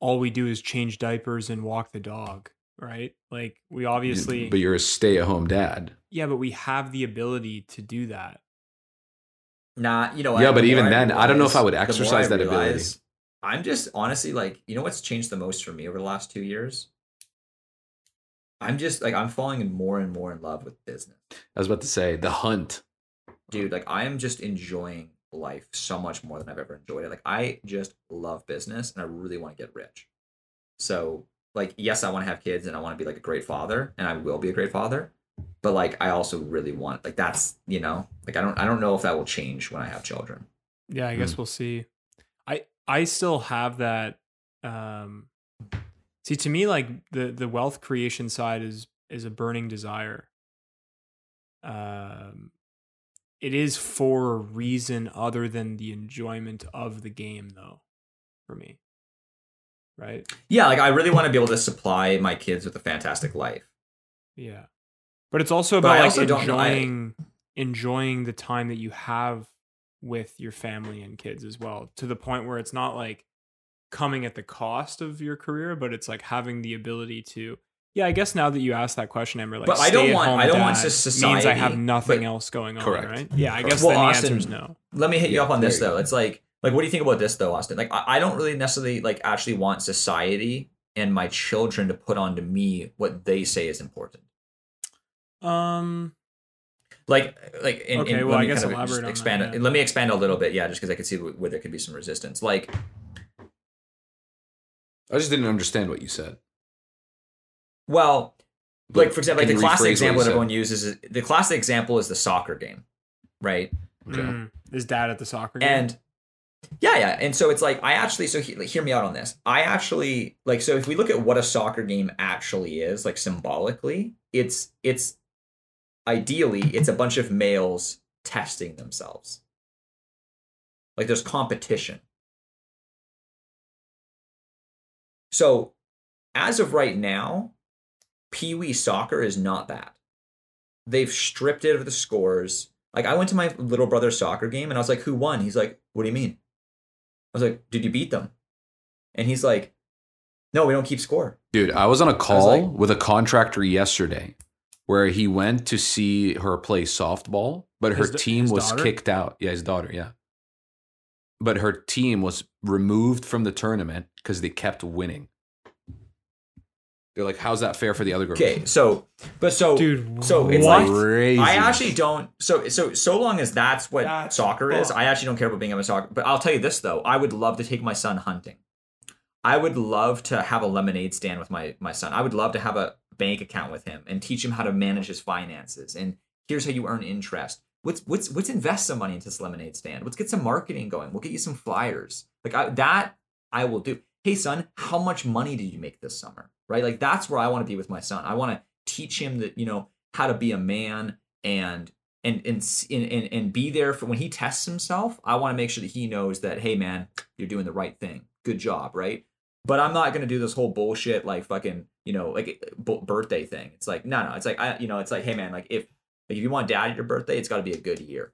all we do is change diapers and walk the dog, right? Like we obviously, but you're a stay-at-home dad. yeah, but we have the ability to do that. Nah, you know? Yeah, but the even then, I don't know if I would realize- exercise I that ability. I'm just honestly like, you know what's changed the most for me over the last two years? I'm just like I'm falling in more and more in love with business. I was about to say the hunt. Dude, like I am just enjoying life so much more than I've ever enjoyed it. Like I just love business and I really want to get rich. So, like yes, I want to have kids and I want to be like a great father and I will be a great father. But like I also really want like that's, you know, like I don't I don't know if that will change when I have children. Yeah, I guess we'll see. I I still have that. Um, see, to me, like the the wealth creation side is is a burning desire. Um, it is for a reason other than the enjoyment of the game, though. For me, right? Yeah, like I really want to be able to supply my kids with a fantastic life. Yeah, but it's also about like also don't know- I- enjoying enjoying the time that you have with your family and kids as well, to the point where it's not like coming at the cost of your career, but it's like having the ability to. Yeah, I guess now that you asked that question, Amer, like But I don't want- stay-at-home I don't want dad just means I have nothing but- else going on, Correct. right? Yeah, I guess Well, then the Austin, answer is no. Let me hit you Yeah, up on this there you though. It's like like what do you think about this though, Austin? Like I, I don't really necessarily like actually want society and my children to put onto me what they say is important. Um, Like like and, Okay, and well, let I guess kind of elaborate just that, expand yeah. Let me expand a little bit, yeah, just because I could see where there could be some resistance. Like I just didn't understand what you said. well, like for example, like the classic example that everyone uses is the classic example is the soccer game, right? Okay. mm, is dad at the soccer game? And yeah, yeah. And so it's like I actually so he, like, hear me out on this. I actually like so if we look at what a soccer game actually is, like symbolically, it's it's ideally it's a bunch of males testing themselves. Like there's competition. So as of right now, Pee Wee soccer is not that. They've stripped it of the scores. Like I went to my little brother's soccer game and I was like, "Who won?" He's like, "What do you mean?" I was like, "Did you beat them?" And he's like, "No, we don't keep score." Dude, I was on a call like- with a contractor yesterday where he went to see her play softball, but her His da- team his was daughter? kicked out. Yeah, his daughter, yeah. But her team was removed from the tournament because they kept winning. They're like, how's that fair for the other girls? Okay, so but so Dude, so it's what? like Crazy. I actually don't. So so so long as that's what That's soccer is. I actually don't care about being a soccer. But I'll tell you this though, I would love to take my son hunting. I would love to have a lemonade stand with my my son. I would love to have a bank account with him and teach him how to manage his finances. And here's how you earn interest. Let's let's let's invest some money into this lemonade stand. Let's get some marketing going. We'll get you some flyers. Like I, that, I will do. Hey son, how much money did you make this summer? Right? Like that's where I want to be with my son. I want to teach him that you know how to be a man and and and and and, be there for when he tests himself. I want to make sure that he knows that hey man, you're doing the right thing. Good job, right? But I'm not gonna do this whole bullshit like fucking you know like eh, b- birthday thing. It's like no no. It's like I you know it's like hey man like if like if you want dad at your birthday, it's got to be a good year.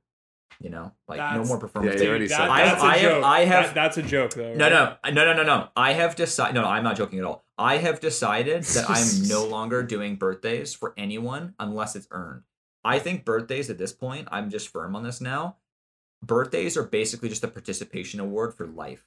You know like no more performance. Yeah, you already Dude, said that- that. that's a I have- joke. I have- That- that's a joke, though. No, right? no, no, no, no, no. I have decided. No, no, I'm not joking at all. I have decided that I'm no longer doing birthdays for anyone unless it's earned. I think birthdays at this point, I'm just firm on this now. Birthdays are basically just a participation award for life.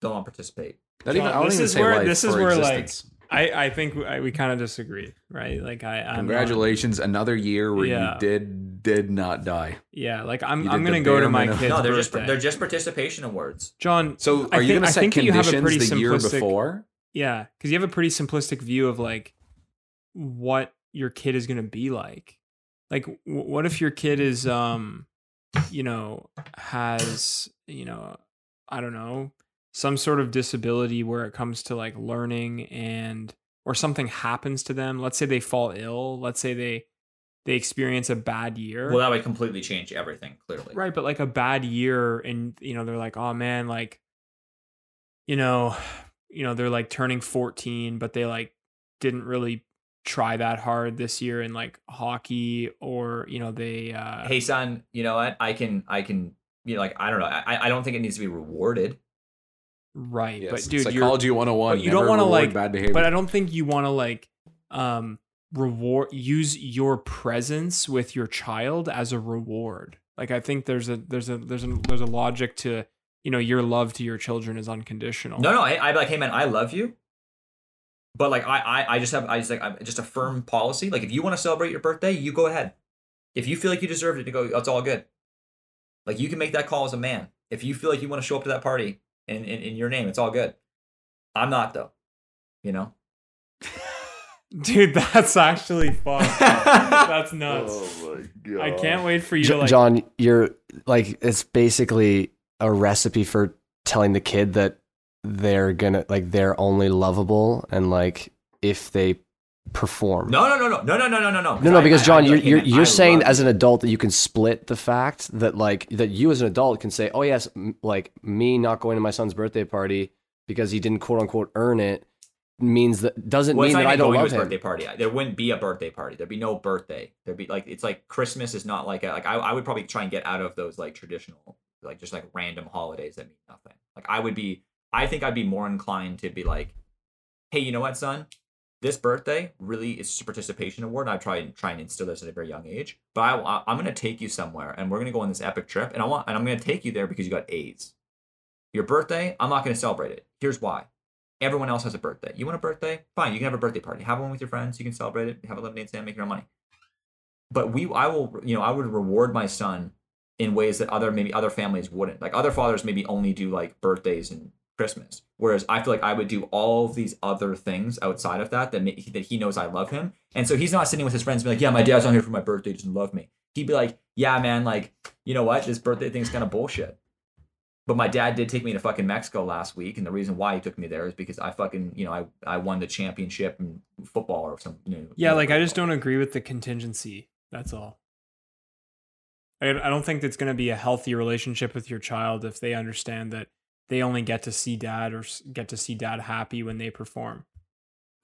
Don't want to participate. Not even, I don't this even is say where- life this is for where, like, existence. I, I think we, I, we kind of disagree, right? Like I, I'm not- Congratulations, another year where Yeah. you did did not die. yeah, like I'm, I'm gonna go to my minimum. kid's no, they're just they're just participation awards. John. So I are you think- gonna set think that you have a conditions pretty the year simplistic- before? Yeah, because you have a pretty simplistic view of like what your kid is gonna be like. Like, w- what if your kid is, um, you know, has, you know, I don't know, some sort of disability where it comes to like learning and or something happens to them. Let's say they fall ill. Let's say they they experience a bad year. Well, that would completely change everything. Clearly, Right, but like a bad year and you know, they're like, "Oh man, like you know, you know, they're like turning 14, but they like didn't really try that hard this year in like hockey or, you know, they uh Hey, son, you know what? I can I can you know, like I don't know. I I don't think it needs to be rewarded. Right, Yes, but dude, you're psychology 101. but you don't wanna, like- bad behavior. but I don't think you want to like um reward use your presence with your child as a reward. Like I think there's a there's a there's a there's a logic to you know your love to your children is unconditional. No, no, I, I'd be like, hey man, I love you. But like I, I, I just have I just like I'm just a firm policy. Like if you want to celebrate your birthday, you go ahead. If you feel like you deserved it to go, it's all good. Like you can make that call as a man. If you feel like you want to show up to that party in, in, in your name, it's all good. I'm not though. You know? Dude, that's actually fun. that's nuts. Oh my god. I can't wait for you J- to like John, you're like it's basically a recipe for telling the kid that they're gonna like they're only lovable and like if they perform. No, no, no, no, no, no, no, no, no, no. No, no, I- because I- John, I- you're you're, you're saying as an adult that you can split the fact that like that you as an adult can say, oh yes, m- like me not going to my son's birthday party because he didn't quote unquote earn it means that doesn't Well, mean that I don't going to love his him. birthday party. There wouldn't be a birthday party. There'd be no birthday. There'd be like it's like Christmas is not like a, like I, I would probably try and get out of those like traditional like just like random holidays that mean nothing. Like I would be I think I'd be more inclined to be like, hey, you know what, son? This birthday really is a participation award. I try and try and instill this at a very young age. But I, I'm gonna take you somewhere, and we're gonna go on this epic trip, and I want and I'm gonna take you there because you got A's. Your birthday, I'm not gonna celebrate it. Here's why. Everyone else has a birthday. You want a birthday? Fine, you can have a birthday party. Have one with your friends. You can celebrate it. Have a lemonade stand, make your own money. But we, I will, you know, I would reward my son in ways that other maybe other families wouldn't. Like other fathers maybe only do like birthdays and Christmas, whereas I feel like I would do all of these other things outside of that that that he knows I love him, and so he's not sitting with his friends and be like, "Yeah, my dad's not here for my birthday, he doesn't love me." He'd be like, "Yeah, man, like you know what, this birthday thing's kind of bullshit." But my dad did take me to fucking Mexico last week, and the reason why he took me there is because I fucking, you know, I, I won the championship in football or some. You know, Yeah, like I just don't agree with the contingency. That's all. I, I don't think it's going to be a healthy relationship with your child if they understand that they only get to see dad or get to see dad happy when they perform.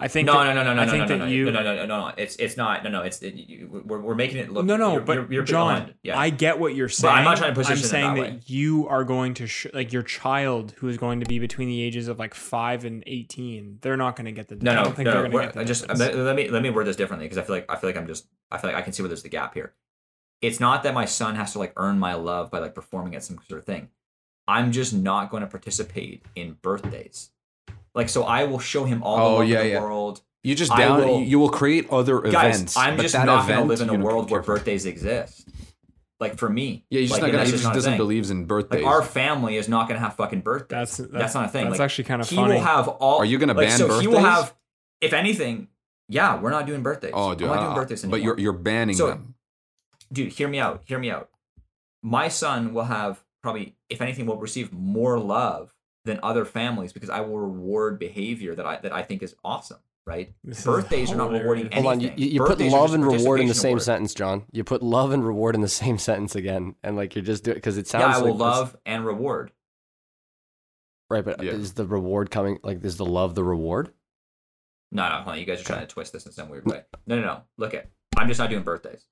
I think no, that- no, no, no, no, I no, think no, that no, you no, no, no, no, no, It's it's not. No, no. It's it, you, we're, we're making it look. no, no, you're, but you're, you're John, beyond- yeah. I get what you're But saying. I'm not trying to I'm position it saying that that, way. you are going to sh- like your child who is going to be between the ages of like five and eighteen. They're not going to get the. No, I no, don't think no. they're no. going to we're- get the. I just difference. let me let me word this differently because I feel like I feel like I'm just I feel like I can see where there's the gap here. It's not that my son has to like earn my love by like performing at some sort of thing. I'm just not going to participate in birthdays. Like so, I will show him all the Oh, love yeah, in the yeah. world. You just down. will- you will create other Guys, events. I'm just not going to live in a world where birthdays exist. Like for me, Yeah, you're just like, not gonna. He just just not doesn't thing. believes in birthdays. Like our family is not going to have fucking birthdays. That's- That's, not a thing. that's like, actually kinda funny. he funny. will have all. Are you gonna like, ban so He will have, if anything, yeah, we're not doing birthdays. oh, dude. I'm not uh, doing birthdays anymore. but you're you're banning So- them. dude, hear me out. Hear me out. My son will have probably, if anything, will receive more love than other families because I will reward behavior that I that I think is awesome. Right? This Birthdays are not rewarding hilarious. Hold on, you, you you put love and reward in the same award. sentence, John. You put love and reward in the same sentence again, and like you're just doing because it sounds Yeah, I will it's- love and reward. right, but Yeah. is the reward coming? Like, is the love the reward? No, no, hold on. You guys are trying to twist this in some weird way. No, no, no. Look at. I'm just not doing birthdays.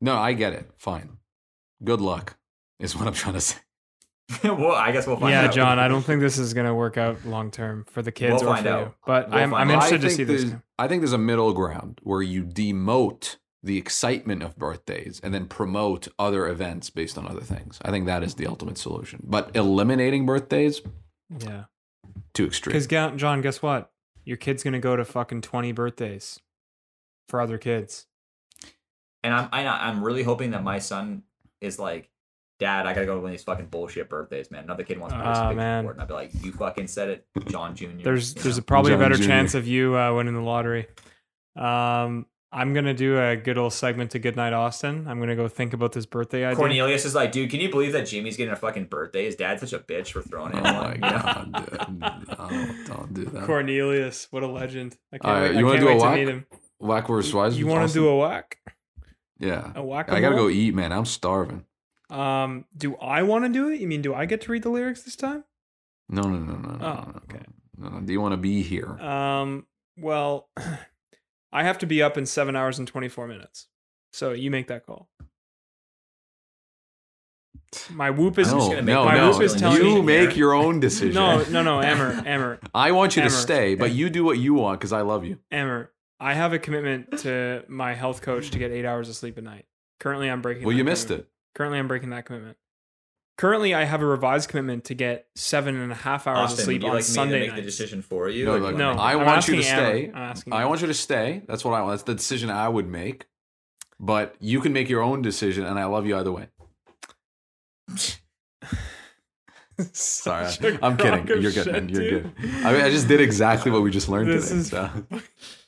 No, I get it. Fine. Good luck is what I'm trying to say. well, I guess we'll find yeah, out. Yeah, John, I don't think this is going to work out long term for the kids We'll or find for out. you. But We'll I'm, I'm interested to see this. I think there's a middle ground where you demote the excitement of birthdays and then promote other events based on other things. I think that is the ultimate solution. But eliminating birthdays, Yeah. too extreme. Because, John, guess what? Your kid's going to go to fucking 20 birthdays for other kids. And I'm I, I'm really hoping that my son is like, Dad, I gotta go to one of these fucking bullshit birthdays, man. Another kid wants to participate man. in sport, and I'd be like, You fucking said it, John Jr. There's there's a, probably John a better Jr.. chance of you uh, winning the lottery. Um, I'm gonna do a good old segment to Goodnight Austin. I'm gonna go think about this birthday idea. Cornelius is like, dude, can you believe that Jimmy's getting a fucking birthday? His dad's such a bitch for throwing oh him my one. you know? god, dude. No, don't do that. Cornelius, what a legend! I can't All right, wait, you I wanna can't do a wait to whack? meet him. Whack versus Wise. You want to do a whack? Yeah. A whack? I gotta go eat, man. I'm starving. Um, do I want to do it? You mean do I get to read the lyrics this time? No, no, no, no, no. Oh, no, okay. No, no. Do you want to be here? Um, well, I have to be up in seven hours and 24 minutes. So you make that call. My whoop is no, just gonna make no, my no. whoop is telling you me- make your own decision. no, no, no, Amer, Amer, I want you to stay, but you do what you want because I love you. Amer. I have a commitment to my health coach to get eight hours of sleep a night. Currently, I'm breaking. Well, you missed commitment. Currently, I'm breaking that commitment. Currently, I have a revised commitment to get seven and a half hours Austin, of sleep would you on like me to Sunday make the nights. decision for you? No, or do look, No, want I I'm want you to asking Aaron. stay. I'm asking I you. want you to stay. That's what I want. That's the decision I would make. But you can make your own decision, and I love you either way. Sorry, Such a I'm kidding. crock of You're good, shit, man. You're dude. good. I mean, I just did exactly what we just learned This today. is so.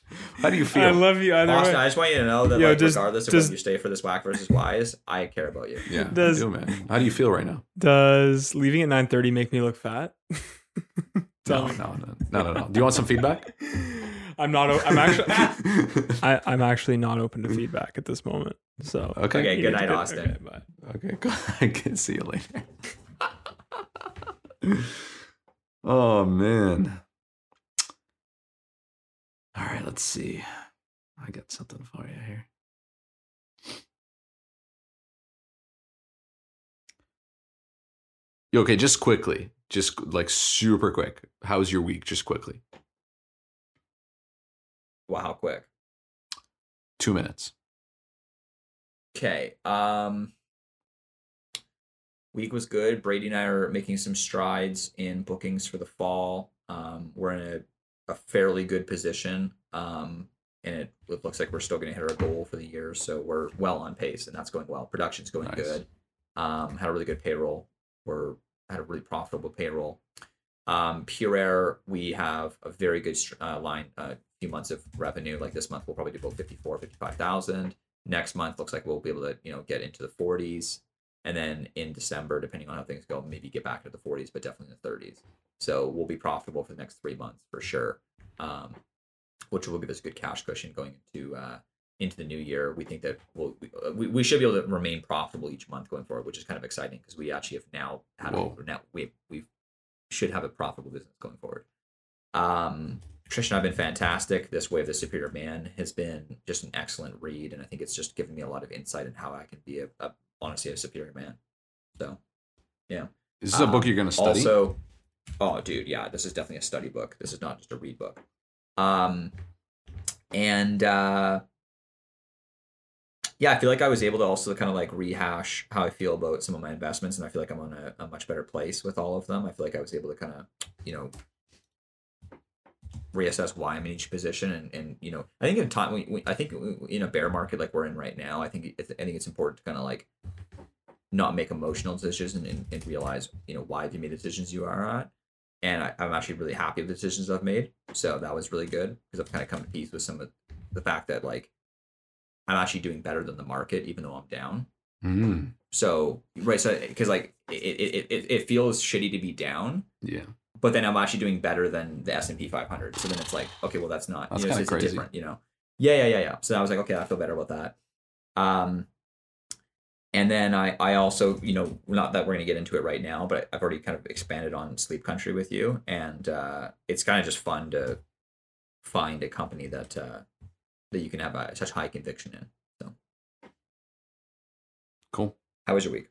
How do you feel? I love you either Austin, way. I just want you to know that, Yo, like, just- regardless of just- whether you stay for this whack versus wise, I care about you. yeah, Does- I do, man. How do you feel right now? Does leaving at 9:30 make me look fat? Tell No, me. no, no, no, no, no. Do you want some feedback? I'm not. o- I'm actually. I, I'm actually not open to feedback at this moment. So Okay. Okay, good need to night, go- Austin. okay, bye. Okay, cool. I can see you later. oh man. All right, let's see. I got something for you here. Okay, just quickly, just like super quick. How was your week? Just quickly, Wow, how quick. two minutes. Okay. Um week was good. Brady and I are making some strides in bookings for the fall. Um we're in a, a fairly good position. Um and it, it looks like we're still gonna hit our goal for the year. So we're well on pace and that's going well. Production's going Nice. good. Um had a really good payroll. We're had a really profitable payroll. Um, Pure Air, we have a very good uh, line, a uh, few months of revenue. Like this month, we'll probably do about 54, 55,000 next month looks like we'll be able to you know get into the 40s and then in december depending on how things go maybe get back to the 40s but definitely in the 30s so we'll be profitable for the next three months for sure um, which will give us a good cash cushion going into uh, into the new year. We think that we'll, we, we should be able to remain profitable each month going forward which is kind of exciting because we actually have now had a, now we we should have a profitable business going forward. Um Trish and I have been fantastic. This Way of the Superior Man has been just an excellent read, and I think it's just given me a lot of insight in how I can be a, a honestly a superior man. So, yeah. This is this a book Um, you're going to study? Also, oh, dude, yeah, this is definitely a study book. This is not just a read book. Um, and uh, yeah, I feel like I was able to also kind of like rehash how I feel about some of my investments, and I feel like I'm on a, a much better place with all of them. I feel like I was able to kind of, you know, reassess why I'm in each position, and, and you know, I think in time, we, we, I think in a bear market like we're in right now, I think I think it's important to kind of like not make emotional decisions and, and, and realize you know why you made the decisions you are at. And I, I'm actually really happy with the decisions I've made. So that was really good because I've kind of come to peace with some of the fact that like I'm actually doing better than the market, even though I'm down. Mm, So right, so because like it, it, it, it feels shitty to be down, yeah. But then I'm actually doing better than the S and P 500. So then it's like, okay, well that's not That's you know, it's, crazy. different, you know. Yeah, yeah, yeah, yeah. So I was like, okay, I feel better about that. Um, and then I, I also, you know, not that we're gonna get into it right now, but I've already kind of expanded on Sleep Country with you, and uh, it's kind of just fun to find a company that uh, that you can have uh such high conviction in. So, Cool. how was your week?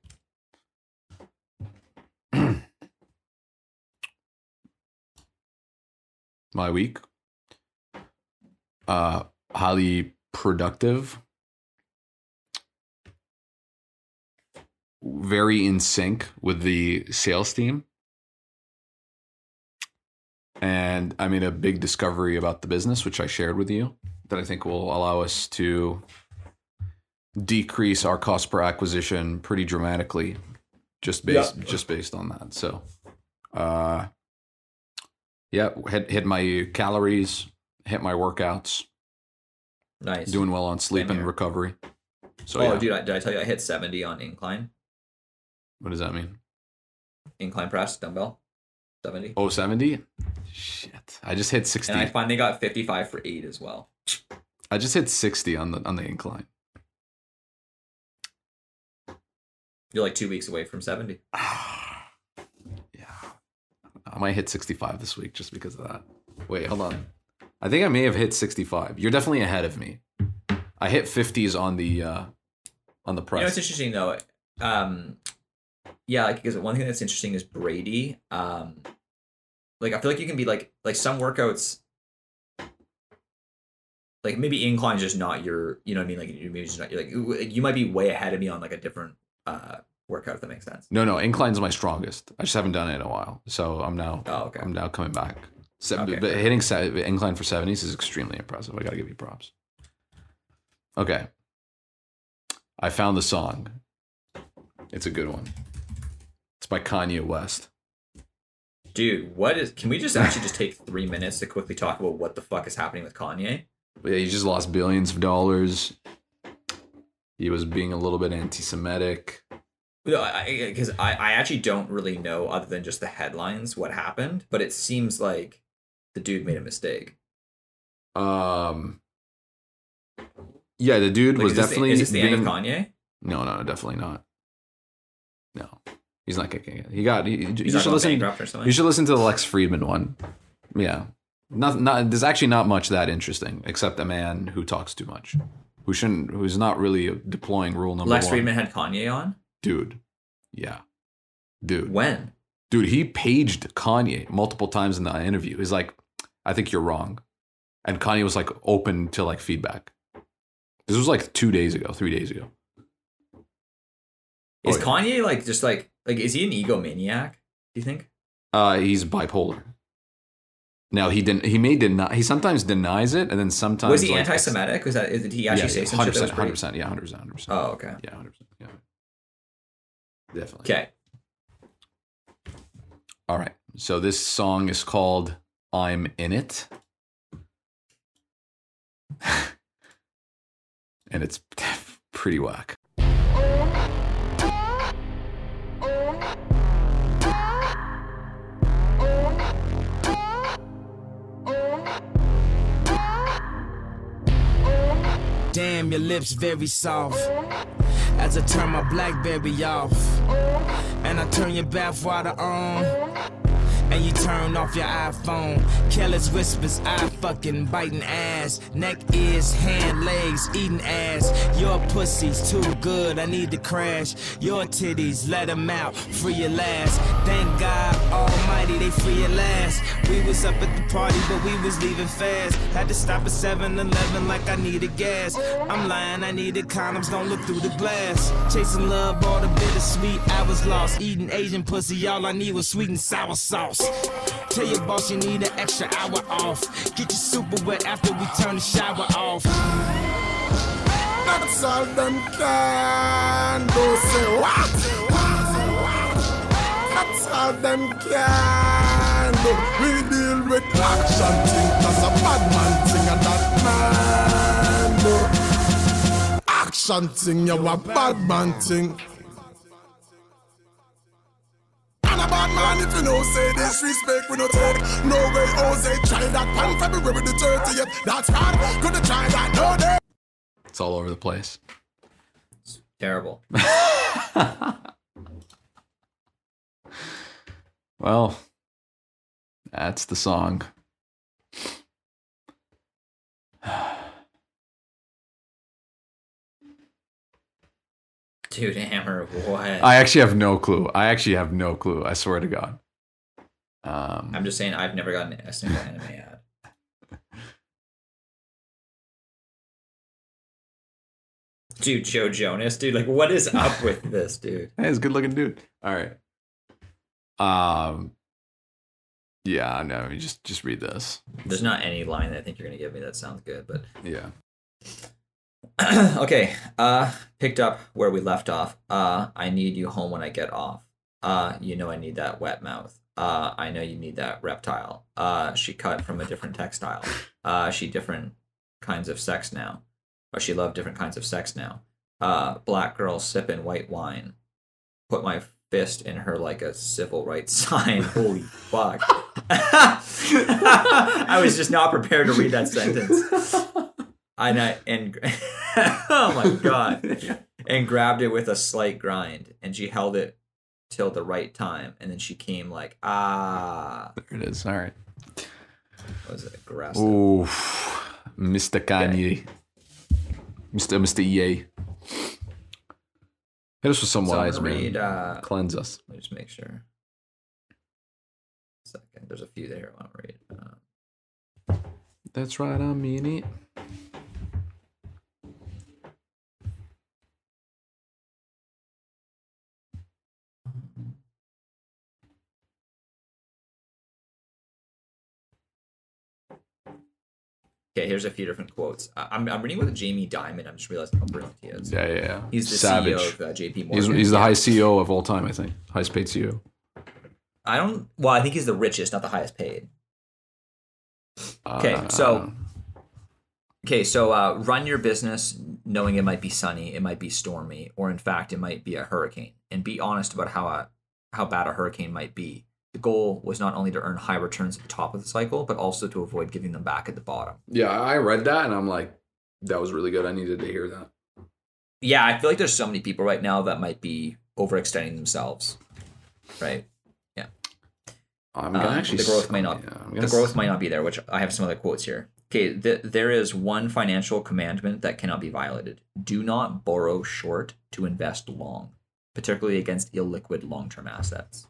My week. Uh highly productive. Very in sync with the sales team. And I made a big discovery about the business, which I shared with you, that I think will allow us to decrease our cost per acquisition pretty dramatically just based just based on that. So uh yeah, hit hit my calories, hit my workouts, Nice. doing well on sleep and recovery. So oh, yeah, dude, I, did I tell you I hit 70 on incline? what does that mean? Incline press, dumbbell? 70. Oh, 70? Shit. I just hit 60. and I finally got 55 for 8 as well. I just hit 60 on the on the incline. You're like two weeks away from 70. I might hit 65 this week just because of that. Wait, hold on. I think I may have hit 65. You're definitely ahead of me. I hit 50s on the uh on the price. You know, it's interesting though. Um, yeah, like because one thing that's interesting is Brady. Um, like I feel like you can be like like some workouts. Like maybe incline is just not your, you know what I mean? Like maybe just not like you might be way ahead of me on like a different uh, workout. If that makes sense. No, no, incline's my strongest. I just haven't done it in a while, so I'm now Oh, okay. I'm now coming back. Se- Okay, but hitting se- incline for seventies is extremely impressive. I gotta give you props. Okay, I found the song. It's a good one. It's by Kanye West. Dude, what is? Can we just actually just take three minutes to quickly talk about what the fuck is happening with Kanye? But yeah, he just lost billions of dollars. He was being a little bit anti-Semitic. Because I, I actually don't really know, other than just the headlines, what happened. But it seems like the dude made a mistake. Um, yeah, the dude Like, was is this definitely the, is this the being, end of Kanye? No, no, definitely not. No, he's not kicking it. He got. He, you should listen. bankrupt or something? You should listen to the Lex Fridman one. Yeah, not not. There's actually not much that interesting, except a man who talks too much, who shouldn't, who's not really deploying rule number Lex one. Fridman had Kanye on. Dude. Yeah, dude. When? Dude, he paged Kanye multiple times in the interview. He's like, "I think you're wrong," and Kanye was like open to like feedback. This was like two days ago, three days ago. Is Oh, yeah. Kanye like just like like is he an egomaniac? Do you think? Uh, he's bipolar. Now he didn't. He may deny. He sometimes denies it, and then sometimes was he like, anti-Semitic? Was that? Did he actually say some hundred percent, Hundred percent. yeah, hundred percent. Oh, okay. Yeah, hundred percent, yeah, definitely. Okay. All right. So this song is called "I'm in It," and it's pretty whack. Damn, your lips very soft. As I turn my Blackberry off, and I turn your bathwater on. And you turn off your iPhone. Careless whispers, I fucking biting ass. Neck, ears, hand, legs, eating ass. Your pussy's too good, I need to crash. Your titties, let them out, free your last. Thank God Almighty, they free your last. We was up at the party, but we was leaving fast. Had to stop at 7 Eleven like I needed gas. I'm lying, I needed condoms, don't look through the glass. Chasing love, all the bittersweet, I was lost. Eating Asian pussy, all I need was sweet and sour sauce. Tell your boss you need an extra hour off. Get your super wet after we turn the shower off. That's all them can do. Say what? That's all them can do. We deal with action thing, cause a bad man thing and that man do. Action thing, you a bad man thing. And a bad man if you know say disrespect we no take No way Jose try that pan February the 30th That's hard, coulda tried that no day It's all over the place. It's Terrible. Well, that's the song. Dude, Amer, what? I actually have no clue. I actually have no clue. I swear to God. Um, I'm just saying, I've never gotten a single anime ad. Dude, Joe Jonas, dude, like, what is up with this, dude? Hey, he's a good looking dude. All right. Um. Yeah, no, you just just read this. There's not any line that I think you're gonna give me that sounds good, but Yeah. okay. Uh, picked up where we left off. Uh, I need you home when I get off. Uh, you know I need that wet mouth. Uh, I know you need that reptile. Uh, she cut from a different textile. Uh, she different kinds of sex now. Or she loved different kinds of sex now. Uh, black girl sipping white wine. Put my fist in her like a civil rights sign. Holy fuck. I was just not prepared to read that sentence. And I and oh my god. And grabbed it with a slight grind. And she held it till the right time. And then she came like, ah There it is. All right. what was it aggressive. Ooh, Mr. Kanye. Mr. Mr. EA. Hit us with some So wise, gonna man. uh, Cleanse us. Let me just make sure. Second. There's a few there I want to read. Uh, that's right, I mean it. Okay, here's a few different quotes. I'm, I'm reading with Jamie Dimon. I'm just realizing how brilliant he is. Yeah, yeah, yeah. He's the Savage. CEO of uh, JP Morgan. He's, he's the highest CEO of all time, I think. Highest paid CEO. I don't. Well, I think he's the richest, not the highest paid. Okay, Uh, so okay, so uh, run your business knowing it might be sunny, it might be stormy, or in fact, it might be a hurricane, and be honest about how a, how bad a hurricane might be. The goal was not only to earn high returns at the top of the cycle, but also to avoid giving them back at the bottom. Yeah, I read that and I'm like, that was really good. I needed to hear that. Yeah, I feel like there's so many people right now that might be overextending themselves. Right. I'm Um, actually the growth may not yeah, the growth might not be there which i have some other quotes here. Okay th- there is one financial commandment that cannot be violated. Do not borrow short to invest long particularly against illiquid long-term assets.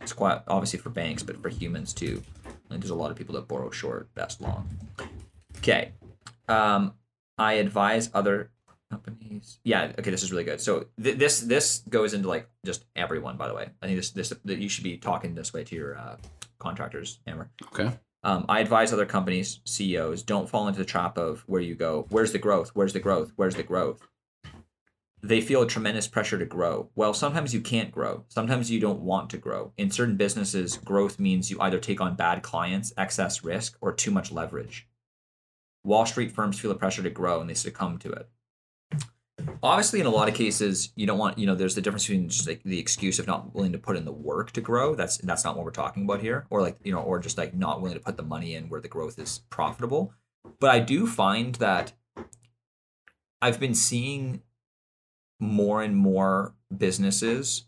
It's quite obviously for banks but for humans too. Like there's a lot of people that borrow short invest long. Okay um i advise other companies. Yeah okay this is really good. So th- this this goes into like just everyone by the way. I think this this that you should be talking this way to your uh, contractors Amer Okay. um, i advise other companies ceos don't fall into the trap of where you go where's the growth? Where's the growth? Where's the growth? They feel a tremendous pressure to grow. Well sometimes you can't grow. Sometimes you don't want to grow. In certain businesses growth means you either take on bad clients excess risk or too much leverage. Wall street firms feel the pressure to grow and they succumb to it obviously in a lot of cases you don't want you know there's the difference between just like the excuse of not willing to put in the work to grow. That's that's not what we're talking about here. Or like you know or just like not willing to put the money in where the growth is profitable. But i do find that i've been seeing more and more businesses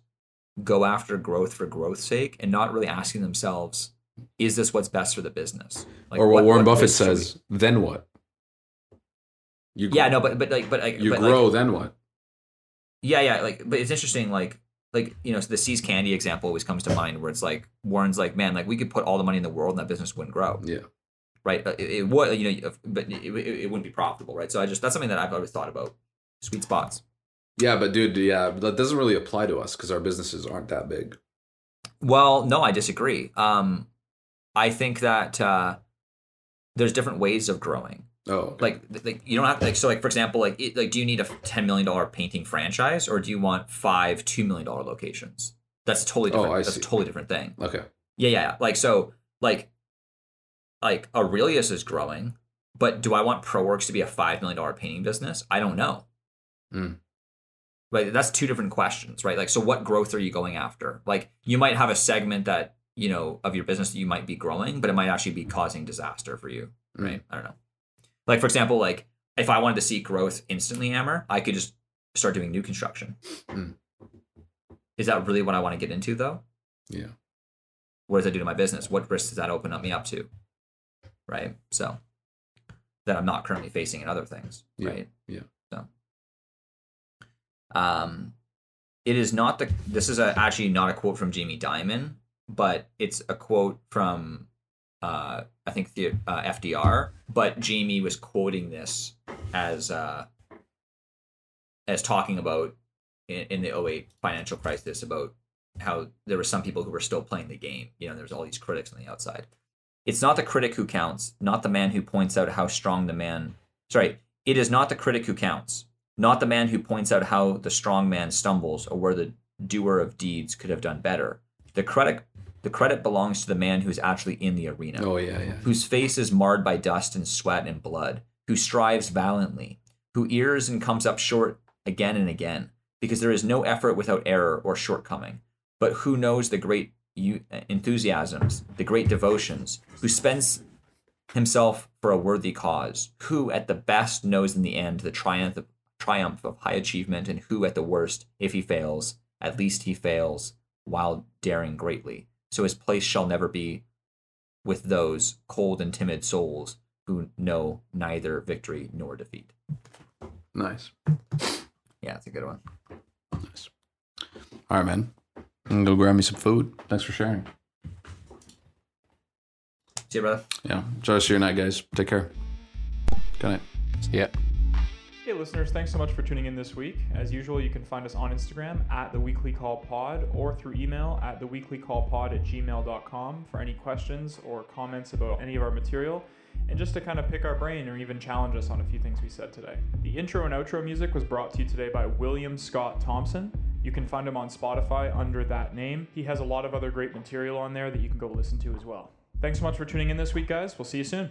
go after growth for growth's sake and not really asking themselves is this what's best for the business? Like, or what, Warren Buffett risk we- says, then what? You yeah no but but like but like you but, like, grow, then what? Yeah, yeah, like but it's interesting like like you know so the See's Candy example always comes to mind where it's like Warren's like man like we could put all the money in the world and that business wouldn't grow. Yeah. right? Uh, it, it would you know but it, it, it wouldn't be profitable right? So I just that's something that I've always thought about. Sweet spots. Yeah, but dude, yeah, that doesn't really apply to us because our businesses aren't that big. well no I disagree. Um I think that uh there's different ways of growing Oh, like like you don't have like so like for example like it, like do you need a ten million dollar painting franchise or do you want five two million dollar locations that's totally Oh, different I that's see. a totally different thing okay. Yeah, yeah. yeah. Like so, like, like Aurelius is growing, but do I want ProWorks to be a five million dollar painting business? I don't know. Mm. Right, that's two different questions, right? Like, so what growth are you going after? Like, you might have a segment that you know of your business that you might be growing, but it might actually be causing disaster for you, Mm. right? I don't know. Like, for example, like if I wanted to see growth instantly, Amer, I could just start doing new construction. Mm. Is that really what I want to get into, though? Yeah. what does that do to my business? What risks does that open up me up to? Right. So that I'm not currently facing in other things. Yeah, Right. yeah. So um it is not the this is a, actually not a quote from Jamie Dimon, but it's a quote from uh I think the uh, FDR, but Jamie was quoting this as uh as talking about in, in the 08 financial crisis about how there were some people who were still playing the game. You know, there's all these critics on the outside. It's not the critic who counts, not the man who points out how strong the man. Sorry, it is not the critic who counts, not the man who points out how the strong man stumbles or where the doer of deeds could have done better. The credit, the credit belongs to the man who is actually in the arena Oh yeah, yeah. whose face is marred by dust and sweat and blood, who strives valiantly, who errs and comes up short again and again, because there is no effort without error or shortcoming, but who knows the great uh, enthusiasms, the great devotions, who spends himself for a worthy cause, who at the best knows in the end the triumph of, triumph of high achievement, and who at the worst, if he fails, at least he fails while daring greatly. So his place shall never be with those cold and timid souls who know neither victory nor defeat. Nice. Yeah, that's a good one. Nice. All right, man. I'm gonna go grab me some food. Thanks for sharing. See you, brother. Yeah. Enjoy the rest of your night, guys. Take care. Good night. Yeah. Hey, listeners, thanks so much for tuning in this week. As usual, you can find us on Instagram at the Weekly Call Pod or through email at the Weekly Call Pod at gmail.com for any questions or comments about any of our material and just to kind of pick our brain or even challenge us on a few things we said today. The intro and outro music was brought to you today by William Scott Thompson. You can find him on Spotify under that name. He has a lot of other great material on there that you can go listen to as well. Thanks so much for tuning in this week, guys. We'll see you soon.